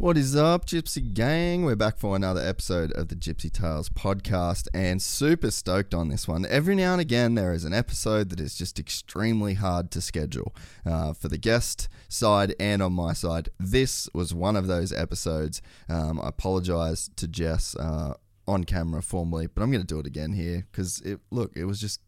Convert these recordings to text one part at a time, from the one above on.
What is up, Gypsy Gang? We're back for another episode of the Gypsy Tales podcast and super stoked on this one. Every now and again, there is an episode that is just extremely hard to schedule uh, for the guest side and on my side. This was one of those episodes. Um, I apologize to Jess uh, on camera formally, but I'm going to do it again here because it look, it was just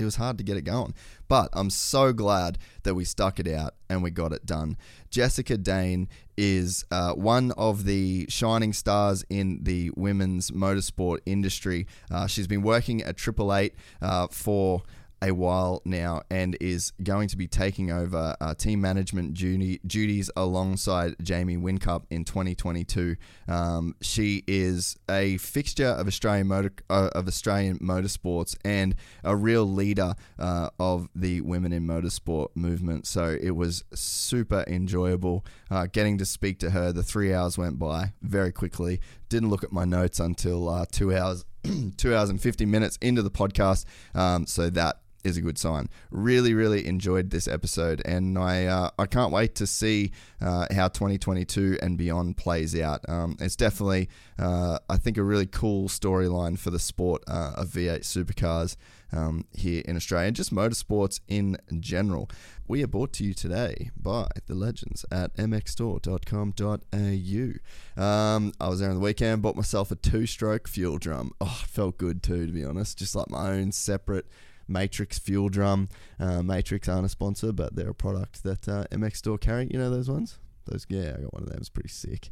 it was hard to get it going. But I'm so glad that we stuck it out and we got it done. Jessica Dane is uh, one of the shining stars in the women's motorsport industry. Uh, she's been working at Triple Eight uh, for a while now and is going to be taking over uh, team management duty, duties alongside Jamie Whincup in 2022. Um, she is a fixture of Australian motor uh, of Australian motorsports and a real leader uh, of the women in motorsport movement. So it was super enjoyable uh, getting to speak to her. The three hours went by very quickly. Didn't look at my notes until uh, two hours. two hours and 50 minutes into the podcast. Um, so that is a good sign. Really, really enjoyed this episode, and I uh, I can't wait to see uh, how 2022 and beyond plays out. Um, it's definitely uh, I think a really cool storyline for the sport uh, of V8 supercars um, here in Australia, and just motorsports in general. We are brought to you today by the legends at mxstore.com.au. Um, I was there on the weekend, bought myself a two-stroke fuel drum. Oh, it felt good too, to be honest. Just like my own separate Matrix Fuel Drum. Uh, Matrix aren't a sponsor, but they're a product that uh, MX Store carry. You know those ones? Those, yeah, I got one of them. It's pretty sick.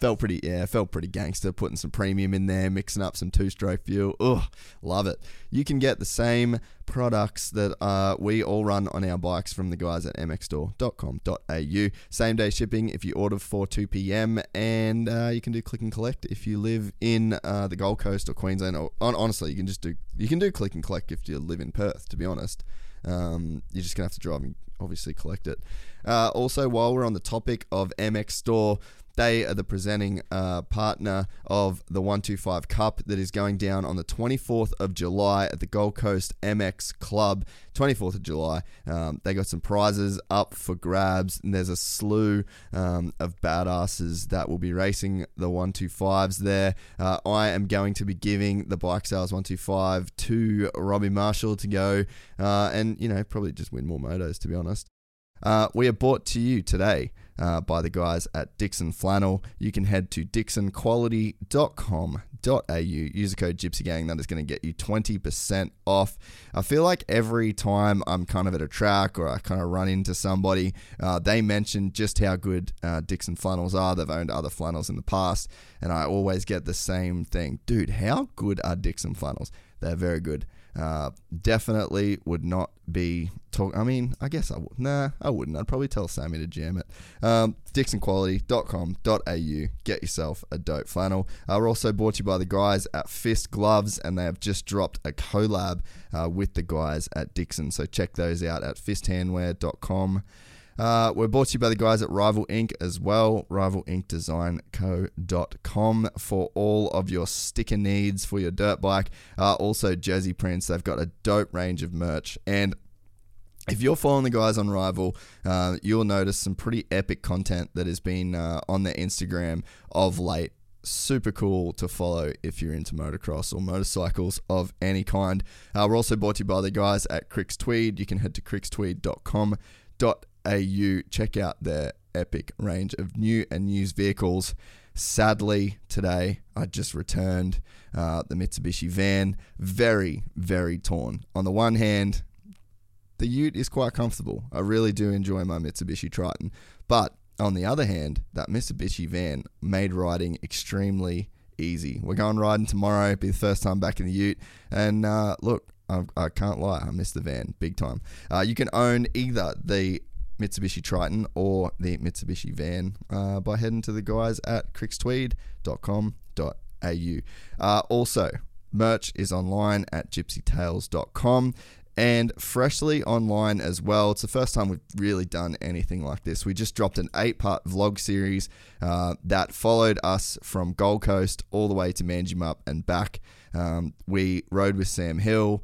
Felt pretty, yeah, felt pretty gangster. Putting some premium in there, mixing up some two-stroke fuel. Ugh, love it. You can get the same products that uh, we all run on our bikes from the guys at mxstore.com.au. Same day shipping if you order before 2 p.m. and uh, you can do click and collect if you live in uh, the Gold Coast or Queensland. Or honestly, you can just do you can do click and collect if you live in Perth. To be honest, um, you're just gonna have to drive and obviously collect it. Uh, also, while we're on the topic of MX Store. They are the presenting uh, partner of the 125 Cup that is going down on the 24th of July at the Gold Coast MX Club. 24th of July. Um, they got some prizes up for grabs, and there's a slew um, of badasses that will be racing the 125s there. Uh, I am going to be giving the Bike Sales 125 to Robbie Marshall to go uh, and, you know, probably just win more motos, to be honest. Uh, we are brought to you today uh, by the guys at Dixon Flannel. You can head to dixonquality.com.au. Use the code Gypsy Gang. That is going to get you 20% off. I feel like every time I'm kind of at a track or I kind of run into somebody, uh, they mention just how good uh, Dixon flannels are. They've owned other flannels in the past, and I always get the same thing. Dude, how good are Dixon flannels? They're very good. Uh, definitely would not be talk. I mean, I guess I would. Nah, I wouldn't. I'd probably tell Sammy to jam it. Um, DixonQuality.com.au. Get yourself a dope flannel. Uh, we're also brought to you by the guys at Fist Gloves, and they have just dropped a collab uh, with the guys at Dixon. So check those out at fisthandwear.com. Uh, we're brought to you by the guys at Rival Ink as well, rivalinkdesignco.com for all of your sticker needs for your dirt bike. Uh, also, Jersey Prints, they've got a dope range of merch. And if you're following the guys on Rival, uh, you'll notice some pretty epic content that has been uh, on their Instagram of late. Super cool to follow if you're into motocross or motorcycles of any kind. Uh, we're also brought to you by the guys at Cricks Tweed. You can head to crickstweed.com.au, check out their epic range of new and used vehicles. Sadly, today I just returned uh, the Mitsubishi van, very, very torn. On the one hand, the Ute is quite comfortable. I really do enjoy my Mitsubishi Triton. But on the other hand, that Mitsubishi van made riding extremely easy. We're going riding tomorrow, be the first time back in the Ute. And uh, look, I, I, can't lie, I miss the van big time. Uh, you can own either the Mitsubishi Triton or the Mitsubishi van uh, by heading to the guys at crickstweed.com.au. Uh, also, merch is online at gypsytales.com and freshly online as well. It's the first time we've really done anything like this. We just dropped an eight part vlog series uh, that followed us from Gold Coast all the way to Manjimup and back. Um, we rode with Sam Hill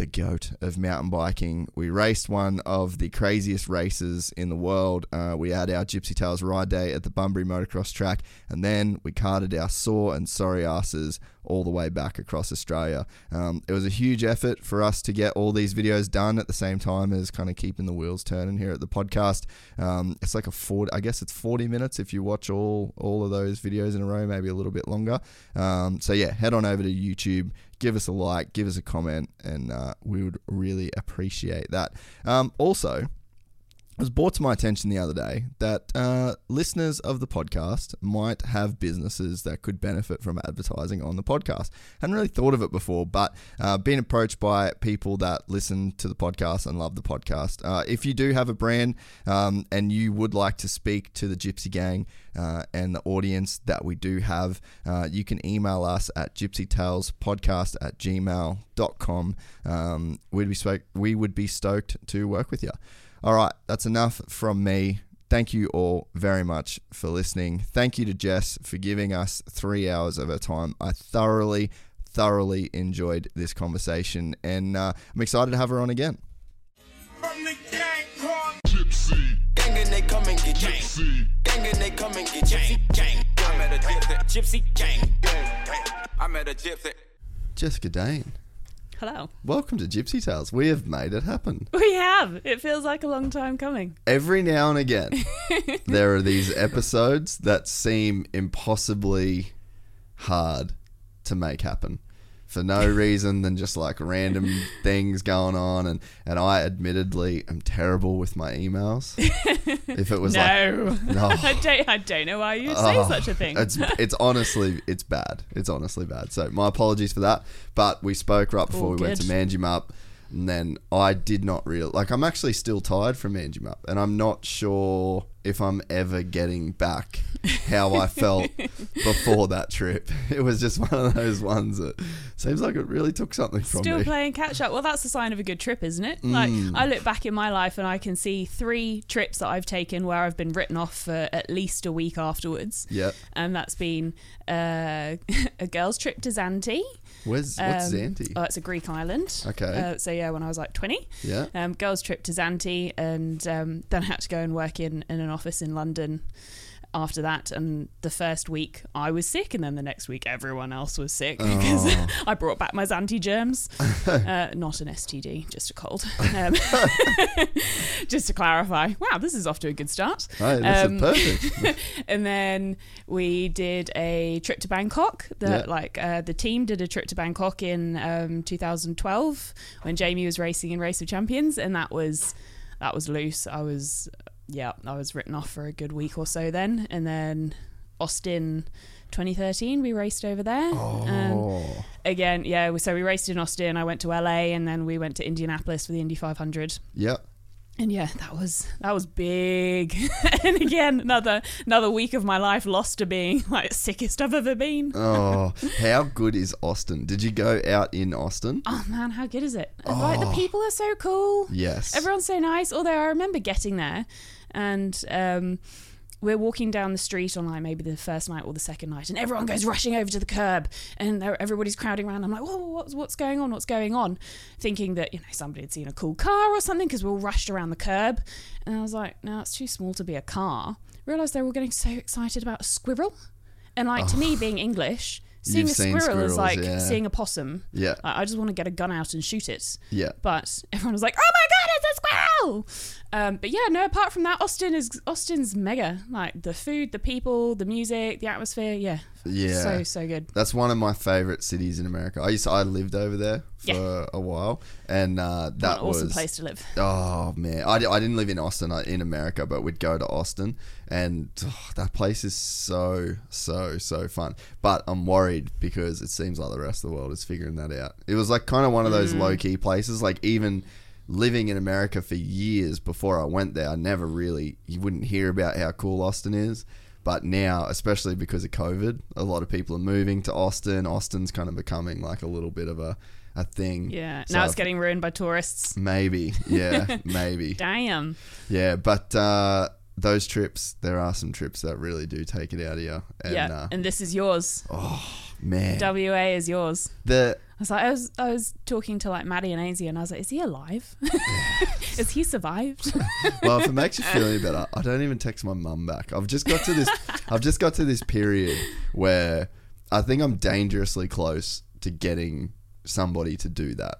the goat of mountain biking. We raced one of the craziest races in the world. Uh, we had our Gypsy Tales ride day at the Bunbury motocross track, and then we carted our sore and sorry asses all the way back across Australia. Um, it was a huge effort for us to get all these videos done at the same time as kind of keeping the wheels turning here at the podcast. Um, it's like a 40, I guess it's 40 minutes if you watch all, all of those videos in a row, maybe a little bit longer. Um, so yeah, head on over to YouTube, give us a like, give us a comment, and uh, we would really appreciate that. Um, also, it was brought to my attention the other day that uh, listeners of the podcast might have businesses that could benefit from advertising on the podcast. Hadn't really thought of it before, but uh, been approached by people that listen to the podcast and love the podcast. Uh, if you do have a brand um, and you would like to speak to the Gypsy Gang uh, and the audience that we do have, uh, you can email us at gypsytalespodcast at gmail.com. Um, we'd be, spoke- we would be stoked to work with you. All right, that's enough from me. Thank you all very much for listening. Thank you to Jess for giving us three hours of her time. I thoroughly, thoroughly enjoyed this conversation, and uh, I'm excited to have her on again. From the gang called Gypsy. Gang and they come and get Gypsy. Gang and they come and get gypsy. Gang. I met a gypsy. Gypsy. Gang. I met a gypsy. Jessica Dane, Hello. welcome to Gypsy Tales. We have made it happen. We have. It feels like a long time coming. Every now and again, there are these episodes that seem impossibly hard to make happen for no reason than just like random things going on and and I admittedly am terrible with my emails. If it was like No. No. I don't I don't know why you say Oh, such a thing. It's it's honestly it's bad. It's honestly bad. So my apologies for that. But we spoke right before All we went to good. Manjimup, and then I did not real like I'm actually still tired from Manjimup, and I'm not sure if I'm ever getting back how I felt before that trip. It was just one of those ones that seems like it really took something from me. Still me. playing catch up. Well, that's a sign of a good trip, isn't it? Like Mm. I look back in my life and I can see three trips that I've taken where I've been written off for at least a week afterwards. Yep. And that's been uh, a girls' trip to Zante. Where's what's Um, Zanti? Oh, it's a Greek island. Okay. Uh, so yeah, when I was like twenty. yeah. um, girls' trip to Zante, and um, then I had to go and work in, in an office in London after that. And the first week I was sick, and then the next week everyone else was sick because Oh. I brought back my Zante germs. uh, not an STD, just a cold. Um, just to clarify. Wow, this is off to a good start. This Um, perfect. and then we did a trip to Bangkok. The Yeah. like uh, the team did a trip to Bangkok in um, 2012 when Jamie was racing in Race of Champions, and that was that was loose. I was yeah, I was written off for a good week or so then, and then Austin. 2013, we raced over there. Um, oh. again, yeah. So we raced in Austin. I went to LA, and then we went to Indianapolis for the Indy 500 Yep. and yeah that was that was big and again another another week of my life lost to being like sickest i've ever been Oh, how good is Austin? Did you go out in Austin? oh man how good is it like the people are so cool Yes. everyone's so nice although i remember getting there and um we're walking down the street on like maybe the first night or the second night, and everyone goes rushing over to the curb, and everybody's crowding around. I'm like, whoa, what's what's going on? What's going on? Thinking that you know somebody had seen a cool car or something because we all rushed around the curb, and I was like, no, it's too small to be a car. Realized they were all getting so excited about a squirrel, and like to me, being English. Seeing You've a seen squirrel is squirrels, like yeah. seeing a possum. Yeah. Like, I just want to get a gun out and shoot it. Yeah. But everyone was like, "Oh my god, it's a squirrel!" Um, but yeah, no. Apart from that, Austin is Austin's mega. Like the food, the people, the music, the atmosphere. Yeah, Yeah. so so good. That's one of my favorite cities in America. I used to, I lived over there for Yeah. a while, and uh, that An awesome was place to live. Oh man, I, I didn't live in Austin uh, in America, but we'd go to Austin, and oh, that place is so so so fun. But I'm worried because it seems like the rest of the world is figuring that out. It was like kind of one of those low key places. Like even living in America for years before I went there, I never really you wouldn't hear about how cool Austin is. But now, especially because of COVID, a lot of people are moving to Austin. Austin's kind of becoming like a little bit of a a thing. Yeah. So now it's getting ruined by tourists. Maybe, yeah, maybe. Damn. Yeah, but uh, those trips, there are some trips that really do take it out of you. And yeah. uh, and this is yours. Man, WA is yours. the I was like, I was, I was talking to like Maddie and Azy, and I was like, is he alive? is he survived? well, if it makes you feel any better, I don't even text my mum back. I've just got to this. I've just got to this period where I think I'm dangerously close to getting somebody to do that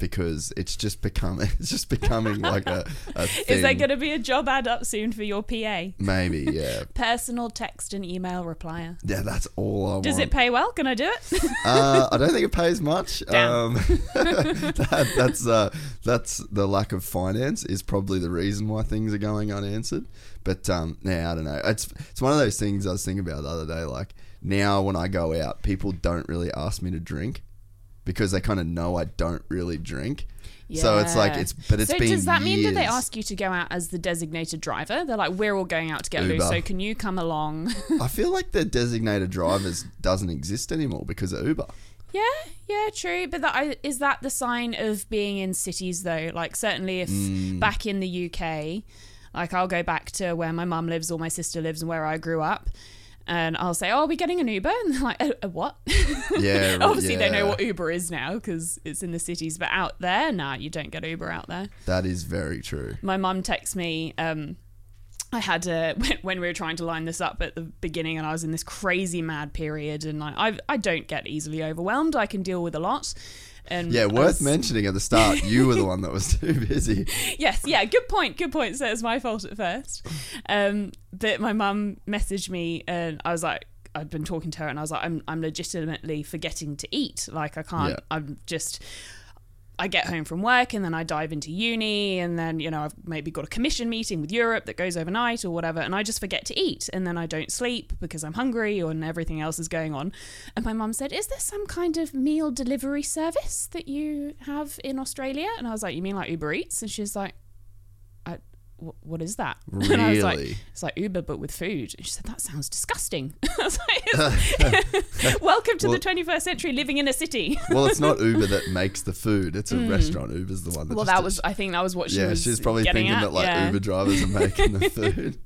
because it's just becoming it's just becoming like a, a thing. is there going to be a job ad up soon for your PA? maybe yeah Personal text and email replier. yeah that's all I want. Does want. it pay well? Can I do it? Uh, I don't think it pays much. Um, that, that's uh, that's the lack of finance is probably the reason why things are going unanswered. But um, yeah, I don't know. It's it's one of those things I was thinking about the other day. Like now, when I go out, people don't really ask me to drink because they kind of know I don't really drink. So it's like it's but it's so been does that mean that they ask you to go out as the designated driver? They're like, we're all going out to get Uber. loose, so can you come along? I feel like the designated drivers doesn't exist anymore because of Uber. yeah, yeah, true. But that, is that the sign of being in cities though? Like certainly if Mm. back in the UK, like I'll go back to where my mum lives or my sister lives and where I grew up. And I'll say, "Oh, are we getting an Uber?" And they're like, "A, a what?" Yeah, Obviously, they know what Uber is now because it's in the cities. But out there, nah, you don't get Uber out there. That is very true. my mum texts me um I had to when, when we were trying to line this up at the beginning, and I was in this crazy mad period, and I I, I don't get easily overwhelmed. I can deal with a lot. And Yeah, worth was- mentioning at the start, you were the one that was too busy. Yes, yeah, good point, good point. So it's my fault at first. Um, but my mum messaged me, and I was like, I'd been talking to her, and I was like, I'm I'm legitimately forgetting to eat. Like I can't. Yeah. I'm just. I get home from work and then I dive into uni and then you know I've maybe got a commission meeting with Europe that goes overnight or whatever and I just forget to eat and then I don't sleep because I'm hungry or and everything else is going on. And my mum said, "Is there some kind of meal delivery service that you have in Australia?" And I was like, "You mean like Uber Eats?" And she's like, what is that? And I was like, Really? it's like Uber but with food. And she said, that sounds disgusting. I was like, Welcome to Well- the 21st century living in a city. Well, it's not Uber that makes the food; it's a restaurant. Uber's the one that. Mm. well, that was, I think that was what she yeah, was she's probably thinking at. that like yeah. Uber drivers are making the food.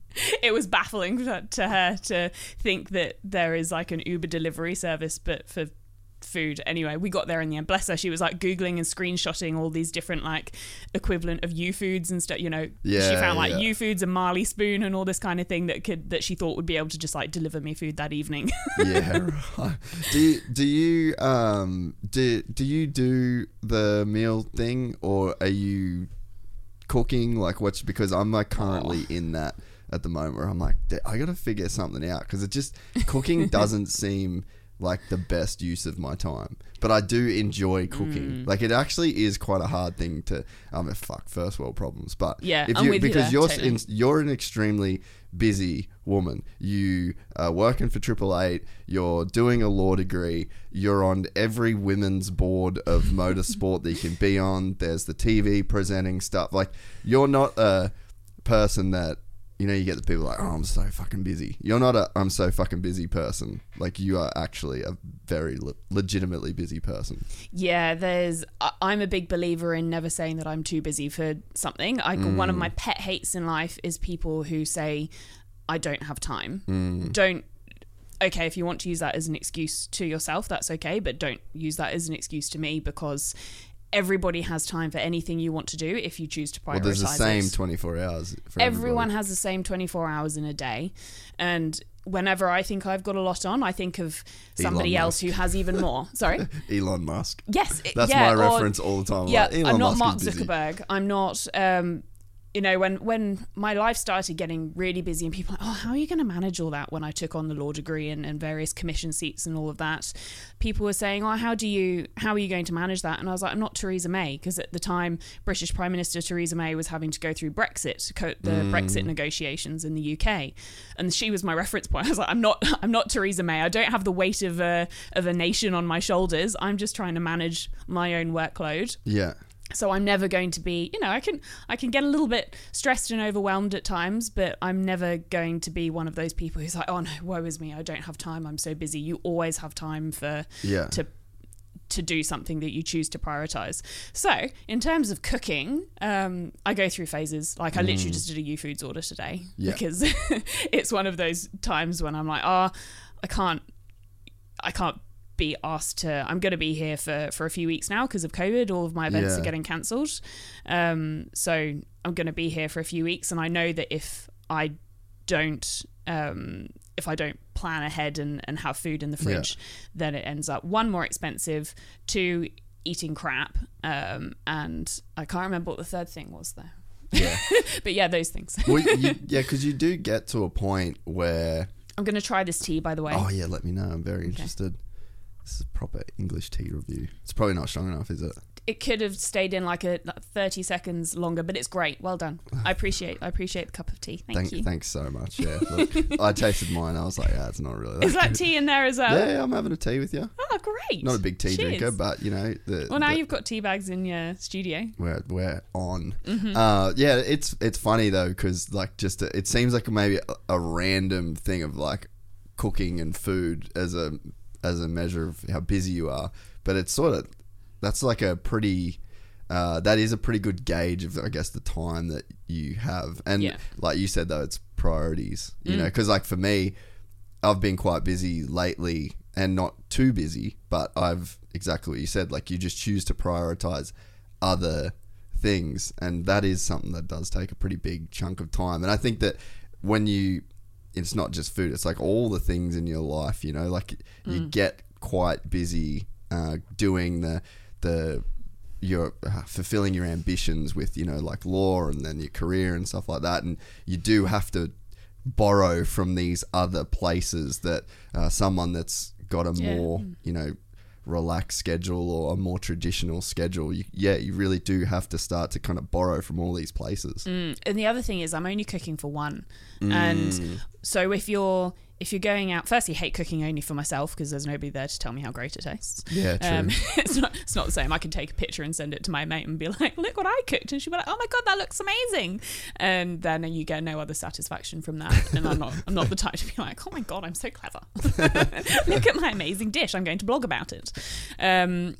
It was baffling to, to her to think that there is like an Uber delivery service, but for food. Anyway, we got there in the end. Bless her. She was like Googling and screenshotting all these different like equivalent of YouFoodz and stuff, you know. she found like yeah. YouFoodz and Marley spoon and all this kind of thing that could, that she thought would be able to just like deliver me food that evening. yeah, right. Do you, do you um do do you do the meal thing or are you cooking like what's because I'm like currently in that at the moment where I'm like I got to figure something out because it just cooking doesn't seem like the best use of my time but I do enjoy cooking Mm. like it actually is quite a hard thing to I mean fuck first world problems but Yeah, if I'm you with you because there, you're totally. in, you're an extremely busy woman. You are working for Triple Eight. You're doing a law degree. You're on every women's board of motorsport that you can be on. There's the TV presenting stuff. Like you're not a person that you know. You get the people like, oh, I'm so fucking busy. You're not a I'm so fucking busy person. Like you are actually a very le- legitimately busy person. Yeah, there's. I'm a big believer in never saying that I'm too busy for something. I one Mm. of my pet hates in life is people who say, I don't have time. Mm. Don't okay, if you want to use that as an excuse to yourself, that's okay, but don't use that as an excuse to me because everybody has time for anything you want to do if you choose to prioritize Well, there's the same it. 24 hours for Everyone has the same 24 hours in a day. And whenever I think I've got a lot on, I think of somebody else who has even more. Sorry? Elon Musk. Yes. That's yeah, my or- reference all the time. yeah, like, Elon I'm not Musk Mark. Zuckerberg. I'm not. Um, you know, when when my life started getting really busy, and people, like, oh, how are you going to manage all that? When I took on the law degree and, and various commission seats and all of that, people were saying, oh, how do you, how are you going to manage that? And I was like, I'm not Theresa May, because at the time, British Prime Minister Theresa May was having to go through Brexit, co- the Mm. Brexit negotiations in the UK, and she was my reference point. I was like, I'm not, I'm not Theresa May. I don't have the weight of a of a nation on my shoulders. I'm just trying to manage my own workload Yeah. So i'm never going to be you know i can i can get a little bit stressed and overwhelmed at times but i'm never going to be one of those people who's like oh no woe is me i don't have time i'm so busy you always have time for Yeah. to to do something that you choose to prioritize so in terms of cooking um, i go through phases like i literally just did a YouFoodz order today Mm. Yeah. because it's one of those times when i'm like oh i can't I can't be asked to. I'm going to be here for for a few weeks now because of COVID. All of my events Yeah. are getting cancelled, um, so I'm going to be here for a few weeks. And I know that if I don't, um, if I don't plan ahead and and have food in the fridge, then it ends up one more expensive, two eating crap, um, and I can't remember what the third thing was there. Yeah. But yeah, those things. well, you, yeah, because you do get to a point where. I'm going to try this tea, by the way. Oh, yeah, let me know. I'm very interested. This is a proper English tea review. It's probably not strong enough, is it? it could have stayed in like a like 30 seconds longer but it's great well done i appreciate i appreciate the cup of tea thank, Thank, you Thanks so much. Yeah. Look, I tasted mine. I was like, yeah, it's not really that is that good." tea in there as well Yeah, yeah, I'm having a tea with you. oh great Not a big tea Cheers. drinker, but you know, the, well now the- you've got tea bags in your studio we're we're on. Mm-hmm. Uh, yeah, it's it's funny though because like just a, it seems like maybe a, a random thing of like cooking and food as a as a measure of how busy you are, but it's sort of that's like a pretty. Uh, that is a pretty good gauge of, I guess, the time that you have, and Yeah. like you said, though, it's priorities. You know, because like for me, I've been quite busy lately and not too busy, but I've exactly what you said. Like you just choose to prioritize other things, and that is something that does take a pretty big chunk of time. And I think that when you, it's not just food; it's like all the things in your life. You know, like you get quite busy uh, doing the the your uh, fulfilling your ambitions with you know like law and then your career and stuff like that and you do have to borrow from these other places that uh, someone that's got a Yeah. more you know relaxed schedule or a more traditional schedule you, yeah you really do have to start to kind of borrow from all these places and the other thing is i'm only cooking for one Mm. and so if you're if you're going out firstly hate cooking only for myself because there's nobody there to tell me how great it tastes yeah true Um, it's not it's not the same. I can take a picture and send it to my mate and be like, "Look what I cooked," and she'll be like, "Oh my god, that looks amazing!" And then you get no other satisfaction from that. And I'm not I'm not the type to be like, "Oh my god, I'm so clever! Look at my amazing dish. I'm going to blog about it." Um,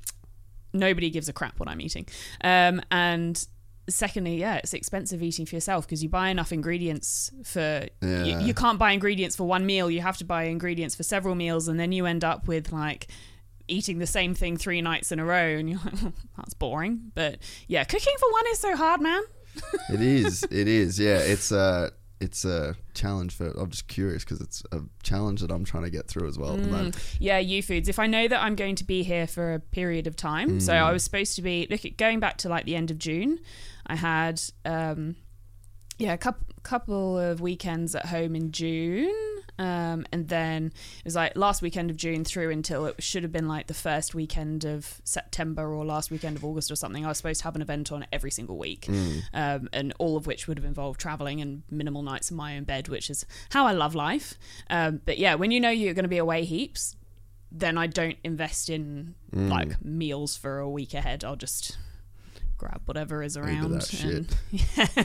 nobody gives a crap what I'm eating. Um, and secondly, yeah, it's expensive eating for yourself because you buy enough ingredients for Yeah. you, you can't buy ingredients for one meal. You have to buy ingredients for several meals, and then you end up with like eating the same thing three nights in a row, and you're like, that's boring. But yeah, cooking for one is so hard, man. it is it is yeah it's a it's a challenge for i'm just curious because it's a challenge that i'm trying to get through as well mm. moment Yeah, YouFoodz. If I know that I'm going to be here for a period of time, so mm. I was supposed to be look at going back to like the end of June. I had um, yeah a couple couple of weekends at home in June, um, and then it was like last weekend of June through until it should have been like the first weekend of September or last weekend of August or something. I was supposed to have an event on every single week, um, and all of which would have involved traveling and minimal nights in my own bed, which is how I love life. Um, but yeah, when you know you're going to be away heaps, then I don't invest in like meals for a week ahead. I'll just grab whatever is around. that shit.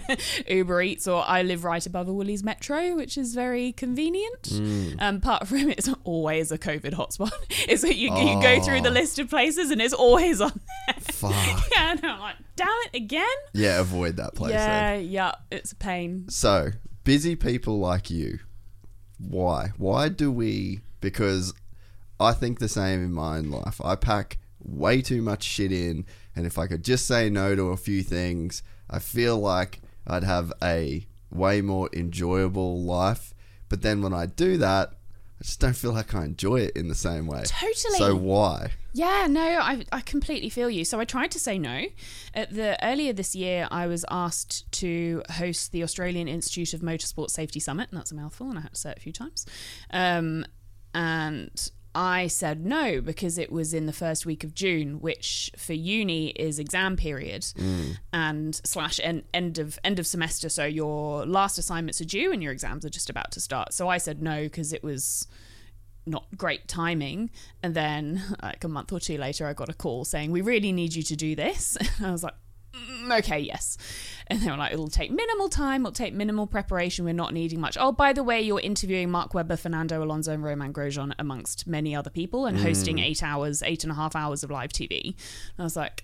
and- Uber Eats, or I live right above a Woolies Metro, which is very convenient. Mm. Um, apart from it's always a COVID hotspot. It's like you, you go through the list of places and it's always on there. fuck yeah, and I'm like, damn it, again? yeah avoid that place then. yeah, yeah, it's a pain. So, busy people like you why? Why do we? Because I think the same in my own life. I pack way too much shit in, and if I could just say no to a few things, I feel like I'd have a way more enjoyable life. But then when I do that, I just don't feel like I enjoy it in the same way. Totally. So why? Yeah, no, I, I completely feel you. So I tried to say no. At the earlier this year, I was asked to host the Australian Institute of Motorsport Safety Summit, and that's a mouthful, and I had to say it a few times. Um, and I said no because it was in the first week of June, which for uni is exam period and slash end, end of end of semester. So your last assignments are due and your exams are just about to start. So I said no because it was not great timing. And then, like a month or two later, I got a call saying, We really need you to do this. And I was like, "Mm, Okay, yes. And they were like, It'll take minimal time, it'll take minimal preparation, we're not needing much. Oh, by the way, you're interviewing Mark Webber, Fernando Alonso, and Romain Grosjean amongst many other people and hosting eight hours, eight and a half hours of live TV. And I was like,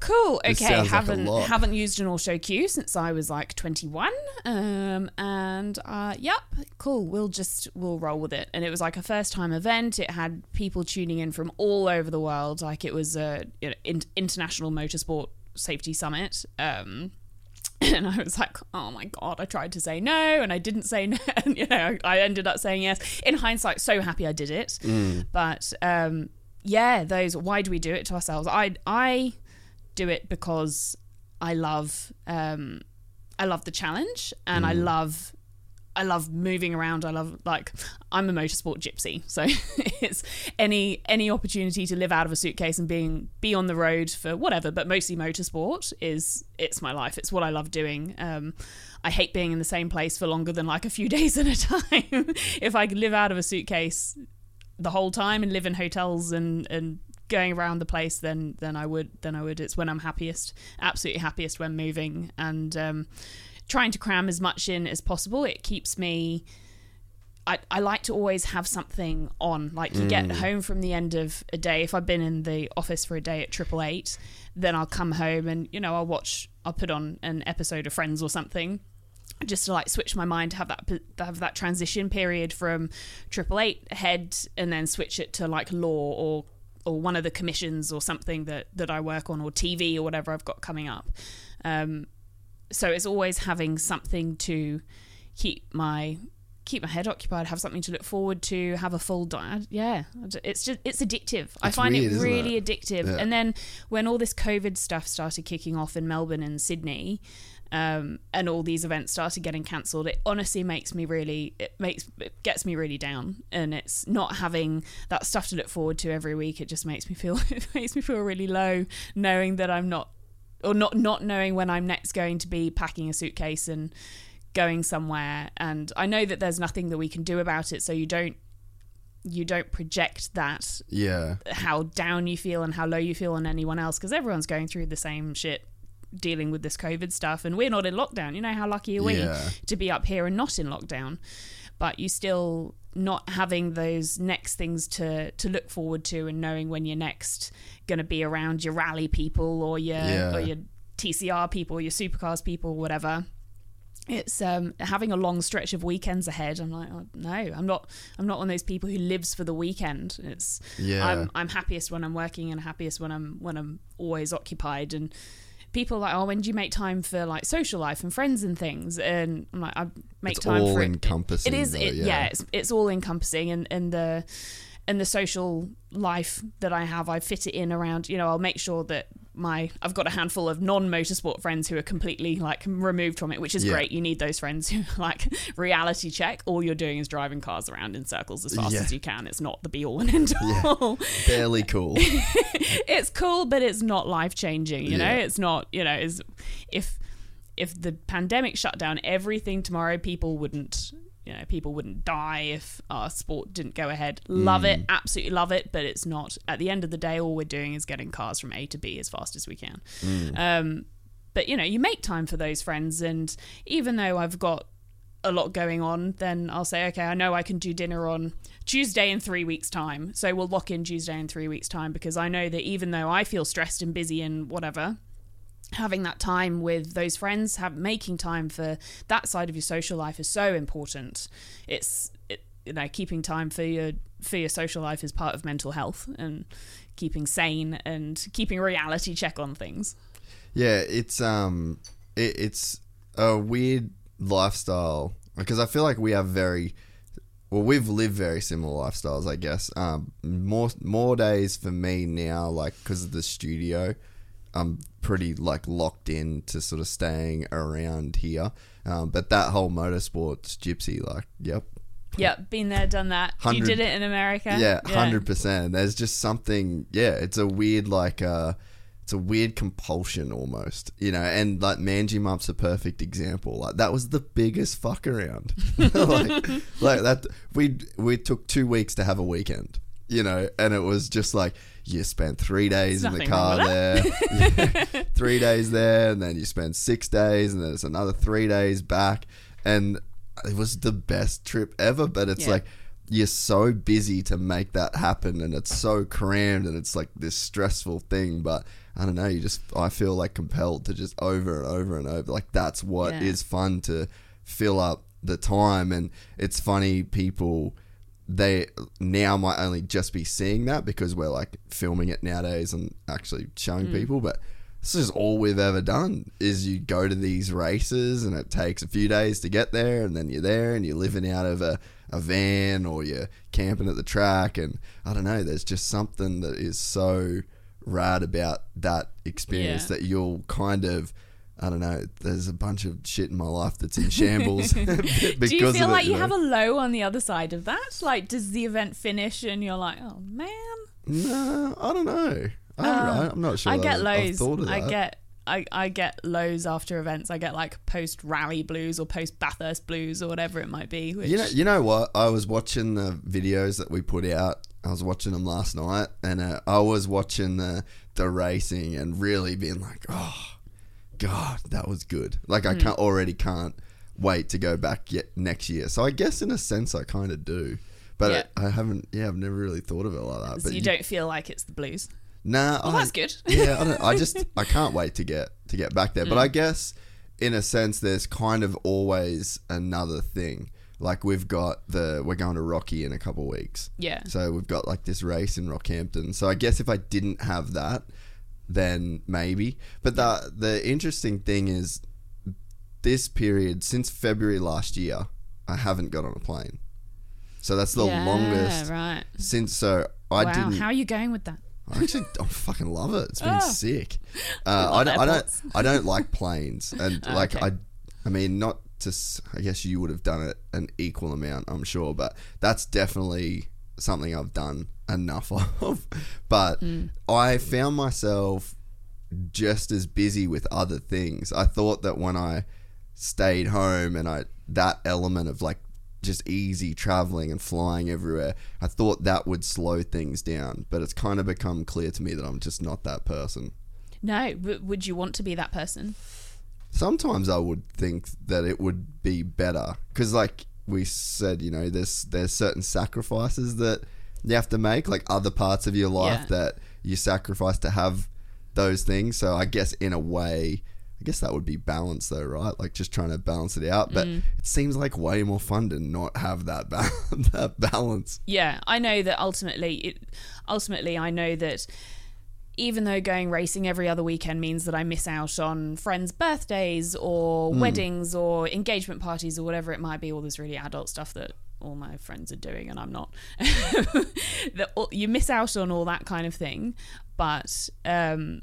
Cool. Okay. like haven't lot. haven't used an auto cue since I was like 21. Um, and uh, yep, cool. We'll just we'll roll with it. And it was like a first time event. It had people tuning in from all over the world. Like it was a you know, in- international motorsport safety summit. Um, and I was like, oh my god, I tried to say no, and I didn't say no. And, you know, I ended up saying yes. In hindsight, so happy I did it. But um, yeah, those. Why do we do it to ourselves? I I do it because I love um, I love the challenge, and I love I love moving around. I love like I'm a motorsport gypsy, so it's any any opportunity to live out of a suitcase and being be on the road for whatever, but mostly motorsport is it's my life. It's what I love doing. Um, I hate being in the same place for longer than like a few days at a time. if I could live out of a suitcase the whole time and live in hotels and and going around the place then then I would then I would it's when I'm happiest absolutely happiest when moving and um trying to cram as much in as possible it keeps me I, I like to always have something on. Like you get home from the end of a day. If I've been in the office for a day at Triple Eight, then I'll come home and you know I'll watch. I'll put on an episode of Friends or something, just to like switch my mind to have that to have that transition period from Triple Eight head and then switch it to like law or or one of the commissions or something that that I work on or TV or whatever I've got coming up. Um, so it's always having something to keep my keep my head occupied, have something to look forward to, have a full diet. Yeah, it's just it's addictive. I find weird, it really it? addictive. Yeah. And then when all this COVID stuff started kicking off in Melbourne and Sydney, um, and all these events started getting cancelled, it honestly makes me really it makes it gets me really down. And it's not having that stuff to look forward to every week. It just makes me feel it makes me feel really low, knowing that I'm not or not not knowing when I'm next going to be packing a suitcase and going somewhere and I know that there's nothing that we can do about it so you don't you don't project that Yeah. how down you feel and how low you feel on anyone else because everyone's going through the same shit dealing with this covid stuff and we're not in lockdown you know how lucky are we Yeah. to be up here and not in lockdown but you still not having those next things to to look forward to and knowing when you're next going to be around your rally people or your Yeah. or your TCR people, your supercars people, whatever. It's um, having a long stretch of weekends ahead. I'm like, oh, no, I'm not. I'm not one of those people who lives for the weekend. It's Yeah. I'm I'm happiest when I'm working and happiest when I'm when I'm always occupied. And people are like, oh, when do you make time for like social life and friends and things? And I'm like, I make It's time all for it. encompassing, It is, though, it, yeah. yeah. It's it's all encompassing, and and the and the social life that I have, I fit it in around. You know, I'll make sure that my I've got a handful of non-motorsport friends who are completely like removed from it, which is Yeah. great. You need those friends who like reality check. All you're doing is driving cars around in circles as fast Yeah. as you can. It's not the be all and end all. Barely cool. it's cool, but it's not life changing. You know, Yeah. it's not. You know, is if if the pandemic shut down everything tomorrow, people wouldn't. You know, people wouldn't die if our sport didn't go ahead. Love it, absolutely love it, but it's not. At the end of the day, all we're doing is getting cars from A to B as fast as we can. Um, but you know, you make time for those friends, and even though I've got a lot going on, then I'll say, okay, I know I can do dinner on Tuesday in three weeks' time. So we'll lock in Tuesday in three weeks' time because I know that even though I feel stressed and busy and whatever, having that time with those friends, have making time for that side of your social life is so important. It's it, you know keeping time for your for your social life is part of mental health and keeping sane and keeping reality check on things. Yeah, it's um, it, it's a weird lifestyle because I feel like we have very, well, we've lived very similar lifestyles. I guess um, more more days for me now, like because of the studio, I'm pretty like locked in to sort of staying around here. Um, but that whole motorsports gypsy, like, yep, Yep, been there, done that. You 100 did it in America. yeah, hundred percent. There's just something. Yeah, it's a weird like uh it's a weird compulsion almost, you know. And like Manjimup's a perfect example. Like that was the biggest fuck around. like, like that. We we took two weeks to have a weekend, you know, and it was just like you spent three days in the car there, three days there, and then you spend six days, and then it's another three days back, and it was the best trip ever. But it's Yeah. like you're so busy to make that happen and it's so crammed and it's like this stressful thing but i don't know you just i feel like compelled to just over and over and over like that's what is Yeah. fun to fill up the time and it's funny people they now might only just be seeing that because we're like filming it nowadays and actually showing mm. people but this is all we've ever done is you go to these races and it takes a few days to get there and then you're there and you're living out of a, a van or you're camping at the track and i don't know there's just something that is so rad about that experience Yeah. that you'll kind of I don't know. There's a bunch of shit in my life that's in shambles because Do you feel of it, like you, know? have a low on the other side of that? Like, does the event finish and you're like, oh man? No, I don't know. I don't know. I'm not sure. I get I've- I've lows. thought I get. I, I get lows after events. I get like post rally blues or post Bathurst blues or whatever it might be. Which, You know, you know what? I was watching the videos that we put out. I was watching them last night, and uh, I was watching the the racing and really being like, "Oh, God, that was good." Like Hmm. I can't already can't wait to go back yet next year. So I guess in a sense, I kind of do, but Yeah. I, I haven't. Yeah, I've never really thought of it like that. so But you, don't feel like it's the blues. Nah, Well, I- that's good. yeah, I, don't, I just I can't wait to get to get back there. But I guess in a sense, there's kind of always another thing. Like we've got the we're going to Rocky in a couple weeks. Yeah. So we've got like this race in Rockhampton. So I guess if I didn't have that, then maybe. But the the interesting thing is this period since February last year, I haven't got on a plane. So that's the yeah, longest Right. since. So I wow. didn't. How are you going with that? I actually I fucking love it. It's been Oh. sick. Uh, I, don't, I don't. I don't like planes, and like okay. I, I mean, not to. I guess you would have done it an equal amount, I'm sure, but that's definitely something I've done enough of. But Hmm. I found myself just as busy with other things. I thought that when I stayed home and I that element of like just easy traveling and flying everywhere, I thought that would slow things down. But it's kind of become clear to me that I'm just not that person. No, but would you want to be that person? Sometimes I would think that it would be better because, like we said, you know, there's there's certain sacrifices that you have to make, like other parts of your life Yeah. that you sacrifice to have those things. So I guess in a way, I guess that would be balance, though, right? Like just trying to balance it out. But mm. it seems like way more fun to not have that ba- that balance. Yeah, I know that ultimately, it, ultimately, I know that even though going racing every other weekend means that I miss out on friends' birthdays or weddings or engagement parties or whatever it might be, all this really adult stuff that all my friends are doing and I'm not. that you miss out on all that kind of thing, but um,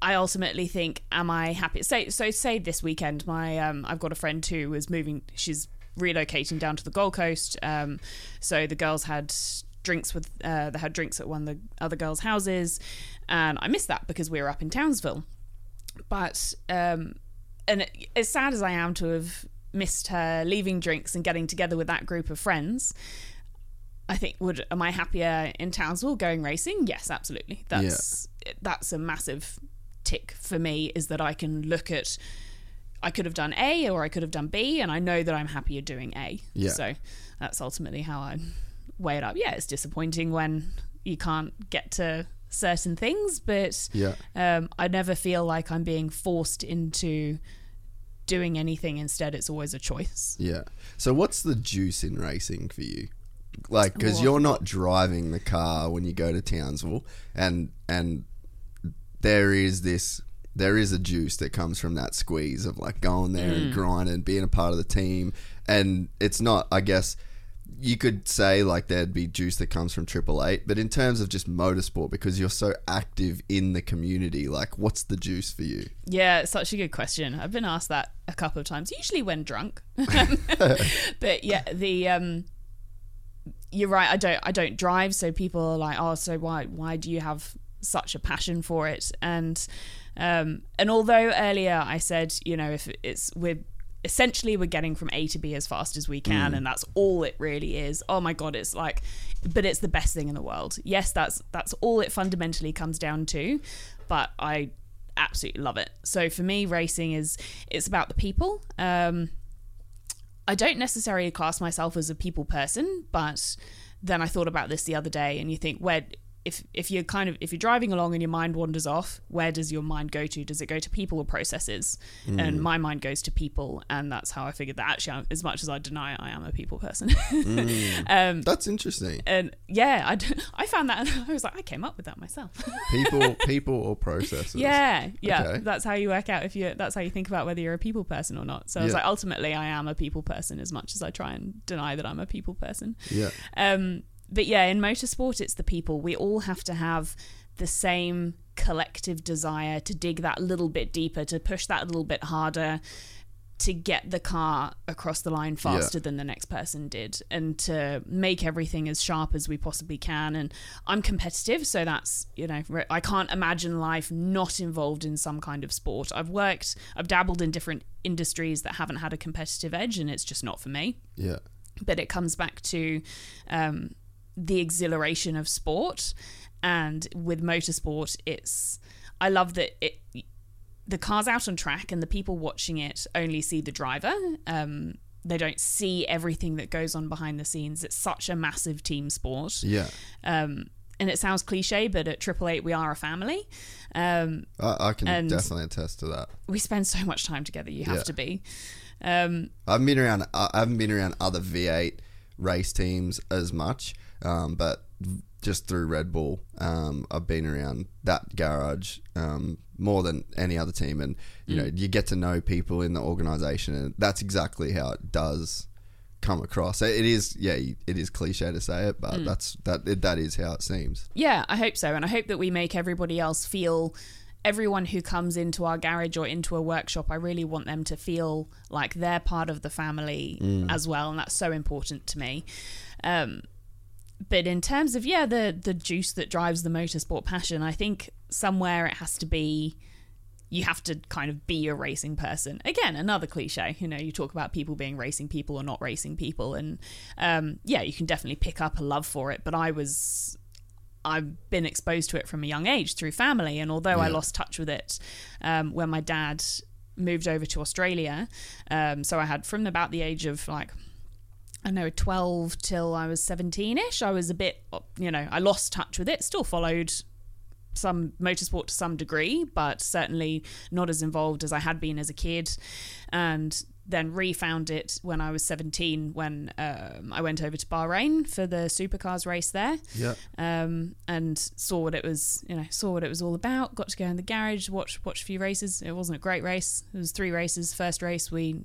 I ultimately think, am I happy? Say so. Say this weekend, my um, I've got a friend who is moving. She's relocating down to the Gold Coast. Um, so the girls had drinks with uh, they had drinks at one of the other girls' houses, and I missed that because we were up in Townsville. But um, and as sad as I am to have missed her leaving drinks and getting together with that group of friends. I think would am I happier in Townsville going racing? Yes, absolutely. That's that's a massive tick for me is that I can look at I could have done A or I could have done B and I know that I'm happier doing A. Yeah. So that's ultimately how I weigh it up. Yeah, it's disappointing when you can't get to certain things, but Yeah. um, I never feel like I'm being forced into doing anything. Instead, it's always a choice. Yeah. So what's the juice in racing for you? Like, because you're not driving the car when you go to Townsville, and and there is this, there is a juice that comes from that squeeze of like going there and grinding, being a part of the team, and it's not, I guess. You could say like there'd be juice that comes from Triple Eight, but in terms of just motorsport, because you're so active in the community, like what's the juice for you? Yeah, such a good question. I've been asked that a couple of times, usually when drunk. but yeah, the um you're right, I don't I don't drive, so people are like, "Oh, so why why do you have such a passion for it?" And um and although earlier I said, you know, if it's we're essentially we're getting from A to B as fast as we can and that's all it really is. Oh my god, it's like but it's the best thing in the world. Yes, that's that's all it fundamentally comes down to, but I absolutely love it. So for me, racing is it's about the people. Um, I don't necessarily class myself as a people person, but then I thought about this the other day, and you think where if if you're kind of if you're driving along and your mind wanders off, where does your mind go to? Does it go to people or processes? And my mind goes to people, and that's how I figured that actually, I'm- as much as I deny it, I am a people person. um, That's interesting. and yeah, I, I found that I was like, I came up with that myself. People, people, or processes. Yeah, yeah. Okay. That's how you work out if you. That's how you think about whether you're a people person or not. So I was like, ultimately, I am a people person as much as I try and deny that I'm a people person. Yeah. Um, but yeah, in motorsport, it's the people. We all have to have the same collective desire to dig that little bit deeper, to push that a little bit harder, to get the car across the line faster than the next person did, and to make everything as sharp as we possibly can. And I'm competitive, so that's you know I can't imagine life not involved in some kind of sport. I've worked, I've dabbled in different industries that haven't had a competitive edge, and it's just not for me Yeah. but it comes back to um, the exhilaration of sport and with motorsport it's i love that it the car's out on track and the people watching it only see the driver um, they don't see everything that goes on behind the scenes it's such a massive team sport Yeah. um, and it sounds cliche but at triple eight we are a family um, I, I can definitely attest to that. we spend so much time together you have Yeah. to be um, I haven't been around. I haven't been around other V8 race teams as much, um, but just through Red Bull, um, I've been around that garage um, more than any other team, and you know, you get to know people in the organisation, and that's exactly how it does come across. It is, yeah, it is cliche to say it, but that's that. That is how it seems. Yeah, I hope so. And I hope that we make everybody else feel everyone who comes into our garage or into a workshop, I really want them to feel like they're part of the family as well. And that's so important to me. Um, but in terms of, yeah, the, the juice that drives the motorsport passion, I think somewhere it has to be you have to kind of be a racing person. Again, another cliche. You know, you talk about people being racing people or not racing people, and um, yeah, you can definitely pick up a love for it. But I was, I've been exposed to it from a young age through family, and although I lost touch with it um, when my dad moved over to Australia, um, so I had from about the age of like I know 12 till I was 17 ish. I was a bit, you know, I lost touch with it. Still followed some motorsport to some degree, but certainly not as involved as I had been as a kid. And then refound it when I was 17 when um, I went over to Bahrain for the supercars race there. Yeah. Um, and saw what it was, you know, saw what it was all about. Got to go in the garage, watch watch a few races. It wasn't a great race. It was three races. First race we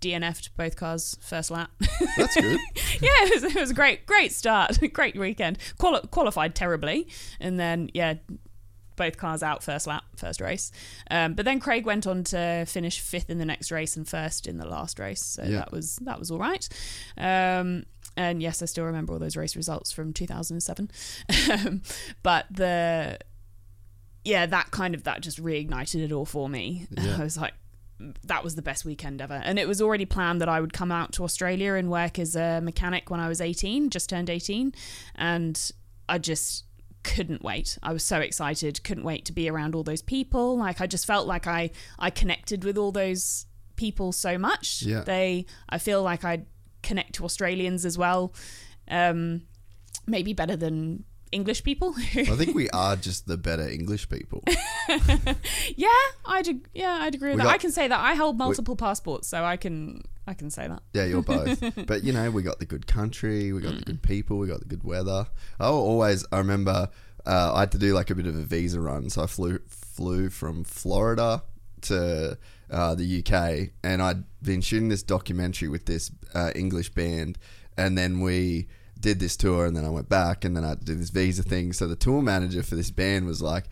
DNF'd both cars first lap. That's good. yeah, it was, it was a great, great start, great weekend. Quali- qualified terribly, and then yeah, both cars out first lap, first race. Um, but then Craig went on to finish fifth in the next race and first in the last race, so Yeah. that was that was all right. Um, and yes, I still remember all those race results from 2007. Um, but the yeah, that kind of that just reignited it all for me. I was like, that was the best weekend ever. And it was already planned that I would come out to Australia and work as a mechanic when I was 18, just turned 18. And I just couldn't wait. I was so excited, couldn't wait to be around all those people. Like I just felt like I I connected with all those people so much. Yeah. They I feel like I connect to Australians as well. Um maybe better than English people. I think we are just the better English people. yeah, I'd yeah I'd agree with We that. got- I can say that I hold multiple passports, so I can I can say that. Yeah, you're both. but you know, we got the good country, we got the Mm. good people, we got the good weather. Oh, always, I remember, uh, I had to do like a bit of a visa run, so I flew flew from Florida to uh, the UK, and I'd been shooting this documentary with this uh, English band, and then we did this tour, and then I went back, and then I had to do this visa thing. So the tour manager for this band was like.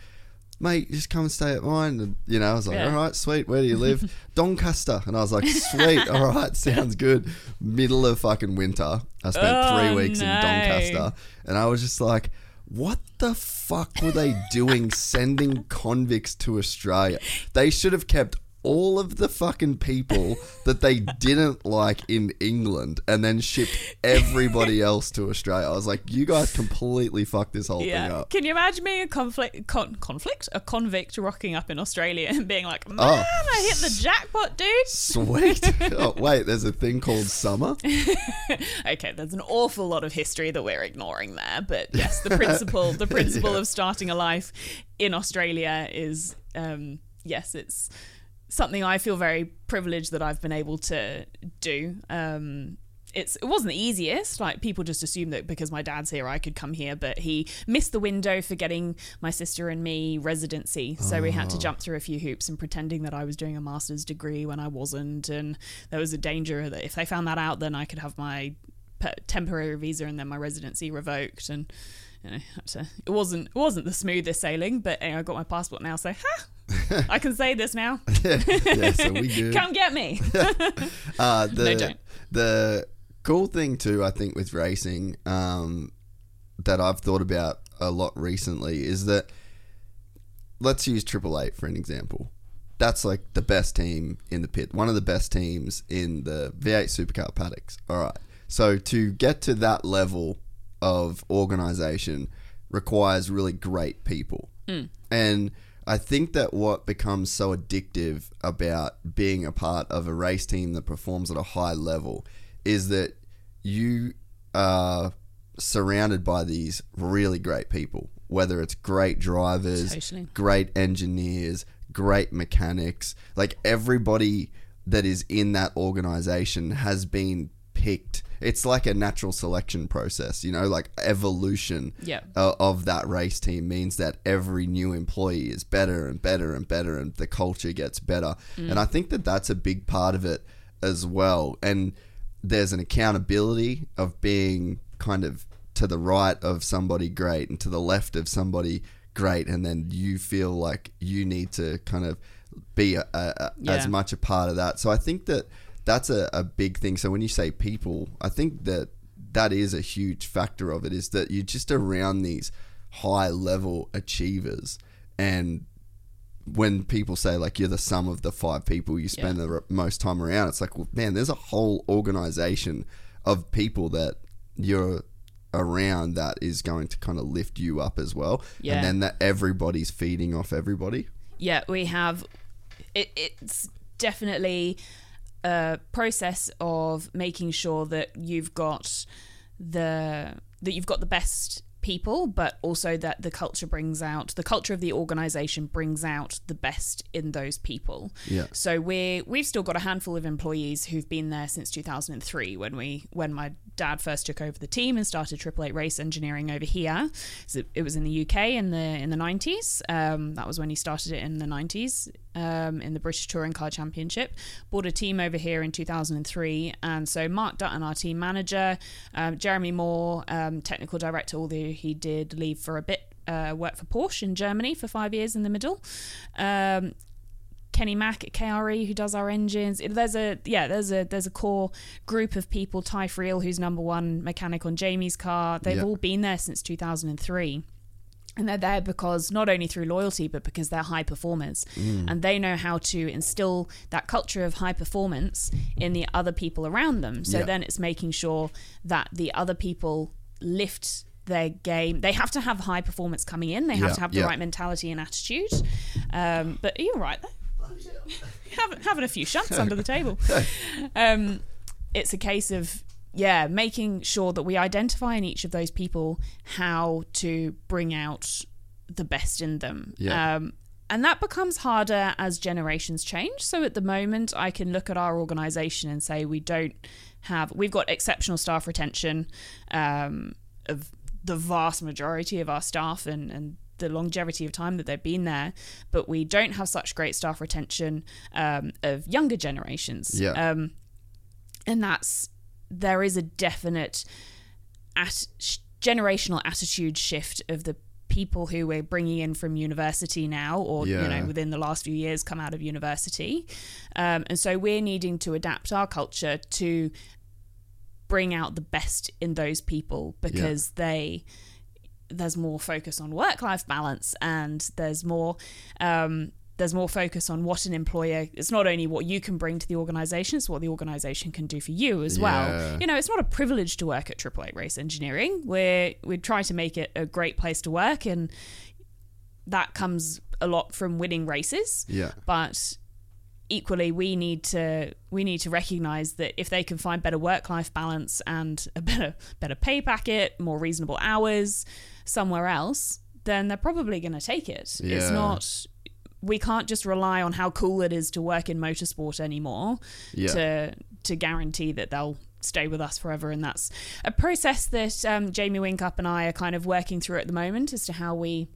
Mate, just come and stay at mine. And, you know, I was like, Yeah. all right, sweet. Where do you live? Doncaster. And I was like, sweet. All right, sounds good. Middle of fucking winter. I spent Oh, three weeks in. Doncaster. And I was just like, what the fuck were they doing sending convicts to Australia? They should have kept all of the fucking people that they didn't like in England and then shipped everybody else to Australia. I was like, you guys completely fucked this whole thing up. Can you imagine being a conflict con- conflict a convict rocking up in Australia and being like, man, Oh. I hit the jackpot, dude. Sweet. oh, wait, there's a thing called summer? okay, there's an awful lot of history that we're ignoring there, but yes, the principle the principle Yeah. of starting a life in Australia is um, yes, it's something I feel very privileged that I've been able to do. Um, it's it wasn't the easiest. Like people just assume that because my dad's here, I could come here, but he missed the window for getting my sister and me residency, so we had to jump through a few hoops and pretending that I was doing a master's degree when I wasn't, and there was a danger that if they found that out, then I could have my temporary visa and then my residency revoked and. You know, had to, it wasn't it wasn't the smoothest sailing, but anyway, I got my passport now, so ha, I can say this now. yeah, so we good. Come get me. Uh, the, No, don't. The cool thing too, I think, with racing um, that I've thought about a lot recently is that let's use Triple Eight for an example. That's like the best team in the pit, one of the best teams in the V8 Supercar paddocks. All right. So to get to that level of organization requires really great people. And I think that what becomes so addictive about being a part of a race team that performs at a high level is that you are surrounded by these really great people, whether it's great drivers, Totally. great engineers, great mechanics. Like everybody that is in that organization has been picked. It's like a natural selection process, you know, like evolution Yeah. uh, of that race team means that every new employee is better and better and better and the culture gets better. And I think that that's a big part of it as well. And there's an accountability of being kind of to the right of somebody great and to the left of somebody great and then you feel like you need to kind of be a, a, a- Yeah. as much a part of that. So I think that that's a, a big thing. So when you say people, I think that that is a huge factor of it is that you're just around these high level achievers and when people say like you're the sum of the five people you spend Yeah. the most time around it's like well, man there's a whole organization of people that you're around that is going to kind of lift you up as well Yeah. and then that everybody's feeding off everybody yeah, we have. It, it's definitely a process of making sure that you've got the that you've got the best people, but also that the culture brings out the culture of the organization brings out the best in those people. Yeah. So we we've still got a handful of employees who've been there since 2003 when we when my dad first took over the team and started Triple Eight Race Engineering over here. So it was in the UK in the in the 90s. Um, that was when he started it in the 90s um, in the British Touring Car Championship. Bought a team over here in 2003, and so Mark Dutton, our team manager, um, Jeromy Moore, um, technical director, although he did leave for a bit. Uh, worked for Porsche in Germany for five years in the middle. Um, Kenny Mack at KRE who does our engines. There's a yeah, there's a there's a core group of people. Ty Friel, who's number one mechanic on Jamie's car. They've Yeah. all been there since 2003. And they're there because not only through loyalty, but because they're high performers. And they know how to instill that culture of high performance in the other people around them. So Yeah. then it's making sure that the other people lift their game. They have to have high performance coming in, they have Yeah, to have the yeah. right mentality and attitude. Um, but you're right there having, having a few shots under the table. Um, it's a case of yeah, making sure that we identify in each of those people how to bring out the best in them. Yeah. Um, and that becomes harder as generations change. So at the moment, I can look at our organization and say we don't have, we've got exceptional staff retention um, of the vast majority of our staff and, and the longevity of time that they've been there, but we don't have such great staff retention um, of younger generations. Yeah. Um, and that's there is a definite at, generational attitude shift of the people who we're bringing in from university now or you know within the last few years come out of university. Um, and so we're needing to adapt our culture to bring out the best in those people because they there's more focus on work life balance and there's more um, there's more focus on what an employer it's not only what you can bring to the organization it's what the organization can do for you as Yeah. well you know it's not a privilege to work at triple eight race engineering. We're we're trying to make it a great place to work and that comes a lot from winning races. Yeah. but equally we need to we need to recognize that if they can find better work life balance and a better better pay packet more reasonable hours somewhere else then they're probably going to take it. It's not we can't just rely on how cool it is to work in motorsport anymore Yeah. to to guarantee that they'll stay with us forever and that's a process that um, Jamie Whincup and I are kind of working through at the moment as to how we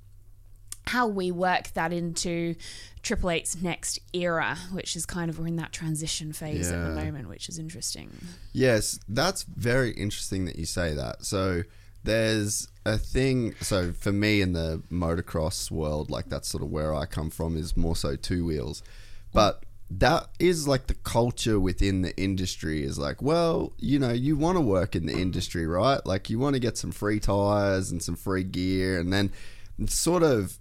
how we work that into Triple Eight's next era, which is kind of we're in that transition phase at the moment, which is interesting. Yes, that's very interesting that you say that. So there's a thing. So for me in the motocross world, like that's sort of where I come from, is more so two wheels. But that is like the culture within the industry is like, well, you know, you want to work in the industry, right? Like you want to get some free tires and some free gear, and then sort of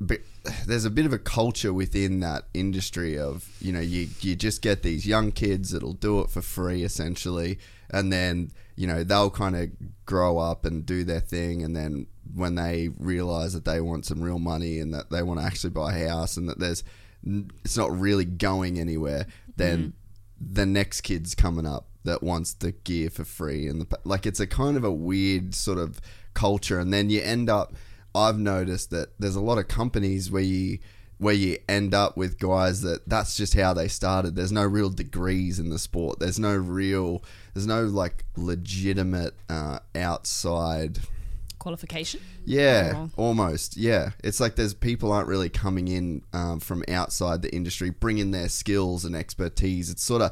but there's a bit of a culture within that industry of you know you you just get these young kids that'll do it for free essentially and then you know they'll kind of grow up and do their thing and then when they realize that they want some real money and that they want to actually buy a house and that there's it's not really going anywhere then mm-hmm. the next kid's coming up that wants the gear for free and the, like it's a kind of a weird sort of culture and then you end up I've noticed that there's a lot of companies where you where you end up with guys that that's just how they started. There's no real degrees in the sport. There's no real there's no like legitimate uh, outside Qualification. yeah, Oh. almost. Yeah, it's like there's people aren't really coming in um, from outside the industry, bringing their skills and expertise. It's sort of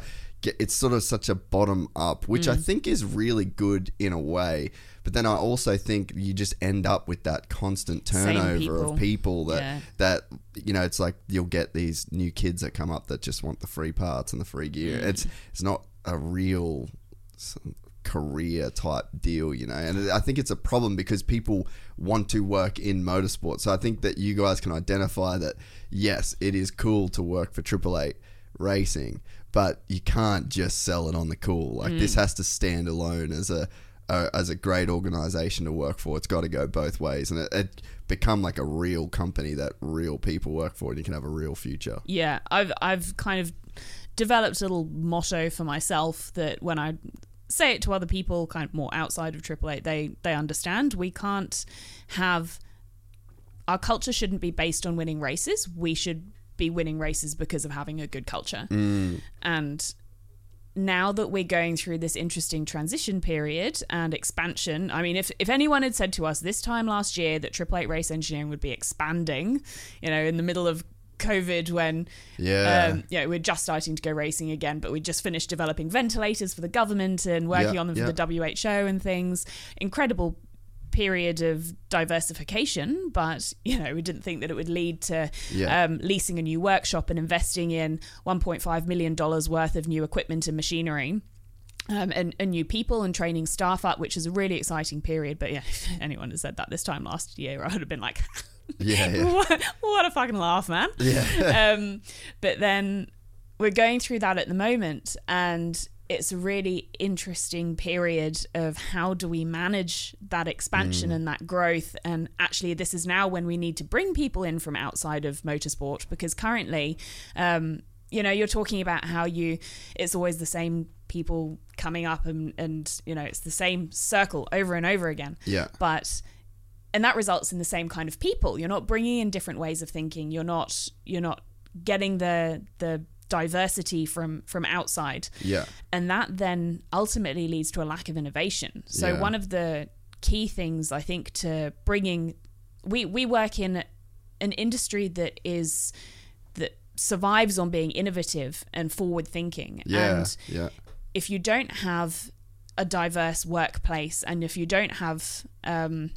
it's sort of such a bottom up, which Mm. I think is really good in a way. But then I also think you just end up with that constant turnover people. of people that Yeah. that you know it's like you'll get these new kids that come up that just want the free parts and the free gear. Mm. It's it's not a real career type deal, you know. And I think it's a problem because people want to work in motorsport. So I think that you guys can identify that yes, it is cool to work for Triple Eight Racing, but you can't just sell it on the cool. Like this mm. has to stand alone as a, a as a great organization to work for. It's got to go both ways, and it, it become like a real company that real people work for, and you can have a real future. Yeah, I've I've kind of developed a little motto for myself that when I say it to other people, kind of more outside of Triple Eight, they they understand. We can't have our culture shouldn't be based on winning races. We should be winning races because of having a good culture. Mm. And now that we're going through this interesting transition period and expansion, I mean, if, if anyone had said to us this time last year that Triple Eight Race Engineering would be expanding, you know, in the middle of COVID when Yeah. um, you know, we're just starting to go racing again, but we just finished developing ventilators for the government and working Yeah, on them yeah. for the WHO and things. Incredible period of diversification, but you know, we didn't think that it would lead to Yeah. um, leasing a new workshop and investing in 1.5 million dollars worth of new equipment and machinery. Um, and, and new people and training staff up, which is a really exciting period. But yeah, if anyone had said that this time last year, I would have been like, Yeah, yeah. what, what a fucking laugh, man. Yeah. um, but then we're going through that at the moment, and it's a really interesting period of how do we manage that expansion and that growth. And actually, this is now when we need to bring people in from outside of motorsport because currently, um, you know you're talking about how you it's always the same people coming up and and you know it's the same circle over and over again Yeah. but and that results in the same kind of people you're not bringing in different ways of thinking you're not you're not getting the the diversity from from outside Yeah. and that then ultimately leads to a lack of innovation so Yeah. one of the key things i think to bringing we we work in an industry that is that survives on being innovative and forward thinking Yeah. and yeah. if you don't have a diverse workplace and if you don't have um,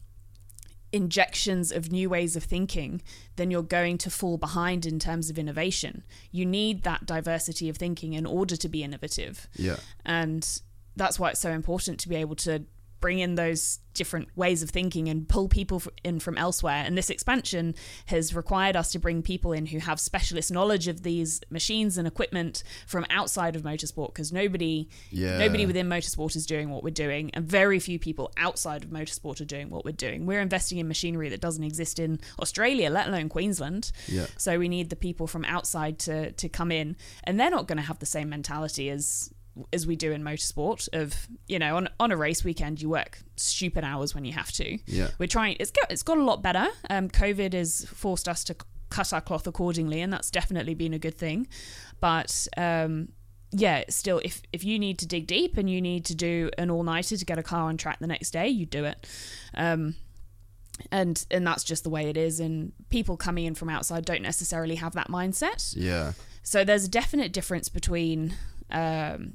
injections of new ways of thinking, then you're going to fall behind in terms of innovation. You need that diversity of thinking in order to be innovative. Yeah. And that's why it's so important to be able to bring in those different ways of thinking and pull people in from elsewhere. And this expansion has required us to bring people in who have specialist knowledge of these machines and equipment from outside of motorsport because nobody Yeah. nobody within motorsport is doing what we're doing and very few people outside of motorsport are doing what we're doing. We're investing in machinery that doesn't exist in Australia, let alone Queensland. Yeah. So we need the people from outside to to come in and they're not going to have the same mentality as as we do in motorsport of you know on on a race weekend you work stupid hours when you have to. Yeah. we're trying it's got it's got a lot better. Um covid has forced us to cut our cloth accordingly and that's definitely been a good thing. But um yeah still if if you need to dig deep and you need to do an all-nighter to get a car on track the next day you do it. Um and and that's just the way it is. And people coming in from outside don't necessarily have that mindset. Yeah. so there's a definite difference between, um,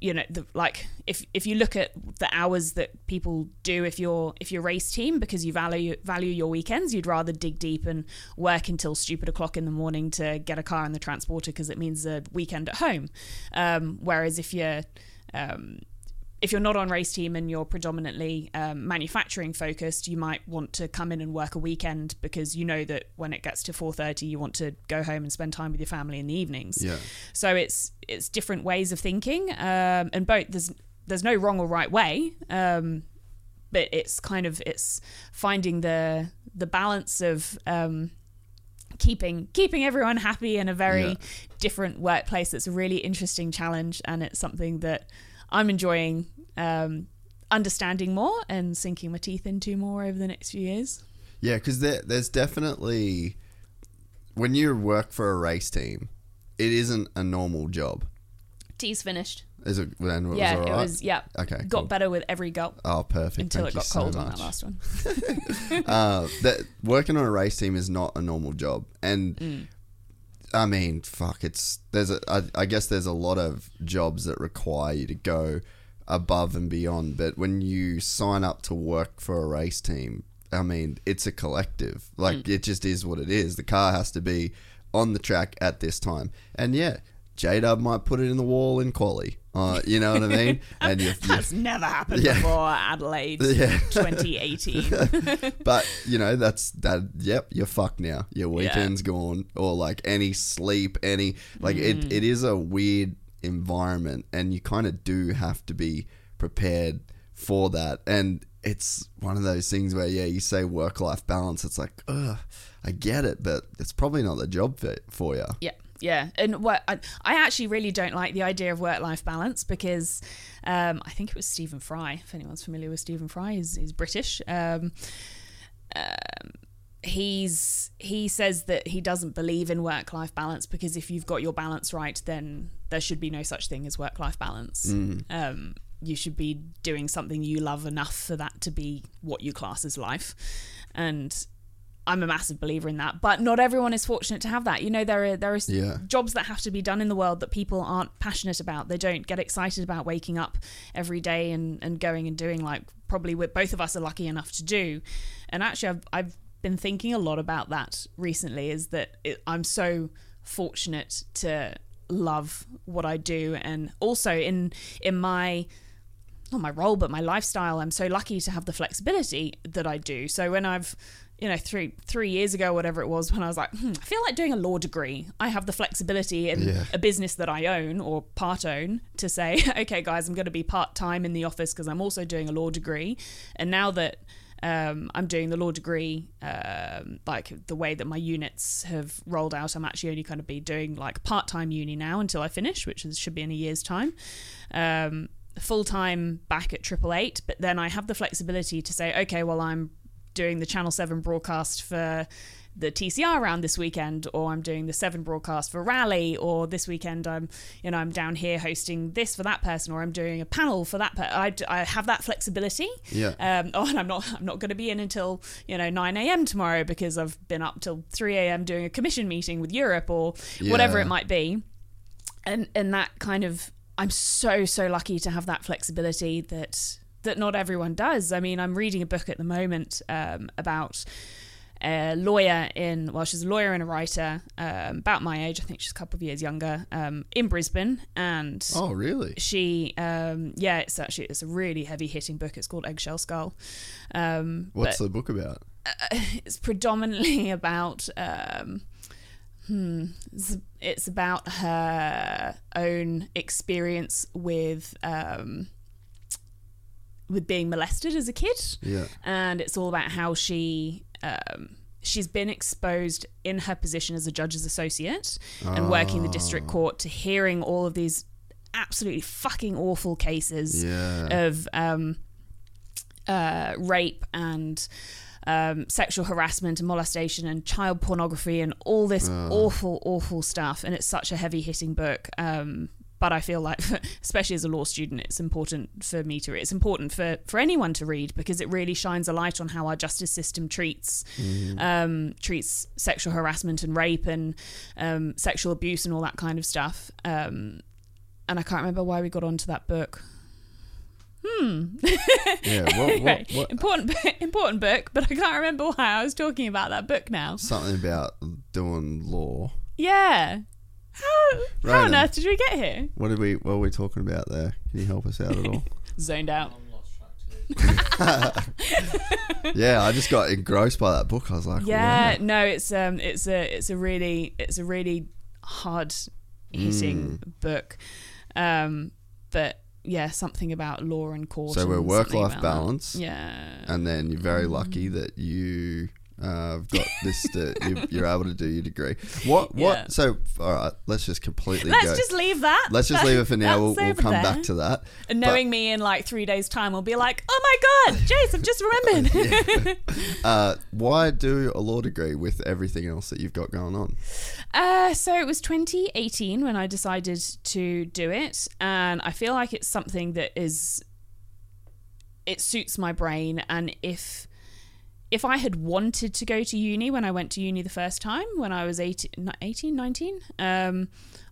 you know, the, like if if you look at the hours that people do if you're if you're race team because you value value your weekends, you'd rather dig deep and work until stupid o'clock in the morning to get a car in the transporter because it means a weekend at home. Um, whereas if you're um, if you're not on race team and you're predominantly um, manufacturing focused, you might want to come in and work a weekend because you know that when it gets to 4:30, you want to go home and spend time with your family in the evenings. Yeah. So it's it's different ways of thinking, um, and both there's there's no wrong or right way, um, but it's kind of it's finding the the balance of um, keeping keeping everyone happy in a very Yeah. different workplace. It's a really interesting challenge, and it's something that I'm enjoying um, understanding more and sinking my teeth into more over the next few years. Yeah, because there, there's definitely when you work for a race team, it isn't a normal job. Tea's finished. Is it? Then it was yeah, all it right? was. Yeah, Okay, got cool. better with every gulp Oh, perfect. until Thank it you got so cold on that last one. uh, that working on a race team is not a normal job, and Mm. I mean, fuck, it's there's a I, I guess there's a lot of jobs that require you to go above and beyond, but when you sign up to work for a race team, I mean, it's a collective. Like Mm. it just is what it is. The car has to be on the track at this time, and yeah. J Dub might put it in the wall in quali. Uh, you know what I mean? And you, you That's never happened Yeah. before Adelaide Yeah. 2018. but you know that's that yep you're fucked now your weekend's gone or like any sleep any like Mm. it, it is a weird environment and you kind of do have to be prepared for that and it's one of those things where yeah you say work life balance it's like ugh i get it but it's probably not the job fit for you Yeah, yeah, and what I, I actually really don't like the idea of work-life balance because um, I think it was Stephen Fry. If anyone's familiar with Stephen Fry, he's, he's British. Um, um, he's he says that he doesn't believe in work-life balance because if you've got your balance right, then there should be no such thing as work-life balance. Um, you should be doing something you love enough for that to be what you class as life, and I'm a massive believer in that, but not everyone is fortunate to have that. You know, there are there are Yeah. jobs that have to be done in the world that people aren't passionate about. They don't get excited about waking up every day and, and going and doing like probably we both of us are lucky enough to do. And actually, I've I've been thinking a lot about that recently. Is that it, I'm so fortunate to love what I do, and also in in my not my role, but my lifestyle. I'm so lucky to have the flexibility that I do. So when I've, you know, three three years ago, whatever it was, when I was like, hmm, I feel like doing a law degree. I have the flexibility in Yeah. a business that I own or part own to say, okay, guys, I'm going to be part time in the office because I'm also doing a law degree. And now that Um, I'm doing the law degree, um, like the way that my units have rolled out. I'm actually only going to be doing like part time uni now until I finish, which is, should be in a year's time. Um, Full time back at Triple Eight, but then I have the flexibility to say, okay, well, I'm doing the Channel 7 broadcast for the TCR round this weekend, or I'm doing the Seven broadcast for Rally, or this weekend I'm, you know, I'm down here hosting this for that person, or I'm doing a panel for that. person. I, I have that flexibility. Yeah. Um, oh, and I'm not I'm not going to be in until you know 9 a.m. tomorrow because I've been up till 3 a.m. doing a commission meeting with Europe or whatever it might be, and and that kind of I'm so so lucky to have that flexibility that that not everyone does. I mean, I'm reading a book at the moment um, about a lawyer in well, she's a lawyer and a writer um, about my age. I think she's a couple of years younger um, in Brisbane, and Oh, really? she um yeah it's actually it's a really heavy hitting book it's called eggshell skull um What's but the book about? it's predominantly about um hmm it's, it's about her own experience with um with being molested as a kid Yeah. and it's all about how she um, she's been exposed in her position as a judge's associate and working the district Ah. court to hearing all of these absolutely fucking awful cases Yeah. of um, uh, rape and um, sexual harassment and molestation and child pornography and all this awful, awful stuff. And it's such a heavy hitting book. Um, but I feel like, especially as a law student, it's important for me to read. It's important for, for anyone to read because it really shines a light on how our justice system treats um, treats sexual harassment and rape and um, sexual abuse and all that kind of stuff. Um, and I can't remember why we got onto that book. Hmm. yeah. What, what, what, important important book, but I can't remember why I was talking about that book now. something about doing law. Yeah. How, how on earth did we get here? What did we? What were we talking about there? Can you help us out at all? Zoned out. yeah, I just got engrossed by that book. I was like, Yeah, wow. no, it's um it's a it's a really it's a really hard hitting Mm. book. Um but yeah, something about law and court. So we're work life about that. balance. Yeah. and then you're very lucky that you uh, have got this. To, you, you're able to do your degree. What? What? Yeah. So, all right. Let's just completely. Let's go. just leave that. Let's just leave it for now. We'll, we'll come there. back to that. And But- knowing me in like three days' time, will be like, oh my god, Jace, I've just remembered. Uh, why do a law degree with everything else that you've got going on? Uh, so it was 2018 when I decided to do it, and I feel like it's something that is it suits my brain. And if if I had wanted to go to uni when I went to uni the first time, when I was 18, 18 19, um,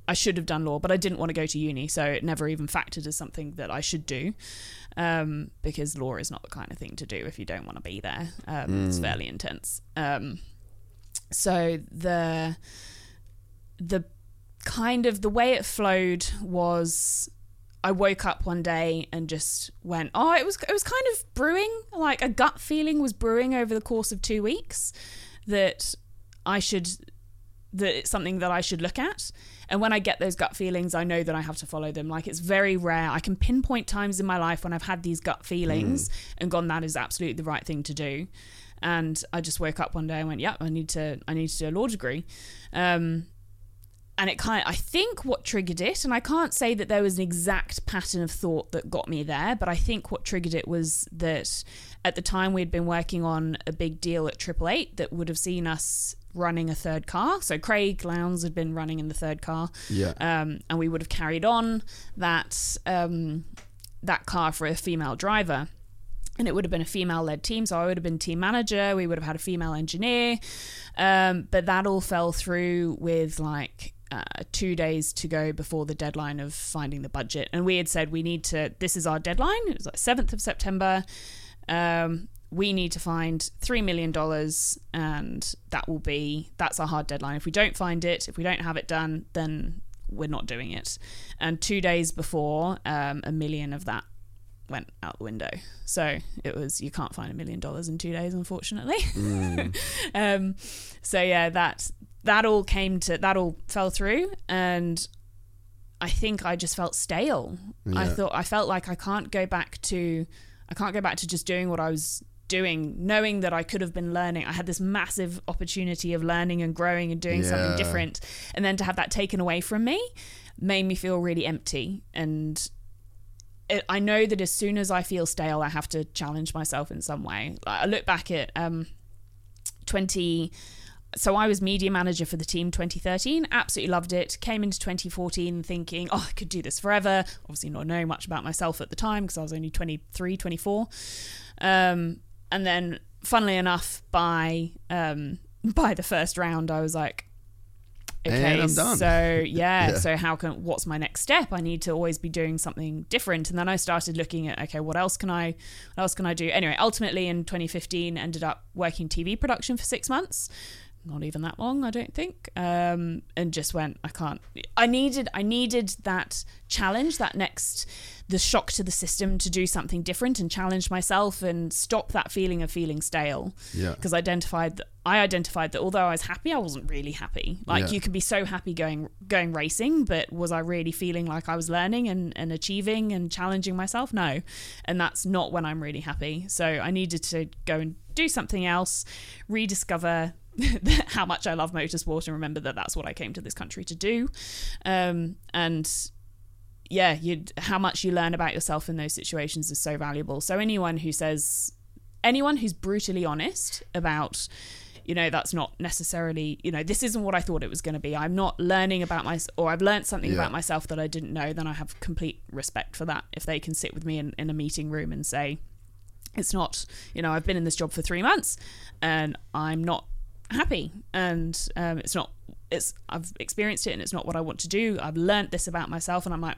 I should have done law, but I didn't want to go to uni, so it never even factored as something that I should do. Um, because law is not the kind of thing to do if you don't want to be there. Um, It's fairly intense. Um, so the the kind of the way it flowed was I woke up one day and just went, oh, it was it was kind of brewing, like a gut feeling was brewing over the course of two weeks that I should that it's something that I should look at. And when I get those gut feelings, I know that I have to follow them. Like it's very rare. I can pinpoint times in my life when I've had these gut feelings and gone, that is absolutely the right thing to do. And I just woke up one day and went, yep, I need to I need to do a law degree. Um, and it kind of, I think what triggered it, and I can't say that there was an exact pattern of thought that got me there, but I think what triggered it was that at the time we'd been working on a big deal at Triple Eight that would have seen us running a third car. So Craig Lowndes had been running in the third car, Yeah. um, and we would have carried on that um, that car for a female driver and it would have been a female led team. So I would have been team manager. We would have had a female engineer. Um, but that all fell through with like uh, two days to go before the deadline of finding the budget. And we had said we need to, this is our deadline. It was like 7th of September. Um, we need to find $3 million and that will be, that's our hard deadline. If we don't find it, if we don't have it done, then we're not doing it. And two days before, um, a million of that went out the window. So it was you can't find a million dollars in two days, unfortunately. um, so yeah, that that all came to that all fell through, and I think I just felt stale. I thought I felt like I can't go back to I can't go back to just doing what I was doing, knowing that I could have been learning. I had this massive opportunity of learning and growing and doing Yeah. something different. And then to have that taken away from me made me feel really empty. And it, I know that as soon as I feel stale, I have to challenge myself in some way. Like, I look back at um, 20. So I was media manager for the team 2013. Absolutely loved it. Came into 2014 thinking, oh, I could do this forever. Obviously, not knowing much about myself at the time because I was only 23, 24. Um, and then, funnily enough, by um, by the first round, I was like, okay, I'm done. so yeah, Yeah. so how can what's my next step? I need to always be doing something different. And then I started looking at okay, what else can I what else can I do? Anyway, ultimately in 2015 ended up working TV production for 6 months. Not even that long, I don't think. Um, and just went, I can't. I needed, I needed that challenge, that next, the shock to the system to do something different and challenge myself and stop that feeling of feeling stale Yeah. because I identified that I identified that although I was happy, I wasn't really happy. Like Yeah. you can be so happy going going racing, but was I really feeling like I was learning and, and achieving and challenging myself? No. And that's not when I'm really happy. So I needed to go and do something else, rediscover how much I love motorsport and remember that that's what I came to this country to do. Um, and yeah, you how much you learn about yourself in those situations is so valuable. So anyone who says anyone who's brutally honest about you know that's not necessarily you know this isn't what i thought it was going to be i'm not learning about my or i've learned something Yeah. about myself that i didn't know then i have complete respect for that if they can sit with me in, in a meeting room and say it's not you know i've been in this job for three months and i'm not happy. And um, it's not it's i've experienced it and it's not what i want to do. I've learnt this about myself and i'm like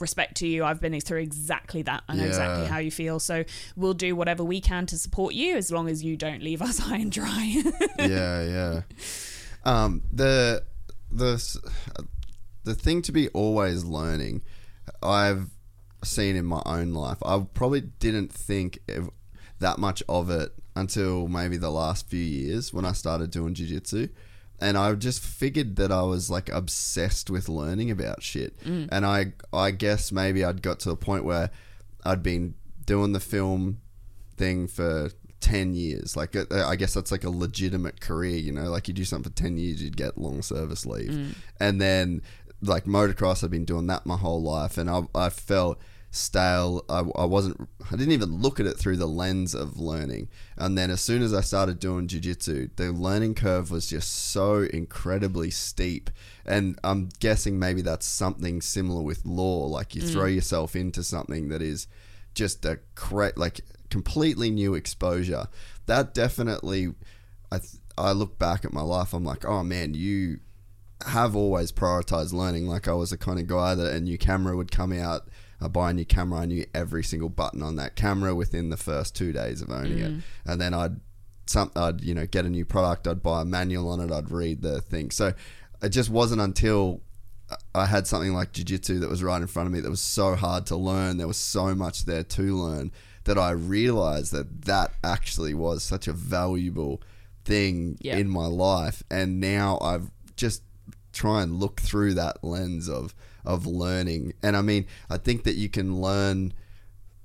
respect to you. I've been through exactly that. I know exactly how you feel. So we'll do whatever we can to support you as long as you don't leave us high and dry. Yeah, yeah. Um, the the the thing to be always learning, I've seen in my own life. I probably didn't think of that much of it until maybe the last few years when I started doing jiu-jitsu. And I just figured that I was like obsessed with learning about shit. And I I guess maybe I'd got to a point where I'd been doing the film thing for 10 years. Like, uh, I guess that's like a legitimate career, you know? Like, you do something for 10 years, you'd get long service leave. And then, like, motocross, I've been doing that my whole life. And I, I felt stale. I, I wasn't, I didn't even look at it through the lens of learning. And then, as soon as I started doing jiu-jitsu, the learning curve was just so incredibly steep. And I'm guessing maybe that's something similar with law. Like, you mm. throw yourself into something that is just a correct like completely new exposure that definitely i th- i look back at my life i'm like oh man you have always prioritized learning like i was the kind of guy that a new camera would come out i buy a new camera i knew every single button on that camera within the first two days of owning it mm. and then i'd some i'd you know get a new product i'd buy a manual on it i'd read the thing so it just wasn't until I had something like jiu-jitsu that was right in front of me that was so hard to learn. There was so much there to learn that I realized that that actually was such a valuable thing Yeah. in my life. And now I've just try and look through that lens of of learning. And I mean, I think that you can learn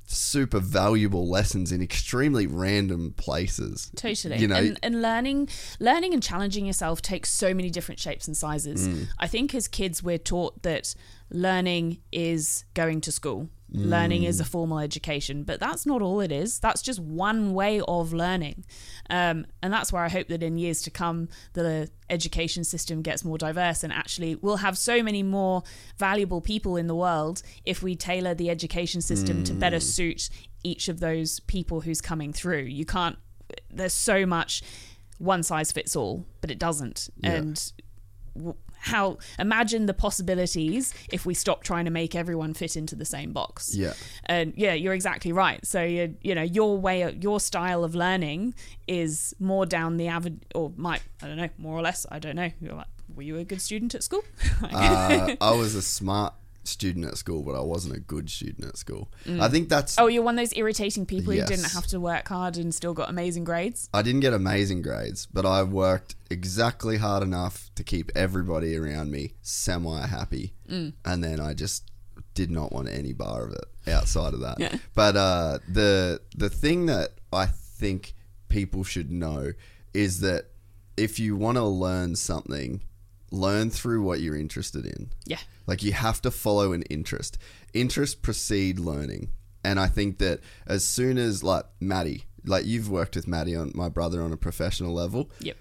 super valuable lessons in extremely random places. Totally. You know, and, and learning learning and challenging yourself takes so many different shapes and sizes. Mm. I think as kids we're taught that learning is going to school. Learning is a Mm. formal education, but that's not all it is. That's just one way of learning. Um, and that's where I hope that in years to come, the education system gets more diverse and actually we'll have so many more valuable people in the world if we tailor the education system to better suit each of those people who's coming through. You can't, there's so much one size fits all, but it doesn't. And w- how imagine the possibilities if we stop trying to make everyone fit into the same box. Yeah. and yeah you're exactly right. So you you know your way your style of learning is more down the avid or might i don't know more or less i don't know. You're like were you a good student at school? Uh, I was a smart student at school, but I wasn't a good student at school. I think that's oh you're one of those irritating people who didn't have to work hard and still got amazing grades I didn't get amazing grades, but I worked exactly hard enough to keep everybody around me semi happy. Mm. And then I just did not want any bar of it outside of that. Yeah. But uh, the the thing that I think people should know is that if you want to learn something, learn through what you're interested in. Yeah. Like you have to follow an interest. Interest precede learning. And I think that as soon as like Maddie, like you've worked with Maddie on my brother on a professional level. Yep.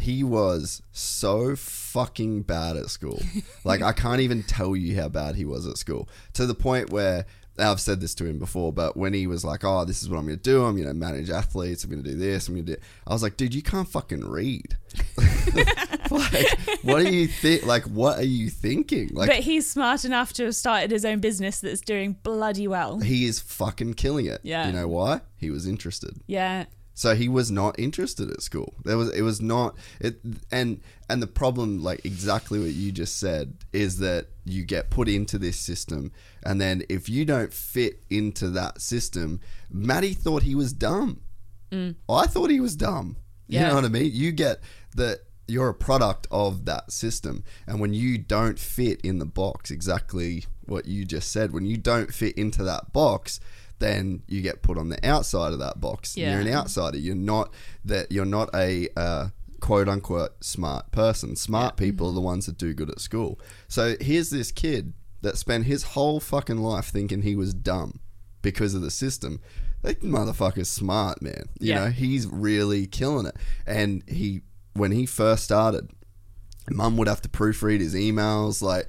He was so fucking bad at school. like I can't even tell you how bad he was at school. To the point where I've said this to him before, but when he was like, "Oh, this is what I'm going to do. I'm going to manage athletes. I'm going to do this. I'm going to do," I was like, "Dude, you can't fucking read. like, what are you think? Like, what are you thinking? Like, but he's smart enough to have started his own business that's doing bloody well. he is fucking killing it. Yeah. You know why? He was interested. Yeah. So he was not interested at school. There was it was not it and and the problem like exactly what you just said is that you get put into this system and then if you don't fit into that system, Maddie thought he was dumb. I thought he was dumb. You Mm. Yeah. know what I mean? You get that you're a product of that system. And when you don't fit in the box exactly what you just said when you don't fit into that box then you get put on the outside of that box. Yeah. you're an outsider. You're not that you're not a uh, quote unquote smart person. Smart people are the ones that do good at school. So here's this kid that spent his whole fucking life thinking he was dumb because of the system. That motherfucker's smart man. You Yeah. know he's really killing it. And he when he first started mum would have to proofread his emails like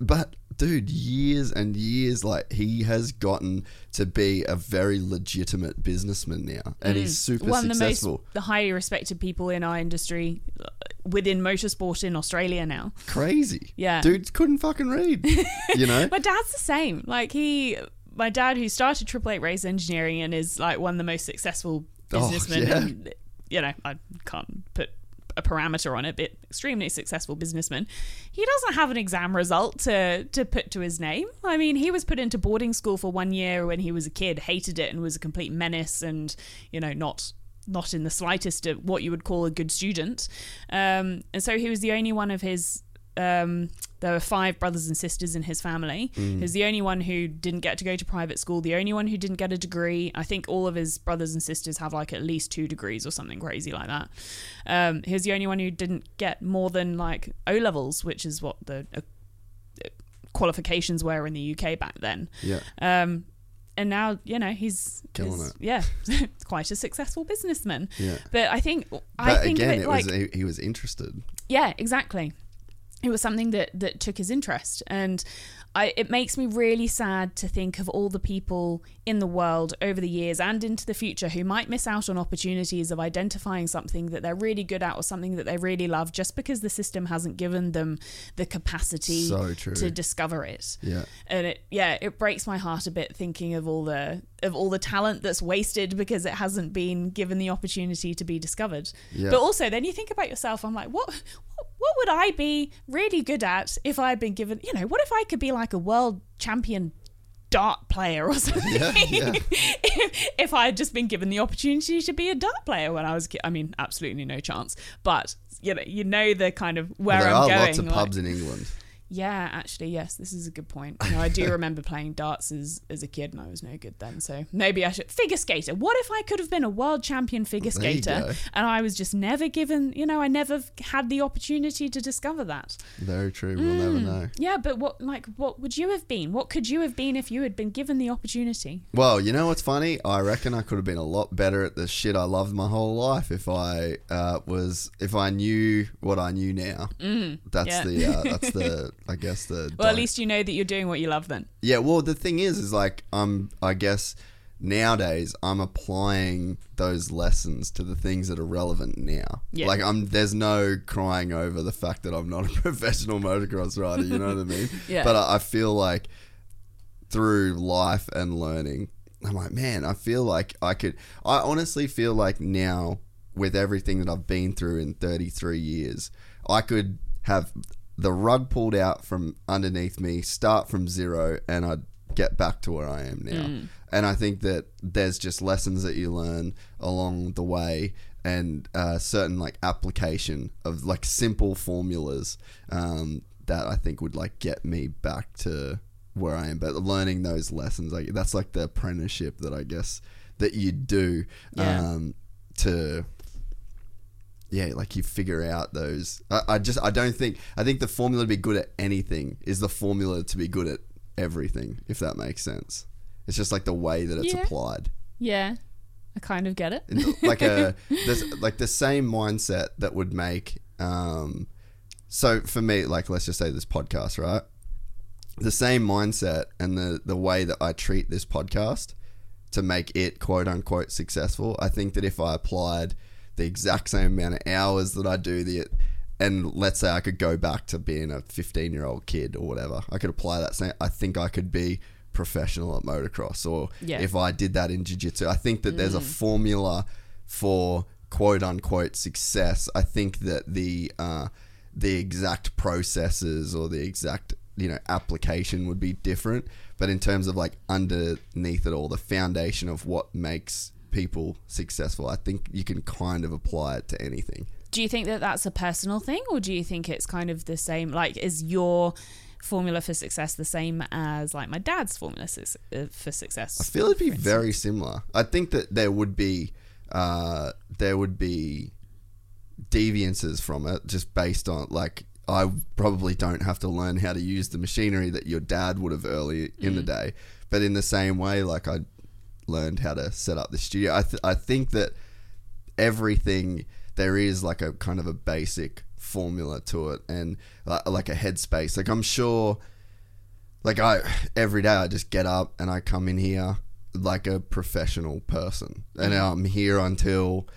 but dude years and years like he has gotten to be a very legitimate businessman now and he's super Mm. One of the most the highly respected people in our industry uh, within motorsport in Australia now. crazy Yeah. dude couldn't fucking read you know My dad's the same. Like he, my dad, who started Triple Eight Race Engineering and is like one of the most successful businessmen. Oh, businessmen. yeah. and, you know, I can't put a parameter on it, but extremely successful businessman. He doesn't have an exam result to to put to his name. I mean, he was put into boarding school for one year when he was a kid, hated it, and was a complete menace, and you know, not not in the slightest of what you would call a good student. Um, and so he was the only one of his. Um, there were five brothers and sisters in his family. He was the only one who didn't get to go to private school, the only one who didn't get a degree. I think all of his brothers and sisters have like at least two degrees or something crazy like that. Um, he was the only one who didn't get more than like O levels, which is what the uh, qualifications were in the UK back then. yeah Um, and now you know he's Killing he's- it. Yeah, quite a successful businessman. Yeah. But I think I think again it, it like was he was interested yeah, exactly. It was something that that took his interest, and I, it makes me really sad to think of all the people in the world over the years and into the future who might miss out on opportunities of identifying something that they're really good at or something that they really love just because the system hasn't given them the capacity So to discover it. Yeah. and it yeah it breaks my heart a bit thinking of all the of all the talent that's wasted because it hasn't been given the opportunity to be discovered Yeah. but also then you think about yourself i'm like what what- what would i be really good at if i'd been given you know what if i could be like a world champion dart player or something Yeah, yeah. if, if i had just been given the opportunity to be a dart player when i was i mean absolutely no chance but you know you know the kind of where there i'm are going lots of like- pubs in England yeah, actually, yes, this is a good point. You know, I do remember playing darts as, as a kid, and I was no good then. So maybe I should figure skater. What if I could have been a world champion figure There skater, and I was just never given? You know, I never had the opportunity to discover that. very true we'll never Mm. know Yeah, but what like what would you have been? What could you have been if you had been given the opportunity? Well, you know what's funny? I reckon I could have been a lot better at the shit I loved my whole life if I uh, was if I knew what I knew now. Mm, that's yeah. the uh, that's the I guess the Well, at least you know that you're doing what you love then. yeah. Well, the thing is, is like I'm I guess nowadays I'm applying those lessons to the things that are relevant now. Yeah. Like I'm there's no crying over the fact that I'm not a professional motocross rider. You know what I mean? Yeah. But I, I feel like through life and learning, I'm like, man, I feel like I could. I honestly feel like now, with everything that I've been through in 33 years, I could have the rug pulled out from underneath me, start from zero, and I'd get back to where I am now. And I think that there's just lessons that you learn along the way. And uh, certain like application of like simple formulas um, that I think would like get me back to where I am. But learning those lessons, like that's like the apprenticeship that I guess that you do Yeah. um, to yeah, like you figure out those. I, I just I don't think I think the formula to be good at anything is the formula to be good at everything. If that makes sense, it's just like the way that it's Yeah. applied. Yeah, I kind of get it. Like a like the same mindset that would make. Um, so for me, like let's just say this podcast, right? The same mindset and the the way that I treat this podcast to make it quote unquote successful. I think that if I applied the exact same amount of hours that I do the and let's say I could go back to being a 15 year old kid or whatever, I could apply that same. I think I could be professional at motocross, or Yeah. if I did that in jiu jitsu, I think that there's a formula for quote unquote success. I think that the uh, the exact processes or the exact you know application would be different, but in terms of like underneath it all, the foundation of what makes people successful, I think you can kind of apply it to anything. Do you think that that's a personal thing, or do you think it's kind of the same? Like, is your formula for success the same as like my dad's formula uh, for success? I feel it'd be very similar. I think that there would be uh, there would be deviances from it just based on like I probably don't have to learn how to use the machinery that your dad would have early in the day, but in the same way, like I learned how to set up the studio. I th- I think that everything there is like a kind of a basic formula to it and like a headspace. Like I'm sure like I every day I just get up and I come in here like a professional person, and mm. I'm here until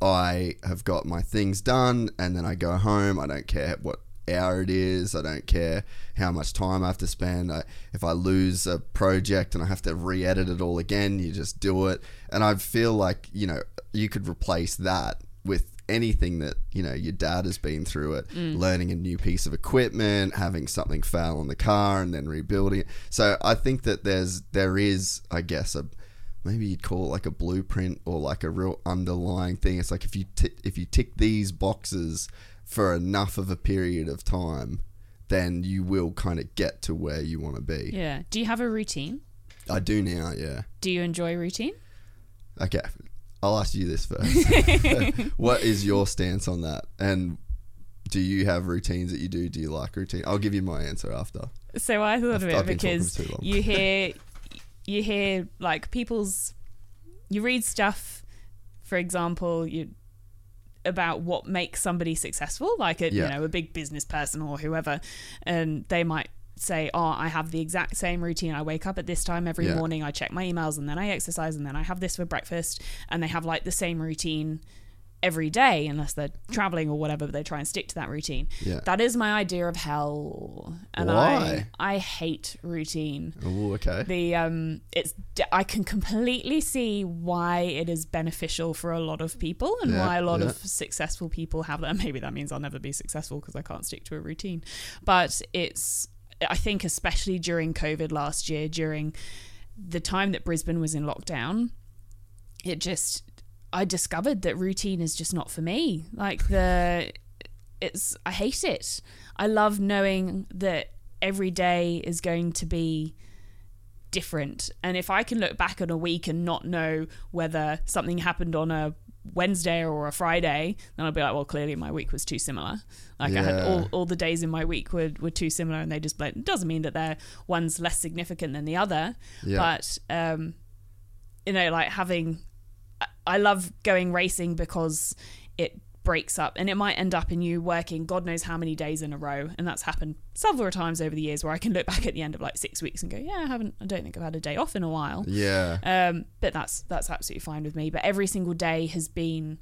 I have got my things done, and then I go home. I don't care what hour it is. I don't care how much time I have to spend. I, if I lose a project and I have to re-edit it all again, you just do it. And I feel like you know you could replace that with anything that you know your dad has been through it mm. learning a new piece of equipment having something fail on the car and then rebuilding it so i think that there's there is i guess a maybe you'd call it like a blueprint or like a real underlying thing it's like if you t- if you tick these boxes for enough of a period of time then you will kind of get to where you want to be Yeah. Do you have a routine? i do now yeah Do you enjoy routine? Okay, I'll ask you this first. what is your stance on that? And do you have routines that you do? Do you like routine? I'll give you my answer after. So I thought of it I've been talking because for too long. you hear you hear like people's you read stuff for example you about what makes somebody successful like a Yeah. you know a big business person or whoever and they might say oh I have the exact same routine I wake up at this time every Yeah. morning I check my emails and then I exercise and then I have this for breakfast and they have like the same routine every day unless they're traveling or whatever but they try and stick to that routine Yeah. that is my idea of hell and Why? I I hate routine. Oh, okay. The um, it's I can completely see why it is beneficial for a lot of people and Yeah, why a lot yeah. of successful people have that. Maybe that means I'll never be successful because I can't stick to a routine. But it's I think especially during COVID last year, during the time that Brisbane was in lockdown, it just I discovered that routine is just not for me. Like the it's I hate it. I love knowing that every day is going to be different. And if I can look back on a week and not know whether something happened on a Wednesday or a Friday, then I'll be like, well, clearly my week was too similar. Like I had all, all the days in my week were, were too similar and they just blend. It doesn't mean that they're one's less significant than the other, Yeah. but um, you know, like having I- love going racing because it breaks up and it might end up in you working God knows how many days in a row. And that's happened several times over the years where I can look back at the end of like six weeks and go, yeah, I haven't, I don't think I've had a day off in a while. Yeah. Um, but that's, that's absolutely fine with me. But every single day has been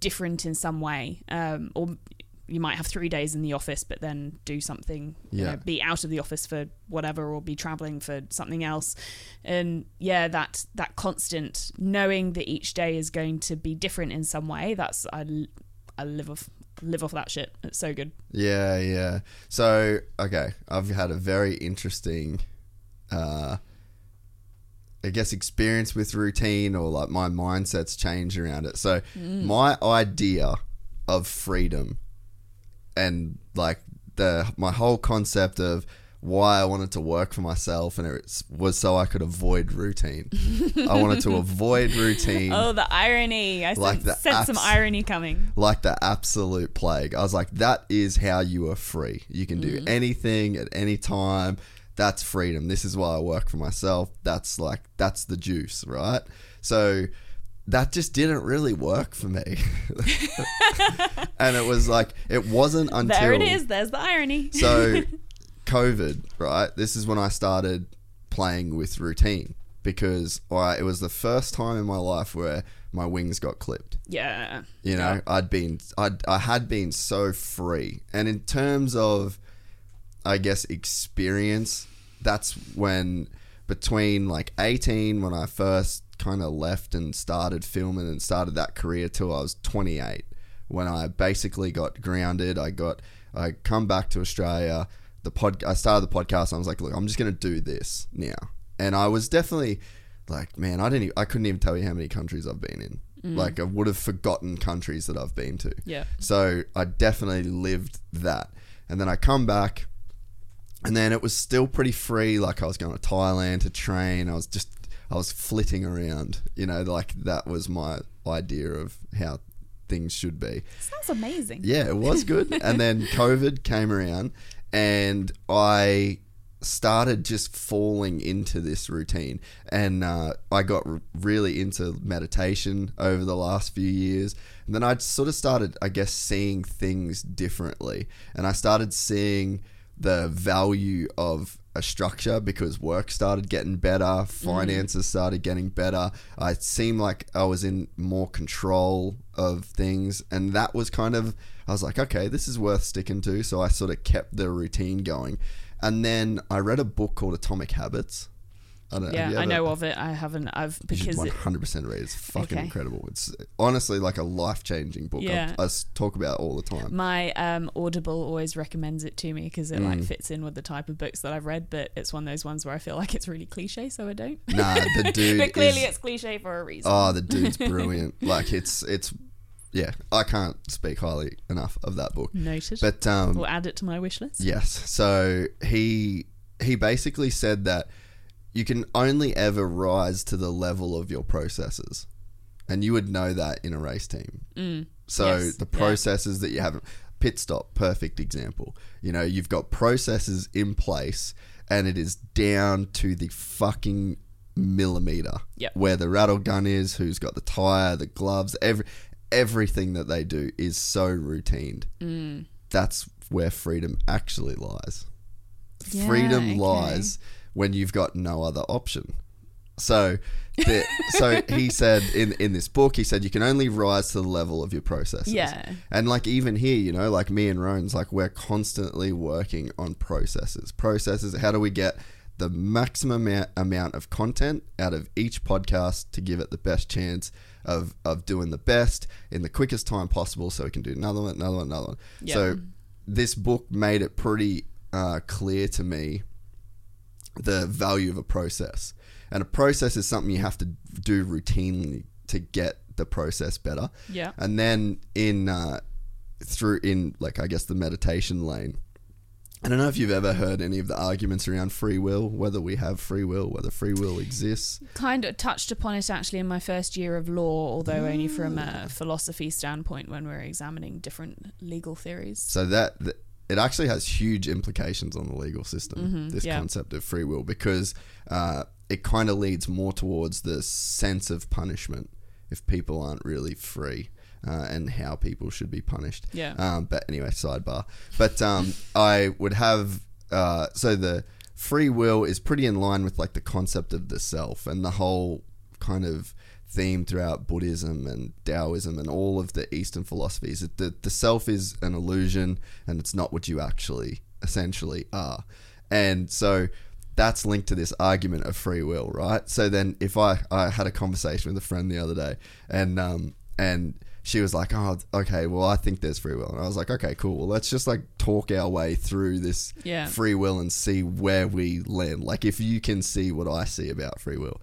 different in some way. Um, or you might have three days in the office, but then do something, you know, be out of the office for whatever, or be traveling for something else. And yeah, that that constant knowing that each day is going to be different in some way. That's I, I live off live off that shit. It's so good. Yeah, yeah. So, okay, I've had a very interesting, uh, I guess, experience with routine or like my mindset's changed around it. So, my idea of freedom and like the my whole concept of why I wanted to work for myself, and it was so I could avoid routine. I wanted to avoid routine. Oh, the irony! I Like sense some irony coming. like the absolute plague. I was like, that is how you are free. You can do mm. anything at any time. That's freedom. This is why I work for myself. That's like, that's the juice, right? So that just didn't really work for me. and it was like, it wasn't until. There it is. There's the irony. So, COVID, right? This is when I started playing with routine because I, it was the first time in my life where my wings got clipped. yeah. You know, I'd been, I'd, I had been so free. And in terms of, I guess, experience, that's when between like 18, when I first kind of left and started filming and started that career till I was 28, when I basically got grounded. I got, I come back to Australia. The pod, I started the podcast. I was like, look, I'm just going to do this now. And I was definitely like, man, I didn't, I couldn't even tell you how many countries I've been in. Mm. Like, I would have forgotten countries that I've been to. Yeah. So I definitely lived that. And then I come back, and then it was still pretty free. Like I was going to Thailand to train. I was just, I was flitting around. You know, like that was my idea of how things should be. Sounds amazing. Yeah, it was good. and then COVID came around, and I started just falling into this routine. And uh, I got r- really into meditation over the last few years. And then I sort of started, I guess, seeing things differently. And I started seeing the value of a structure because work started getting better, mm. finances started getting better. I seemed like I was in more control of things, and that was kind of I was like, okay, this is worth sticking to. So I sort of kept the routine going, and then I read a book called Atomic Habits. I don't Yeah, have I know of it. I haven't. I've because hundred percent read. It's fucking Okay. incredible. It's honestly like a life changing book. I- Yeah. I, s- talk about it all the time. my um, Audible always recommends it to me because it Mm. like fits in with the type of books that I've read. But it's one of those ones where I feel like it's really cliche, so I don't. Nah, the dude. but clearly, is- it's cliche for a reason. Oh, the dude's brilliant. like it's it's yeah, I can't speak highly enough of that book. Noted. But um we'll add it to my wish list. yes, so he he basically said that you can only ever rise to the level of your processes. And you would know that in a race team. So Mm. Yes, the yeah. processes that you have pit stop, perfect example. You know, you've got processes in place and it is down to the fucking millimeter Yep. where the rattle gun is, who's got the tire, the gloves, every everything that they do is so routined. Mm. That's where freedom actually lies. Yeah, freedom okay. lies when you've got no other option. So, the, so he said in in this book, he said you can only rise to the level of your processes. Yeah. And like even here, you know, like me and Roan's, like we're constantly working on processes. Processes. How do we get the maximum amount, amount of content out of each podcast to give it the best chance of of doing the best in the quickest time possible, so we can do another one, another one, another one. Yeah. So this book made it pretty uh, clear to me the value of a process. And a process is something you have to do routinely to get the process better. Yeah. And then in uh, through in like I guess the meditation lane. I don't know if you've ever heard any of the arguments around free will, whether we have free will, whether free will exists. Kind of touched upon it actually in my first year of law, although only from a philosophy standpoint when we're examining different legal theories. So that, that it actually has huge implications on the legal system. this yeah. concept of free will because uh, it kind of leads more towards the sense of punishment if people aren't really free. Uh, and how people should be punished. Yeah. Um, but anyway, sidebar. But um, I would have uh, so the free will is pretty in line with like the concept of the self and the whole kind of theme throughout Buddhism and Taoism and all of the Eastern philosophies. That the the self is an illusion and it's not what you actually essentially are. And so that's linked to this argument of free will, right? So then if I I had a conversation with a friend the other day and um and she was like, "Oh, okay. Well, I think there's free will," and I was like, "Okay, cool. Well, let's just like talk our way through this Yeah. free will and see where we land. Like, if you can see what I see about free will,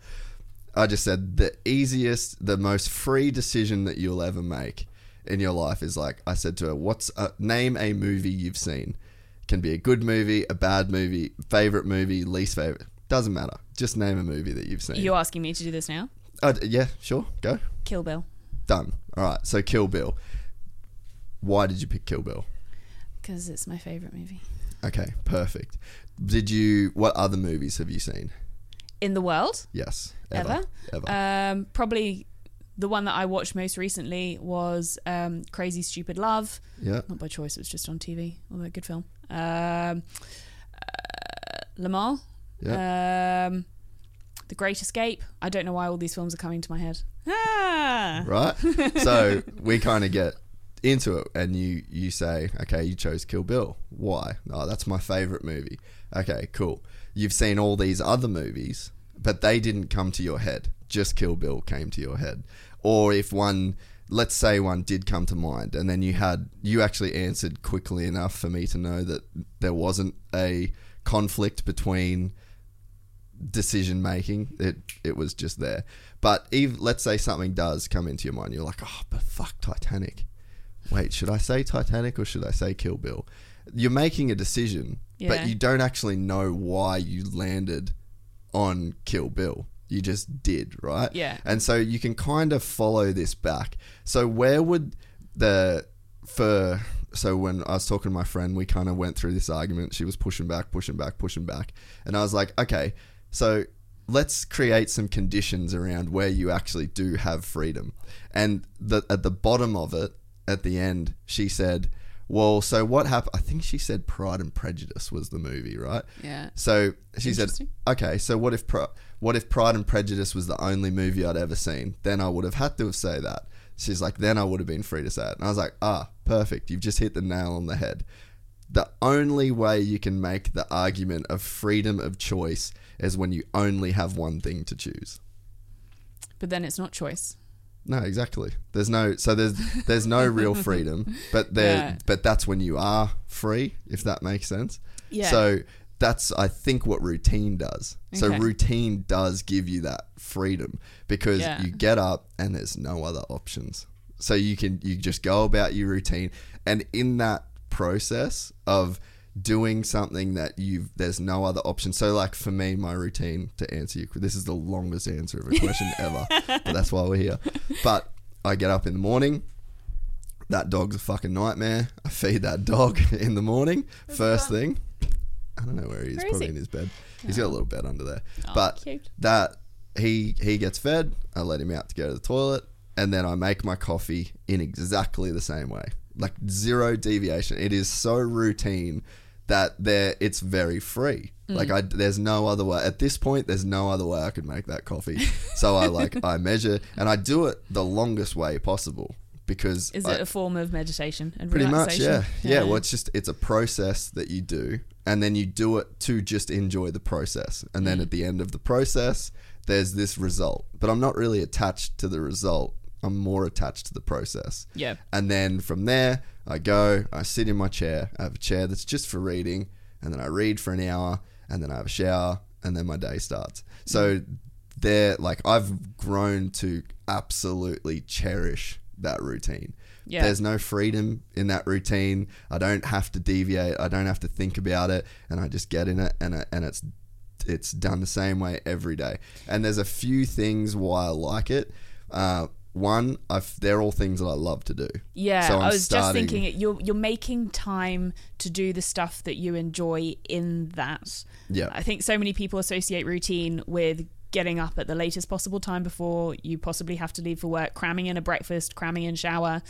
I just said the easiest, the most free decision that you'll ever make in your life is like I said to her, "What's uh, name a movie you've seen? Can be a good movie, a bad movie, favorite movie, least favorite. Doesn't matter. Just name a movie that you've seen. You're asking me to do this now? Uh, yeah, sure. Go. Kill Bill. Done. All right. So Kill Bill. Why did you pick Kill Bill? Because it's my favourite movie. Okay, perfect. Did you? What other movies have you seen? In the world? Yes. Ever. Ever? Ever. Um, probably the one that I watched most recently was um, Crazy Stupid Love. yeah. Not by choice, it was just on TV. Although, good film. Um, uh, Le Mans. Yeah. Um, the Great Escape. I don't know why all these films are coming to my head. Ah! right? so we kind of get into it, and you you say, okay, you chose Kill Bill. Why? Oh, that's my favorite movie. Okay, cool. You've seen all these other movies, but they didn't come to your head. Just Kill Bill came to your head. Or if one, let's say one did come to mind, and then you had you actually answered quickly enough for me to know that there wasn't a conflict between decision making. It it was just there. But if let's say something does come into your mind, you're like, oh, but fuck Titanic. Wait, should I say Titanic or should I say Kill Bill? You're making a decision, Yeah. but you don't actually know why you landed on Kill Bill. You just did, right? Yeah. And so you can kind of follow this back. So where would the for so when I was talking to my friend, we kind of went through this argument. She was pushing back, pushing back, pushing back, and I was like, okay, so let's create some conditions around where you actually do have freedom. And the, at the bottom of it, at the end, she said, "Well, so what happened?" I think she said Pride and Prejudice was the movie, right? Yeah. So she said, "Okay, so what if Pri- what if Pride and Prejudice was the only movie I'd ever seen? Then I would have had to have say that." She's like, "Then I would have been free to say it." And I was like, "Ah, perfect. You've just hit the nail on the head." The only way you can make the argument of freedom of choice is when you only have one thing to choose. But then it's not choice. No, exactly. There's no so there's there's no real freedom, but there Yeah. but that's when you are free, if that makes sense. Yeah. So that's I think what routine does. So routine does give you that freedom because Yeah. you get up and there's no other options. So you can you just go about your routine and in that process of doing something that you've there's no other option. So like for me my routine to answer you this is the longest answer of a question ever. But that's why we're here. But I get up in the morning, that dog's a fucking nightmare. I feed that dog in the morning. First thing, I don't know where he is. Where is probably he? in his bed. He's got a little bed under there. Oh, but cute. that he he gets fed. I let him out to go to the toilet, and then I make my coffee in exactly the same way, like zero deviation. It is so routine that there it's very free. Mm. Like I, there's no other way. At this point, there's no other way I could make that coffee. So I like I measure and I do it the longest way possible because Is I- it a form of meditation and Pretty much, relaxation? yeah. yeah. Well, it's just it's a process that you do, and then you do it to just enjoy the process, and Mm. then at the end of the process, there's this result. But I'm not really attached to the result. I'm more attached to the process. Yeah. And then from there, I go, I sit in my chair. I have a chair that's just for reading, and then I read for an hour, and then I have a shower, and then my day starts. So there, like, I've grown to absolutely cherish that routine. Yeah. There's no freedom in that routine. I don't have to deviate. I don't have to think about it, and I just get in it, and it, and it's it's done the same way every day. And there's a few things why I like it. Uh, one, I've, they're all things that I love to do. Yeah, So I'm was starting- just thinking you're you're making time to do the stuff that you enjoy in that. Yeah. I think so many people associate routine with getting up at the latest possible time before you possibly have to leave for work, cramming in a breakfast, cramming in shower,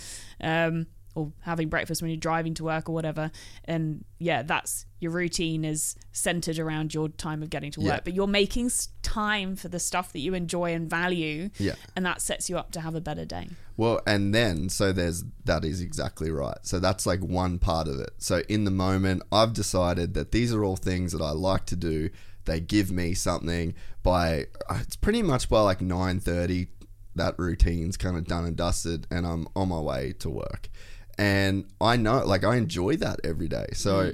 um, or having breakfast when you're driving to work or whatever. And yeah, that's your routine is centered around your time of getting to work. Yeah. But you're making time for the stuff that you enjoy and value, Yeah. and that sets you up to have a better day. Well, and then so there's that is exactly right. So that's like one part of it. So in the moment, I've decided that these are all things that I like to do. They give me something by uh, it's pretty much by like nine thirty. That routine's kind of done and dusted, and I'm on my way to work. And I know, like, I enjoy that every day. So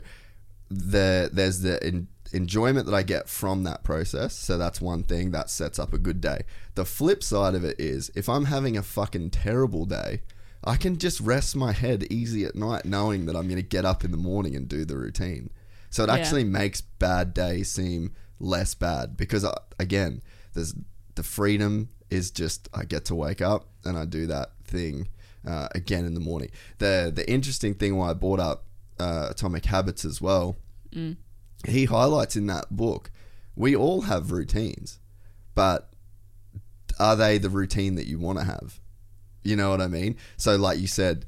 the there's the en- enjoyment that I get from that process. So that's one thing that sets up a good day. The flip side of it is if I'm having a fucking terrible day, I can just rest my head easy at night knowing that I'm going to get up in the morning and do the routine. So it Yeah. actually makes bad days seem less bad because uh, again, there's the freedom is just I get to wake up and I do that thing uh, again in the morning. The the interesting thing why I brought up uh, Atomic Habits as well, he highlights in that book, we all have routines, but are they the routine that you want to have? You know what I mean? So, like you said,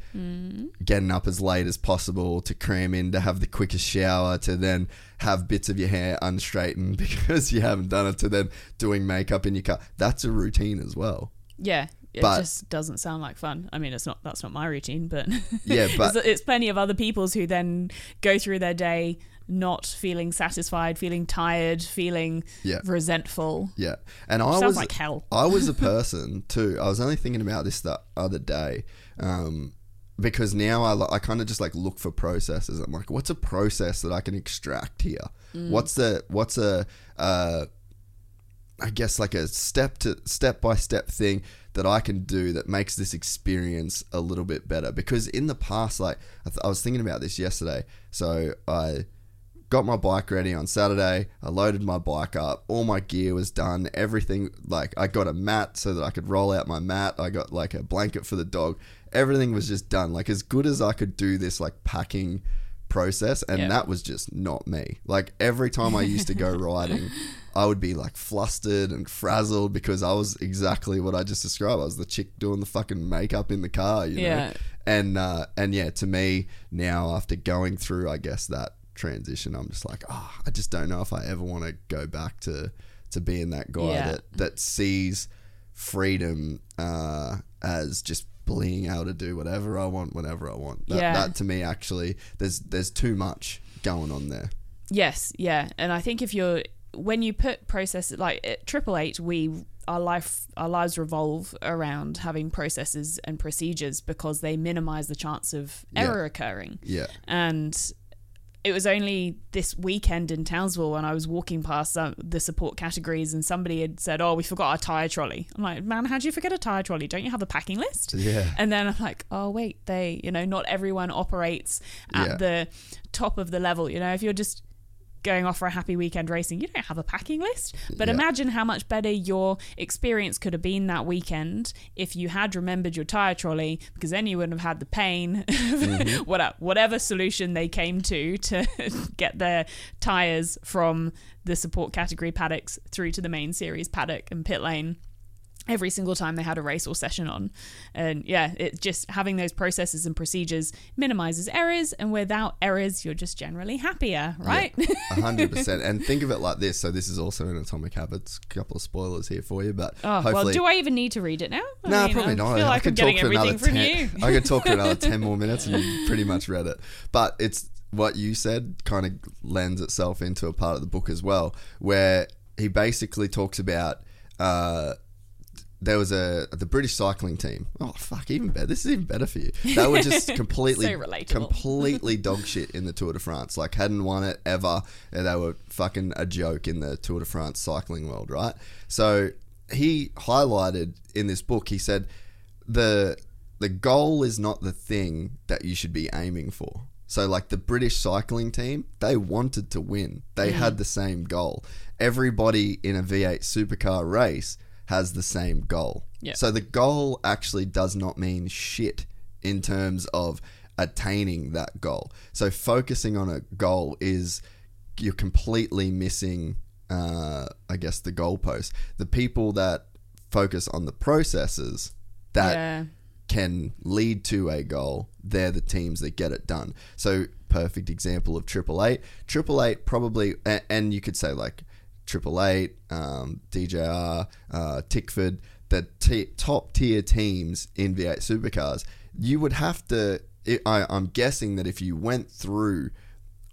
getting up as late as possible to cram in to have the quickest shower to then have bits of your hair unstraightened because you haven't done it to then doing makeup in your car. That's a routine as well. Yeah. It But- just doesn't sound like fun. I mean, it's not. That's not my routine, but Yeah, but- it's, it's plenty of other people's who then go through their day not feeling satisfied, feeling tired, feeling Yeah. resentful. Yeah, and I Sounds was like hell. I was a person too. I was only thinking about this the other day, um, because now I, I kind of just like look for processes. I'm like, what's a process that I can extract here? Mm. What's the what's a uh, I guess like a step to step by step thing that I can do that makes this experience a little bit better. Because in the past, like I, th- I was thinking about this yesterday, so I got my bike ready on Saturday. I loaded my bike up. All my gear was done. Everything like I got a mat so that I could roll out my mat. I got like a blanket for the dog. Everything was just done. Like as good as I could do this like packing process and Yeah. that was just not me. Like every time I used to go riding, I would be like flustered and frazzled because I was exactly what I just described. I was the chick doing the fucking makeup in the car, you know. Yeah. And uh, and yeah, to me now after going through, I guess that transition, I'm just like, oh, I just don't know if I ever want to go back to to being that guy Yeah. that that sees freedom uh, as just being able to do whatever I want whenever I want. That, Yeah. that to me actually, there's there's too much going on there. Yes, yeah, and I think if you're when you put processes like at Triple Eight, we our life our lives revolve around having processes and procedures because they minimize the chance of Yeah. error occurring. Yeah. And it was only this weekend in Townsville when I was walking past uh, the support categories and somebody had said, "Oh, we forgot our tire trolley." I'm like, "Man, how'd you forget a tire trolley? Don't you have a packing list?" Yeah. And then I'm like, "Oh, wait, they, you know, not everyone operates at Yeah. the top of the level. You know, if you're just going off for a happy weekend racing, you don't have a packing list. But Yeah. imagine how much better your experience could have been that weekend if you had remembered your tire trolley, because then you wouldn't have had the pain, Mm-hmm. whatever, whatever solution they came to to get their tires from the support category paddocks through to the main series paddock and pit lane every single time they had a race or session on. And yeah, it just having those processes and procedures minimizes errors, and without errors, you're just generally happier, right? Hundred percent. And think of it like this. So this is also in Atomic Habits. A couple of spoilers here for you, but oh, hopefully. well, do I even need to read it now? No, mean, probably I not. feel I like I'm could talk for another ten. I could talk for another ten more minutes, and you pretty much read it. But it's what you said kind of lends itself into a part of the book as well, where he basically talks about. Uh, there was a the British cycling team. Oh fuck, even better. This is even better for you. They were just completely, So completely dog shit in the Tour de France. Like hadn't won it ever. And they were fucking a joke in the Tour de France cycling world, right? So he highlighted in this book. He said the the goal is not the thing that you should be aiming for. So like the British cycling team, they wanted to win. They mm. had the same goal. Everybody in a V8 supercar race has the same goal. Yeah. So the goal actually does not mean shit in terms of attaining that goal. So focusing on a goal is you're completely missing uh, I guess the goalpost. The people that focus on the processes that yeah. can lead to a goal, they're the teams that get it done. So perfect example of Triple Eight. Triple Eight probably, and you could say like Triple Eight, um, DJR, uh, Tickford, the t- top tier teams in V8 supercars. You would have to. I I, I'm guessing that if you went through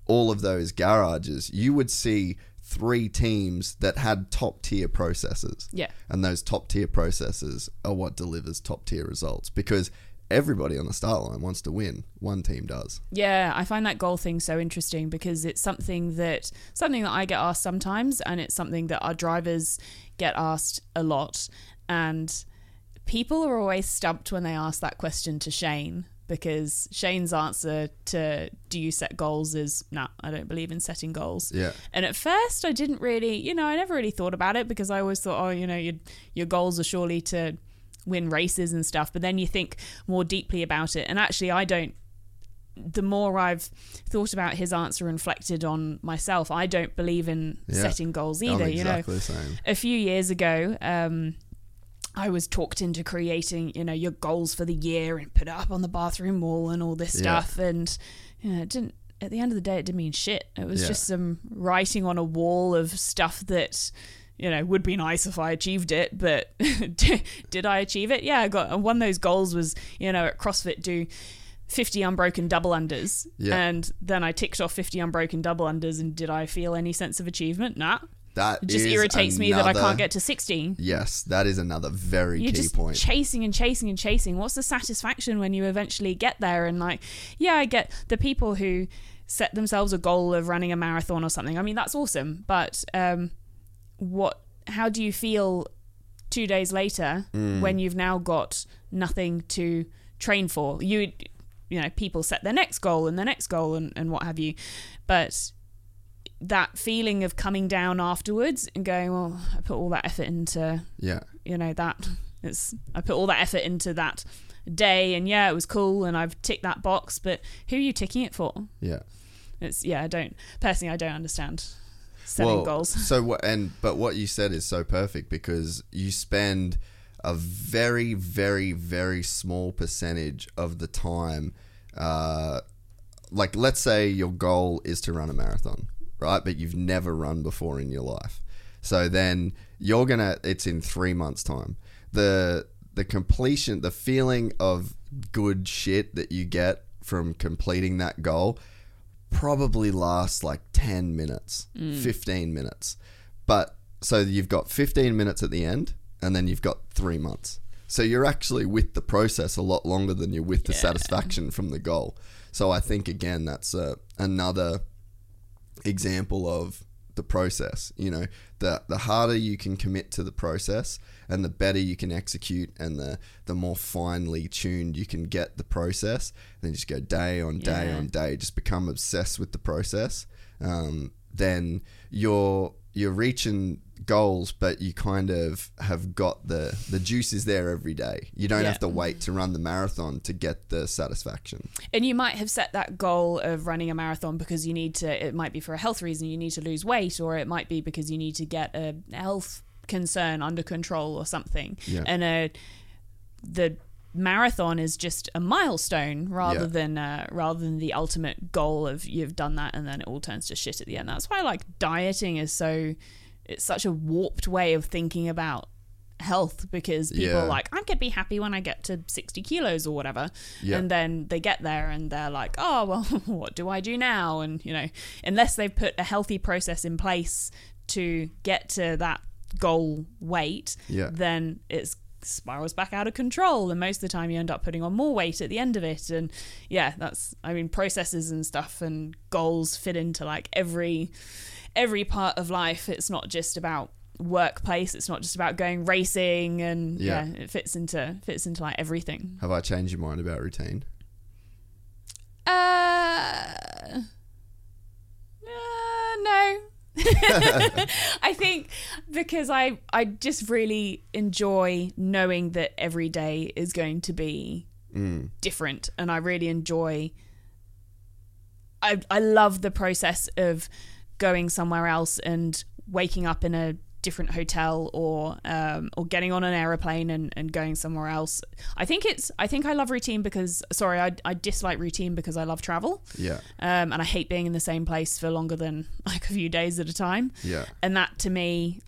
all of those garages, you would see three teams that had top tier processes. Yeah. And those top tier processes are what delivers top tier results because everybody on the start line wants to win. One team does. Yeah, I find that goal thing so interesting because it's something that something that I get asked sometimes, and it's something that our drivers get asked a lot, and people are always stumped when they ask that question to Shane because Shane's answer to do you set goals is no, I don't believe in setting goals. Yeah. And at first, I didn't really, you know, I never really thought about it because I always thought, oh, you know, your your goals are surely to win races and stuff. But then you think more deeply about it, and actually, I don't. The more I've thought about his answer and reflected on myself, I don't believe in Yeah. setting goals either. You know, the same. a few years ago, um, I was talked into creating, you know, your goals for the year and put it up on the bathroom wall and all this Yeah. stuff. And you know, it didn't. At the end of the day, it didn't mean shit. It was Yeah. just some writing on a wall of stuff that. You know, would be nice if I achieved it, but did I achieve it? Yeah, I got one of those goals was, you know, at CrossFit do 50 unbroken double unders. Yeah. And then I ticked off 50 unbroken double unders and did I feel any sense of achievement? Nah. That It just irritates me that I can't get to 16. Yes, that is another very You're key just point. chasing and chasing and chasing. What's the satisfaction when you eventually get there? And like, yeah, I get the people who set themselves a goal of running a marathon or something. I mean, that's awesome. But um, what? How do you feel two days later Mm. when you've now got nothing to train for? You, you know, people set their next goal and their next goal and, and what have you, but that feeling of coming down afterwards and going, well, I put all that effort into yeah, you know that it's I put all that effort into that day and yeah it was cool and I've ticked that box but who are you ticking it for yeah. it's yeah I don't personally I don't understand setting goals So what? And but what you said is so perfect because you spend a very, very, very small percentage of the time. Uh, like, let's say your goal is to run a marathon, right? But you've never run before in your life. So then you're gonna. It's in three months' time. The the completion, the feeling of good shit that you get from completing that goal probably lasts like 10 minutes, 15 minutes. But so you've got 15 minutes at the end, and then you've got three months. So you're actually with the process a lot longer than you're with the satisfaction from the goal. So I think, again, that's uh, another example of the process. You know, the the harder you can commit to the process, and the better you can execute, and the the more finely tuned you can get the process. And then just go day on day Yeah. on day, just become obsessed with the process. Um, then you're you're reaching goals, but you kind of have got the the juice is there every day. You don't Yeah. have to wait to run the marathon to get the satisfaction. and you might have set that goal of running a marathon because you need to it might be for a health reason you need to lose weight or it might be because you need to get a health concern under control or something Yeah. and uh, the marathon is just a milestone rather Yeah. than uh, rather than the ultimate goal of you've done that and then it all turns to shit at the end that's why like dieting is so it's such a warped way of thinking about health because people Yeah. are like i'm gonna be happy when i get to 60 kilos or whatever Yeah. and then they get there and they're like oh well what do i do now and you know unless they've put a healthy process in place to get to that goal weight Yeah. then it's spirals back out of control and most of the time you end up putting on more weight at the end of it and yeah that's i mean processes and stuff and goals fit into like every every part of life it's not just about workplace it's not just about going racing and Yeah. yeah, it fits into fits into like everything Have I changed your mind about routine? uh, uh no I think because I I just really enjoy knowing that every day is going to be different and I really enjoy I I love the process of going somewhere else and waking up in a different hotel or um, or getting on an aeroplane and, and going somewhere else. I think it's I think I love routine because sorry I, I dislike routine because I love travel Yeah. um, and I hate being in the same place for longer than like a few days at a time. Yeah. And that to me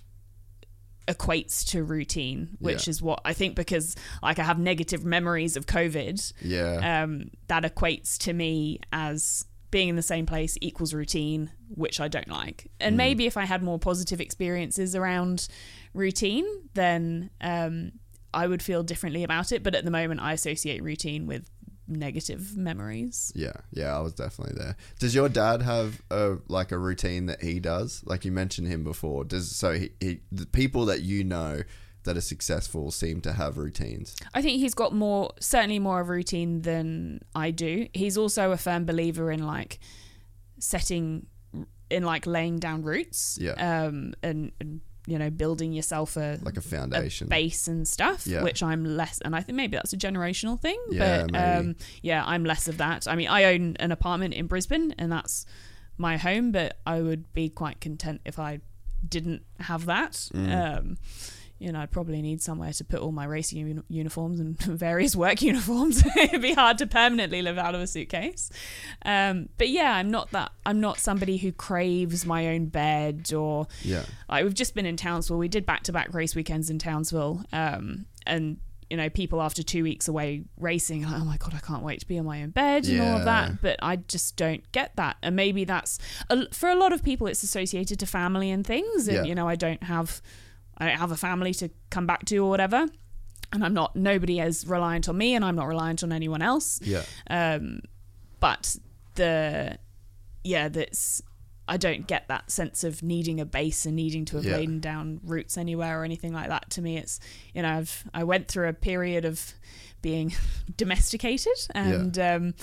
equates to routine, which Yeah. is what I think because like I have negative memories of COVID. Yeah. Um, that equates to me as being in the same place equals routine, which I don't like. And maybe if I had more positive experiences around routine, then um, I would feel differently about it. But at the moment, I associate routine with negative memories. Yeah, yeah, I was definitely there. Does your dad have a like a routine that he does? Like you mentioned him before. Does so he, he the people that you know that are successful seem to have routines. I think he's got more, certainly more of a routine than I do. He's also a firm believer in like setting, in like laying down roots, Yeah. um, and, and you know building yourself a Like a foundation. base and stuff, Yeah. which I'm less, and I think maybe that's a generational thing. Yeah, but um, yeah, I'm less of that. I mean, I own an apartment in Brisbane, and that's my home. But I would be quite content if I didn't have that. Mm. Um, you know, I'd probably need somewhere to put all my racing uni- uniforms and various work uniforms. It'd be hard to permanently live out of a suitcase. Um, but yeah, I'm not that. I'm not somebody who craves my own bed or Yeah. like we've just been in Townsville. We did back to back race weekends in Townsville, um, and you know, people after two weeks away racing, like, oh my god, I can't wait to be in my own bed and all of that. But I just don't get that, and maybe that's a, for a lot of people, it's associated to family and things. And Yeah. you know, I don't have, I don't have a family to come back to or whatever. And I'm not. Nobody is reliant on me, and I'm not reliant on anyone else Yeah. um, but the yeah that's i don't get that sense of needing a base and needing to have Yeah. laid down roots anywhere or anything like that to me it's you know i've i went through a period of being domesticated and um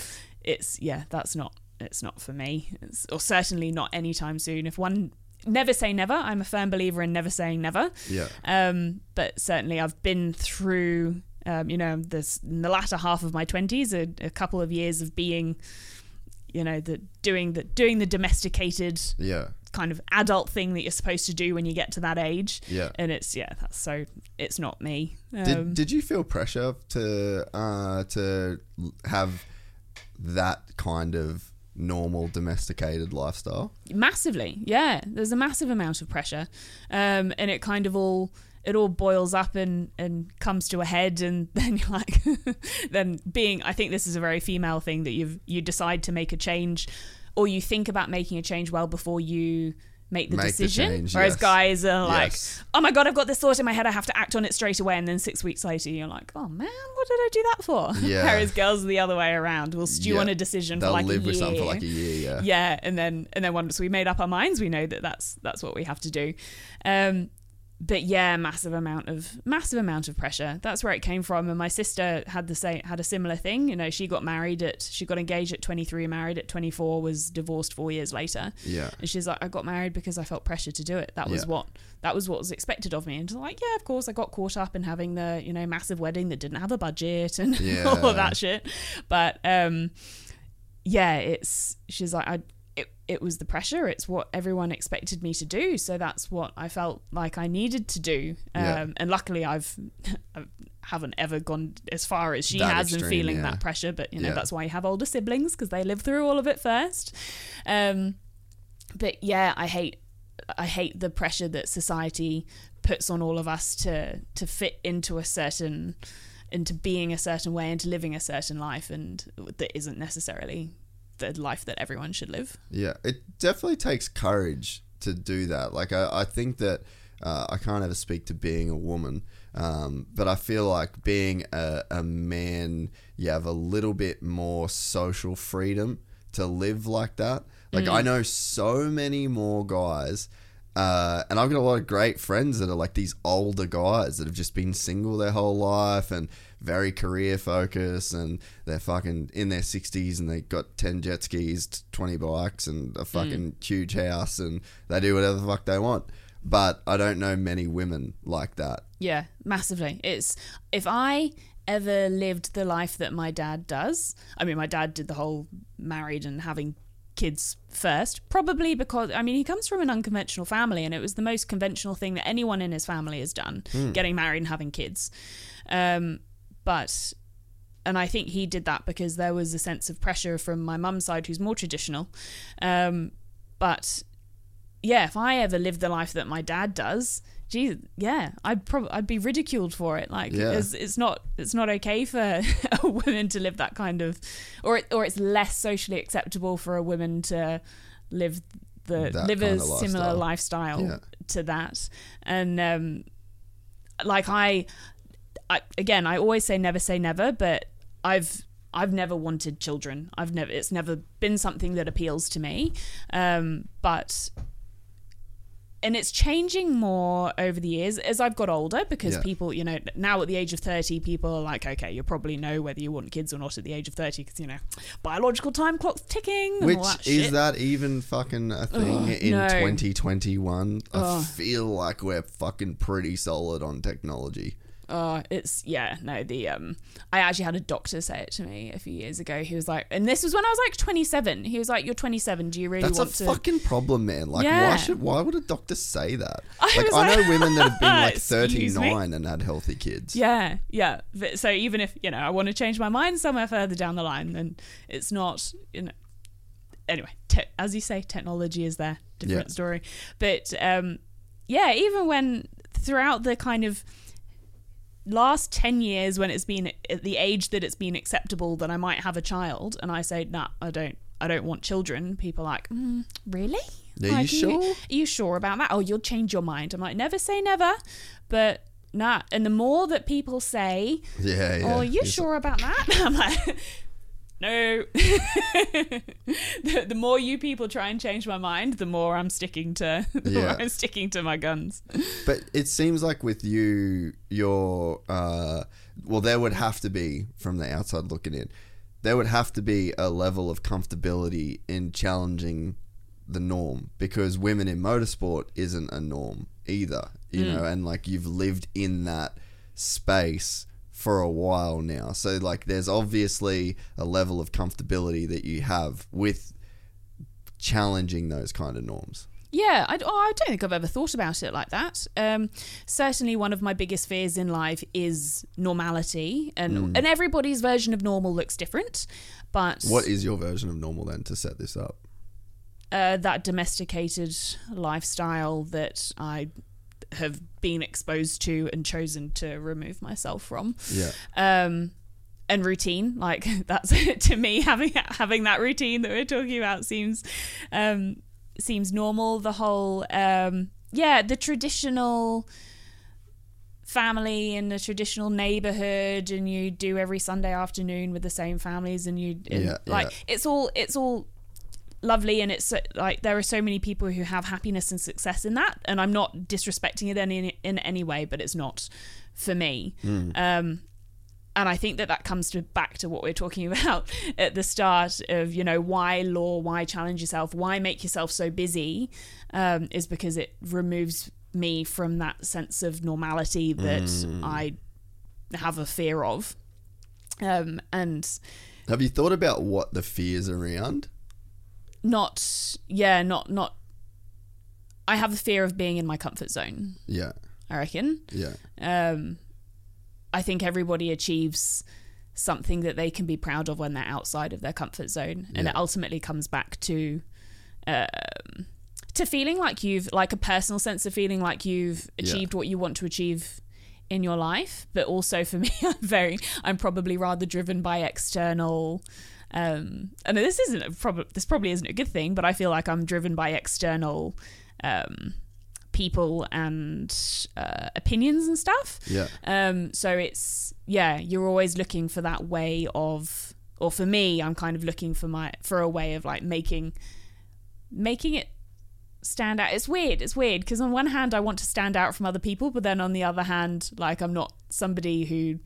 it's yeah that's not it's not for me it's, or certainly not anytime soon if one never say never i'm a firm believer in never saying never Yeah. um, but certainly I've been through, um, you know, this in the latter half of my twenties, a, a couple of years of being, you know, the doing the doing the domesticated Yeah. kind of adult thing that you're supposed to do when you get to that age. Yeah. and it's yeah, that's so it's not me. Um, Did, did you feel pressure to uh, to have that kind of normal domesticated lifestyle? massively yeah there's a massive amount of pressure um and it kind of all it all boils up and and comes to a head and then you're like then being i think this is a very female thing that you've you decide to make a change or you think about making a change well before you make the Make the decision change, whereas yes. guys are like Yes. oh my god i've got this thought in my head i have to act on it straight away and then six weeks later you're like oh man what did i do that for Yeah. whereas girls are the other way around We'll stew Yeah. on a decision They'll for like live a with something for year like a year. Yeah. yeah and then and then once we made up our minds we know that that's that's what we have to do um but yeah massive amount of massive amount of pressure. That's where it came from. And my sister had the same had a similar thing. You know she got married at she got engaged at 23 married at 24 was divorced 4 years later. Yeah. and she's like i got married because i felt pressure to do it. That was Yeah. what that was what was expected of me. And like yeah of course i got caught up in having the you know massive wedding that didn't have a budget and Yeah. all of that shit. But um yeah, it's she's like I it, was the pressure. It's what everyone expected me to do, so that's what I felt like I needed to do. Um, Yeah. And luckily, I've I haven't ever gone as far as she That has in feeling yeah. that pressure. But you know, Yeah. that's why you have older siblings because they live through all of it first. Um, but yeah, I hate I hate the pressure that society puts on all of us to to fit into a certain into being a certain way into living a certain life and that isn't necessarily the life that everyone should live. Yeah, it definitely takes courage to do that. Like, I, I think that uh, I can't ever speak to being a woman, um, but I feel like being a, a man, you have a little bit more social freedom to live like that. Like, I know so many more guys. Uh, and I've got a lot of great friends that are like these older guys that have just been single their whole life and very career focused and they're fucking in their 60s and they got 10 jet skis, 20 bikes and a fucking huge house and they do whatever the fuck they want. But I don't know many women like that. Yeah, massively. It's if I ever lived the life that my dad does. I mean, my dad did the whole married and having kids first, probably because I mean he comes from an unconventional family, and it was the most conventional thing that anyone in his family has done, getting married and having kids. Um, but and I think he did that because there was a sense of pressure from my mum's side, who's more traditional. Um, but yeah, if I ever lived the life that my dad does, geez, yeah, I'd probably I'd be ridiculed for it. Like, Yeah. it's, it's not it's not okay for a woman to live that kind of, or it, or it's less socially acceptable for a woman to live the That live kind a of similar lifestyle. lifestyle Yeah. to that, and um, like I, I again, I always say never say never, but I've I've never wanted children. I've never it's never been something that appeals to me. Um, but and it's changing more over the years as I've got older because Yeah. people, you know, now at the age of 30, people are like, okay, you probably know whether you want kids or not at the age of 30 because, you know, biological time clock's ticking. Which that is shit. that even fucking a thing in no. 2021? I feel like we're fucking pretty solid on technology. Oh, it's yeah, no, the um I actually had a doctor say it to me a few years ago. He was like and this was when I was like 27. He was like you're 27, do you really That's a want to fucking problem, man. Like, why should why would a doctor say that? I like, was I know like, women that have been like "Excuse me?" 39 and had healthy kids. Yeah, yeah. But- So even if, you know, I want to change my mind somewhere further down the line, then it's not, you know. Anyway, te- as you say, technology is there. Different Yeah. story. But um, yeah, even when throughout the kind of last 10 years when it's been at the age that it's been acceptable that I might have a child and I say nah I don't I don't want children people are like mm, really? Are you Like, sure? are you sure about that? Oh you'll change your mind. I'm like never say never but nah. And the more that people say Yeah, yeah. oh are you It's- sure about that? I'm like no. The, the more you people try and change my mind the more I'm sticking to Yeah. I'm sticking to my guns. But it seems like with you, your uh, well, there would have to be from the outside looking in, there would have to be a level of comfortability in challenging the norm because women in motorsport isn't a norm either, you know, and like you've lived in that space for a while now. So like there's obviously a level of comfortability that you have with challenging those kind of norms. Yeah, I, oh, I don't think I've ever thought about it like that. Um, certainly, one of my biggest fears in life is normality, and and everybody's version of normal looks different. But What is your version of normal then to set this up? uh, that domesticated lifestyle that I have been exposed to and chosen to remove myself from. Yeah. um and routine like that's to me having having that routine that we're talking about seems um seems normal the whole um yeah the traditional family in the traditional neighborhood and you do every sunday afternoon with the same families and you and, Yeah, like yeah. it's all it's all lovely and it's like there are so many people who have happiness and success in that and i'm not disrespecting it in, in any way but it's not for me. Um and I think that that comes to back to what we're talking about at the start of you know why law, why challenge yourself, why make yourself so busy, um, is because it removes me from that sense of normality that I have a fear of, um, and Have you thought about what the fears around? Not yeah not not. I have a fear of being in my comfort zone. Yeah. I reckon. Yeah. um, I think everybody achieves something that they can be proud of when they're outside of their comfort zone, and Yeah. it ultimately comes back to um, to feeling like you've like a personal sense of feeling like you've achieved what you want to achieve in your life. But also for me, I'm very I'm probably rather driven by external. Um, and this isn't a prob- this probably isn't a good thing, but I feel like I'm driven by external um, people and uh, opinions and stuff. Yeah. Um, so it's yeah, you're always looking for that way of, or for me, I'm kind of looking for my for a way of like making making it stand out. It's weird. It's weird because on one hand, I want to stand out from other people, but then on the other hand, like I'm not somebody who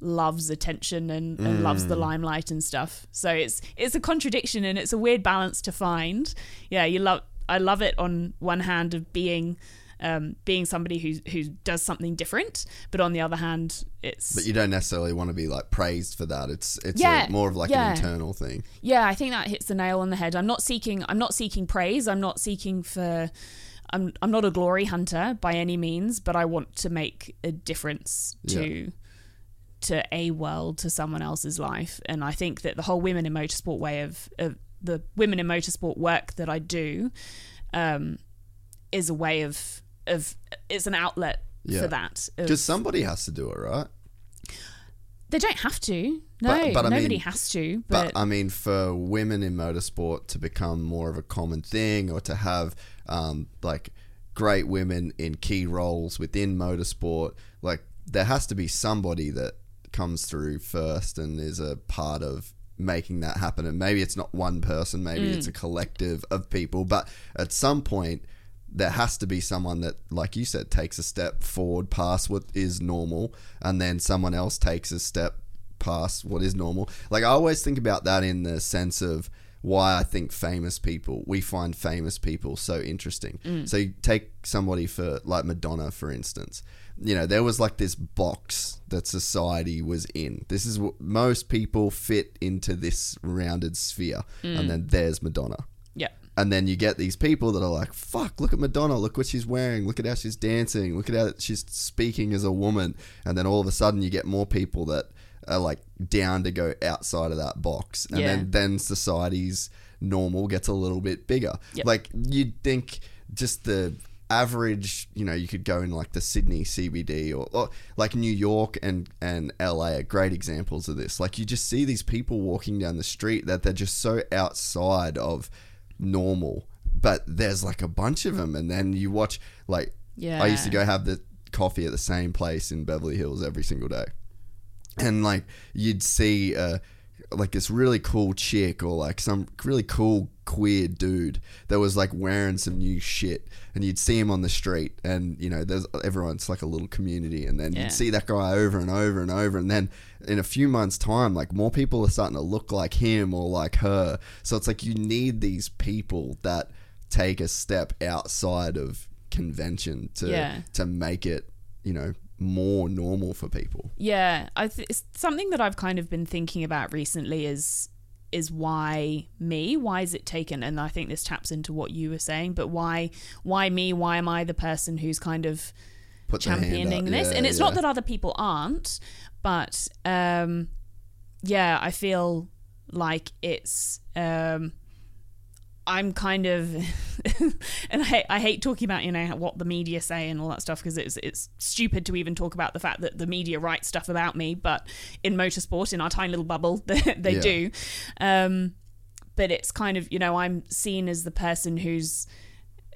loves attention and, and loves the limelight and stuff. So it's it's a contradiction and it's a weird balance to find. Yeah, you love I love it on one hand of being um, being somebody who who does something different, but on the other hand, it's But you don't necessarily want to be like praised for that. It's it's Yeah, a, more of like yeah. an internal thing. yeah, I think that hits the nail on the head. I'm not seeking I'm not seeking praise. I'm not seeking for I'm I'm not a glory hunter by any means, but I want to make a difference to to a world to someone else's life. And I think that the whole women in motorsport way of, of the women in motorsport work that I do um, is a way of of it's an outlet Yeah. for that. Because somebody has to do it, right? they don't have to. No, But- but I nobody mean- has to. But, But, I mean, for women in motorsport to become more of a common thing, or to have um, like great women in key roles within motorsport, like there has to be somebody that comes through first and is a part of making that happen. And maybe it's not one person, maybe Mm. it's a collective of people, but at some point. there has to be someone that, like you said, takes a step forward past what is normal, and then someone else takes a step past what is normal. Like I always think about that in the sense of why I think famous people, we find famous people so interesting. So you take somebody for like Madonna, for instance. You know, there was like this box that society was in. This is what most people fit into this rounded sphere, and mm. then there's Madonna. Yeah. And then you get these people that are like, fuck, look at Madonna, look what she's wearing, look at how she's dancing, look at how she's speaking as a woman. And then all of a sudden you get more people that are like down to go outside of that box. And Yeah. then, then society's normal gets a little bit bigger. Yep. Like you'd think just the average, you know, you could go in like the Sydney CBD or, or like New York and, and LA are great examples of this. Like you just see these people walking down the street that they're just so outside of normal, but there's like a bunch of them. And then you watch, like, I used to go have the coffee at the same place in Beverly Hills every single day and like you'd see uh like this really cool chick or like some really cool queer dude that was like wearing some new shit and you'd see him on the street and you know there's everyone's like a little community and then Yeah. you'd see that guy over and over and over and then in a few months time like more people are starting to look like him or like her so it's like you need these people that take a step outside of convention to Yeah. to make it you know more normal for people Yeah, I th- it's something that I've kind of been thinking about recently is is why me? Why is it taken? And I think this taps into what you were saying, but why why me? Why am I the person who's kind of Put their hand up. championing this? Yeah, and it's yeah. not that other people aren't, but um yeah, I feel like it's um I'm kind of, and I hate, I hate talking about you know what the media say and all that stuff because it's it's stupid to even talk about the fact that the media writes stuff about me. But in motorsport, in our tiny little bubble, they, they Yeah. do. Um, but it's kind of you know I'm seen as the person who's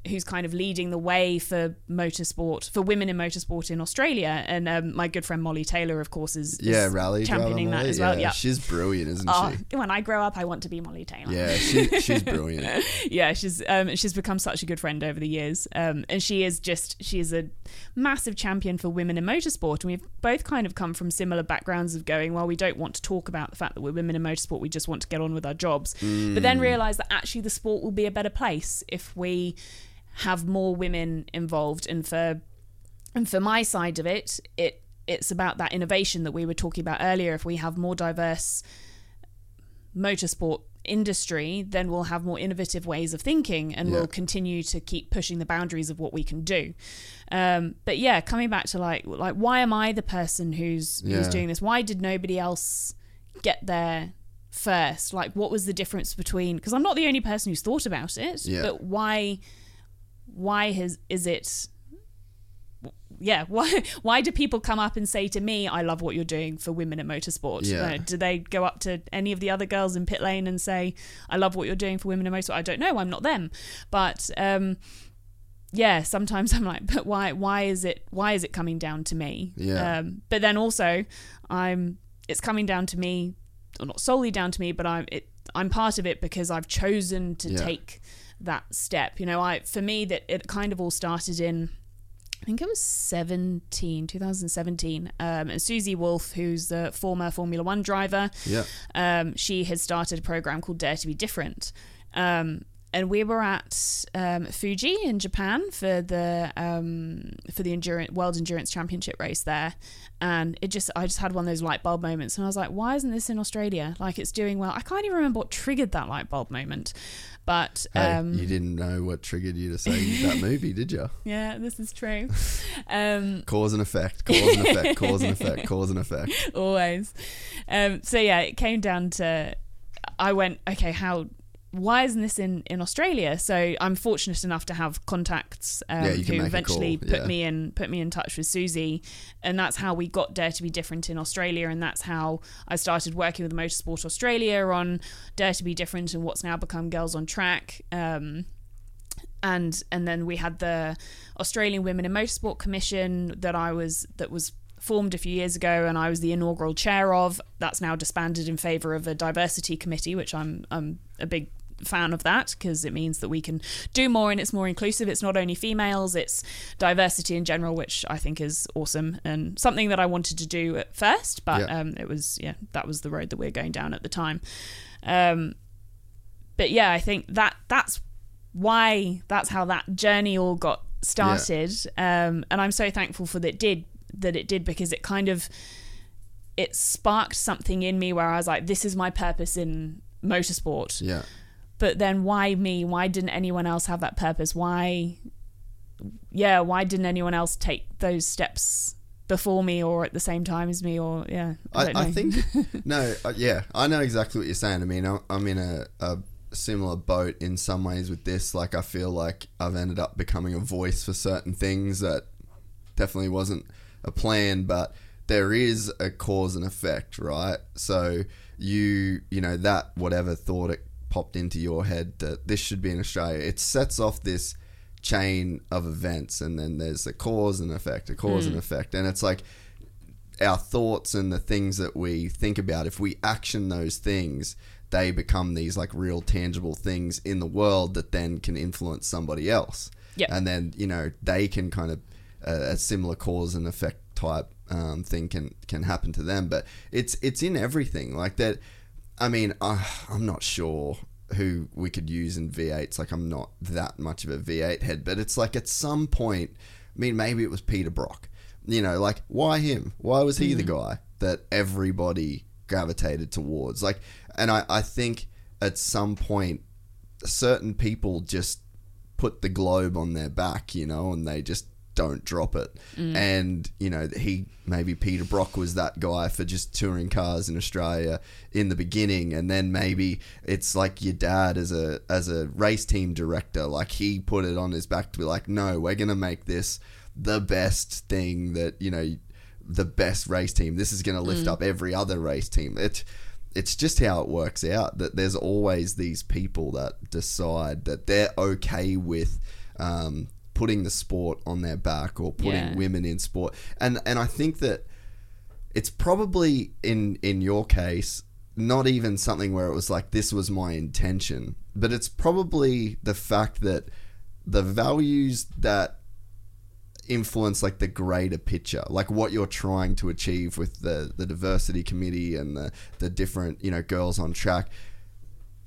who's kind of leading the way for motorsport for women in motorsport in Australia. And um, my good friend Molly Taylor, of course, is, Yeah, is rally championing that Molly. as well. Yeah, Yeah. she's brilliant, isn't Oh, she? when I grow up, I want to be Molly Taylor Yeah, she, she's brilliant. yeah, she's um, she's become such a good friend over the years, um, and she is just she is a massive champion for women in motorsport. And we've both kind of come from similar backgrounds of going, well, we don't want to talk about the fact that we're women in motorsport. We just want to get on with our jobs, but then realize that actually the sport will be a better place if we have more women involved. And for and for my side of it, it it's about that innovation that we were talking about earlier. If we have more diverse motorsport industry, then we'll have more innovative ways of thinking and Yeah. we'll continue to keep pushing the boundaries of what we can do. Um, but yeah, coming back to like like why am I the person who's who's doing this? Why did nobody else get there first? Like what was the difference between because I'm not the only person who's thought about it, Yeah. but why why has is it yeah why why do people come up and say to me i love what you're doing for women in motorsport Yeah. Do they go up to any of the other girls in pit lane and say i love what you're doing for women in motorsport i don't know i'm not them but um yeah sometimes i'm like but why why is it why is it coming down to me Yeah. um but then also i'm it's coming down to me or not solely down to me but i'm it i'm part of it because i've chosen to Yeah. take that step you know i for me that it kind of all started in I think it was 17, 2017. Um, and Susie Wolff, who's the former Formula One driver, Yeah. um, she had started a program called Dare to Be Different. Um, and we were at um, Fuji in Japan for the um, for the endurance World Endurance Championship race there, and it just I just had one of those light bulb moments, and I was like, why isn't this in Australia? Like it's doing well. I can't even remember what triggered that light bulb moment, but Hey, um, you didn't know what triggered you to say that movie, did you? yeah, this is true. Um, Cause and effect, cause and effect, cause and effect, cause and effect. always. Um, so yeah, it came down to I went, okay, how why isn't this in, in Australia? So I'm fortunate enough to have contacts um, Yeah, who eventually call, put yeah. me in put me in touch with Susie, and that's how we got Dare to Be Different in Australia, and that's how I started working with Motorsport Australia on Dare to Be Different and what's now become Girls on Track. Um, and and then we had the Australian Women in Motorsport Commission that I was that was formed a few years ago and I was the inaugural chair of that's now disbanded in favor of a diversity committee which I'm I'm a big fan of that because it means that we can do more and it's more inclusive. It's not only females, it's diversity in general, which I think is awesome and something that I wanted to do at first, but Yeah. um, it was yeah that was the road that we are going down at the time. Um, but yeah, I think that that's why that's how that journey all got started. Um, and I'm so thankful for that it did that it did because it kind of it sparked something in me where I was like, this is my purpose in motorsport. Yeah. But then why me? Why didn't anyone else have that purpose? Why yeah, why didn't anyone else take those steps before me or at the same time as me or yeah. I, I, don't I think no, uh, yeah, I know exactly what you're saying. I mean, I'm- I'm in a, a similar boat in some ways with this. Like, I feel like I've ended up becoming a voice for certain things that definitely wasn't a plan, but there is a cause and effect, right? So you, you know, that whatever thought it popped into your head that this should be in Australia, it sets off this chain of events, and then there's a cause and effect, a cause and effect, and it's like our thoughts and the things that we think about, if we action those things, they become these like real tangible things in the world that then can influence somebody else. Yep. And then, you know, they can kind of, uh, a similar cause and effect type um, thing can, can happen to them. But it's, it's in everything like that. I mean, uh, I'm not sure who we could use in V8s. Like, I'm not that much of a V8 head, but it's like at some point, I mean, maybe it was Peter Brock. You know, like, why him? Why was he the guy that everybody gravitated towards? Like, and I, I think at some point, certain people just put the globe on their back, you know, and they just don't drop it. And, you know, he maybe Peter Brock was that guy for just touring cars in Australia in the beginning and then maybe it's like your dad as a as a race team director, like he put it on his back to be like, "No, we're going to make this the best thing that, you know, the best race team. This is going to lift up every other race team." It it's just how it works out that there's always these people that decide that they're okay with um, putting the sport on their back or putting Yeah. women in sport and and I think that it's probably in in your case not even something where it was like this was my intention but it's probably the fact that the values that influence like the greater picture like what you're trying to achieve with the the diversity committee and the the different you know girls on track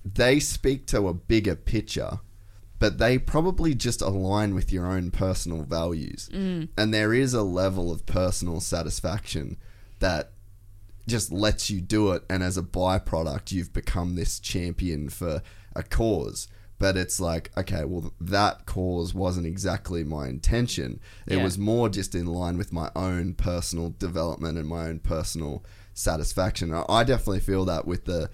they speak to a bigger picture but they probably just align with your own personal values. Mm. And there is a level of personal satisfaction that just lets you do it. And as a byproduct you've become this champion for a cause. But it's like okay well that cause wasn't exactly my intention. It Yeah. was more just in line with my own personal development and my own personal satisfaction. I- i definitely feel that with the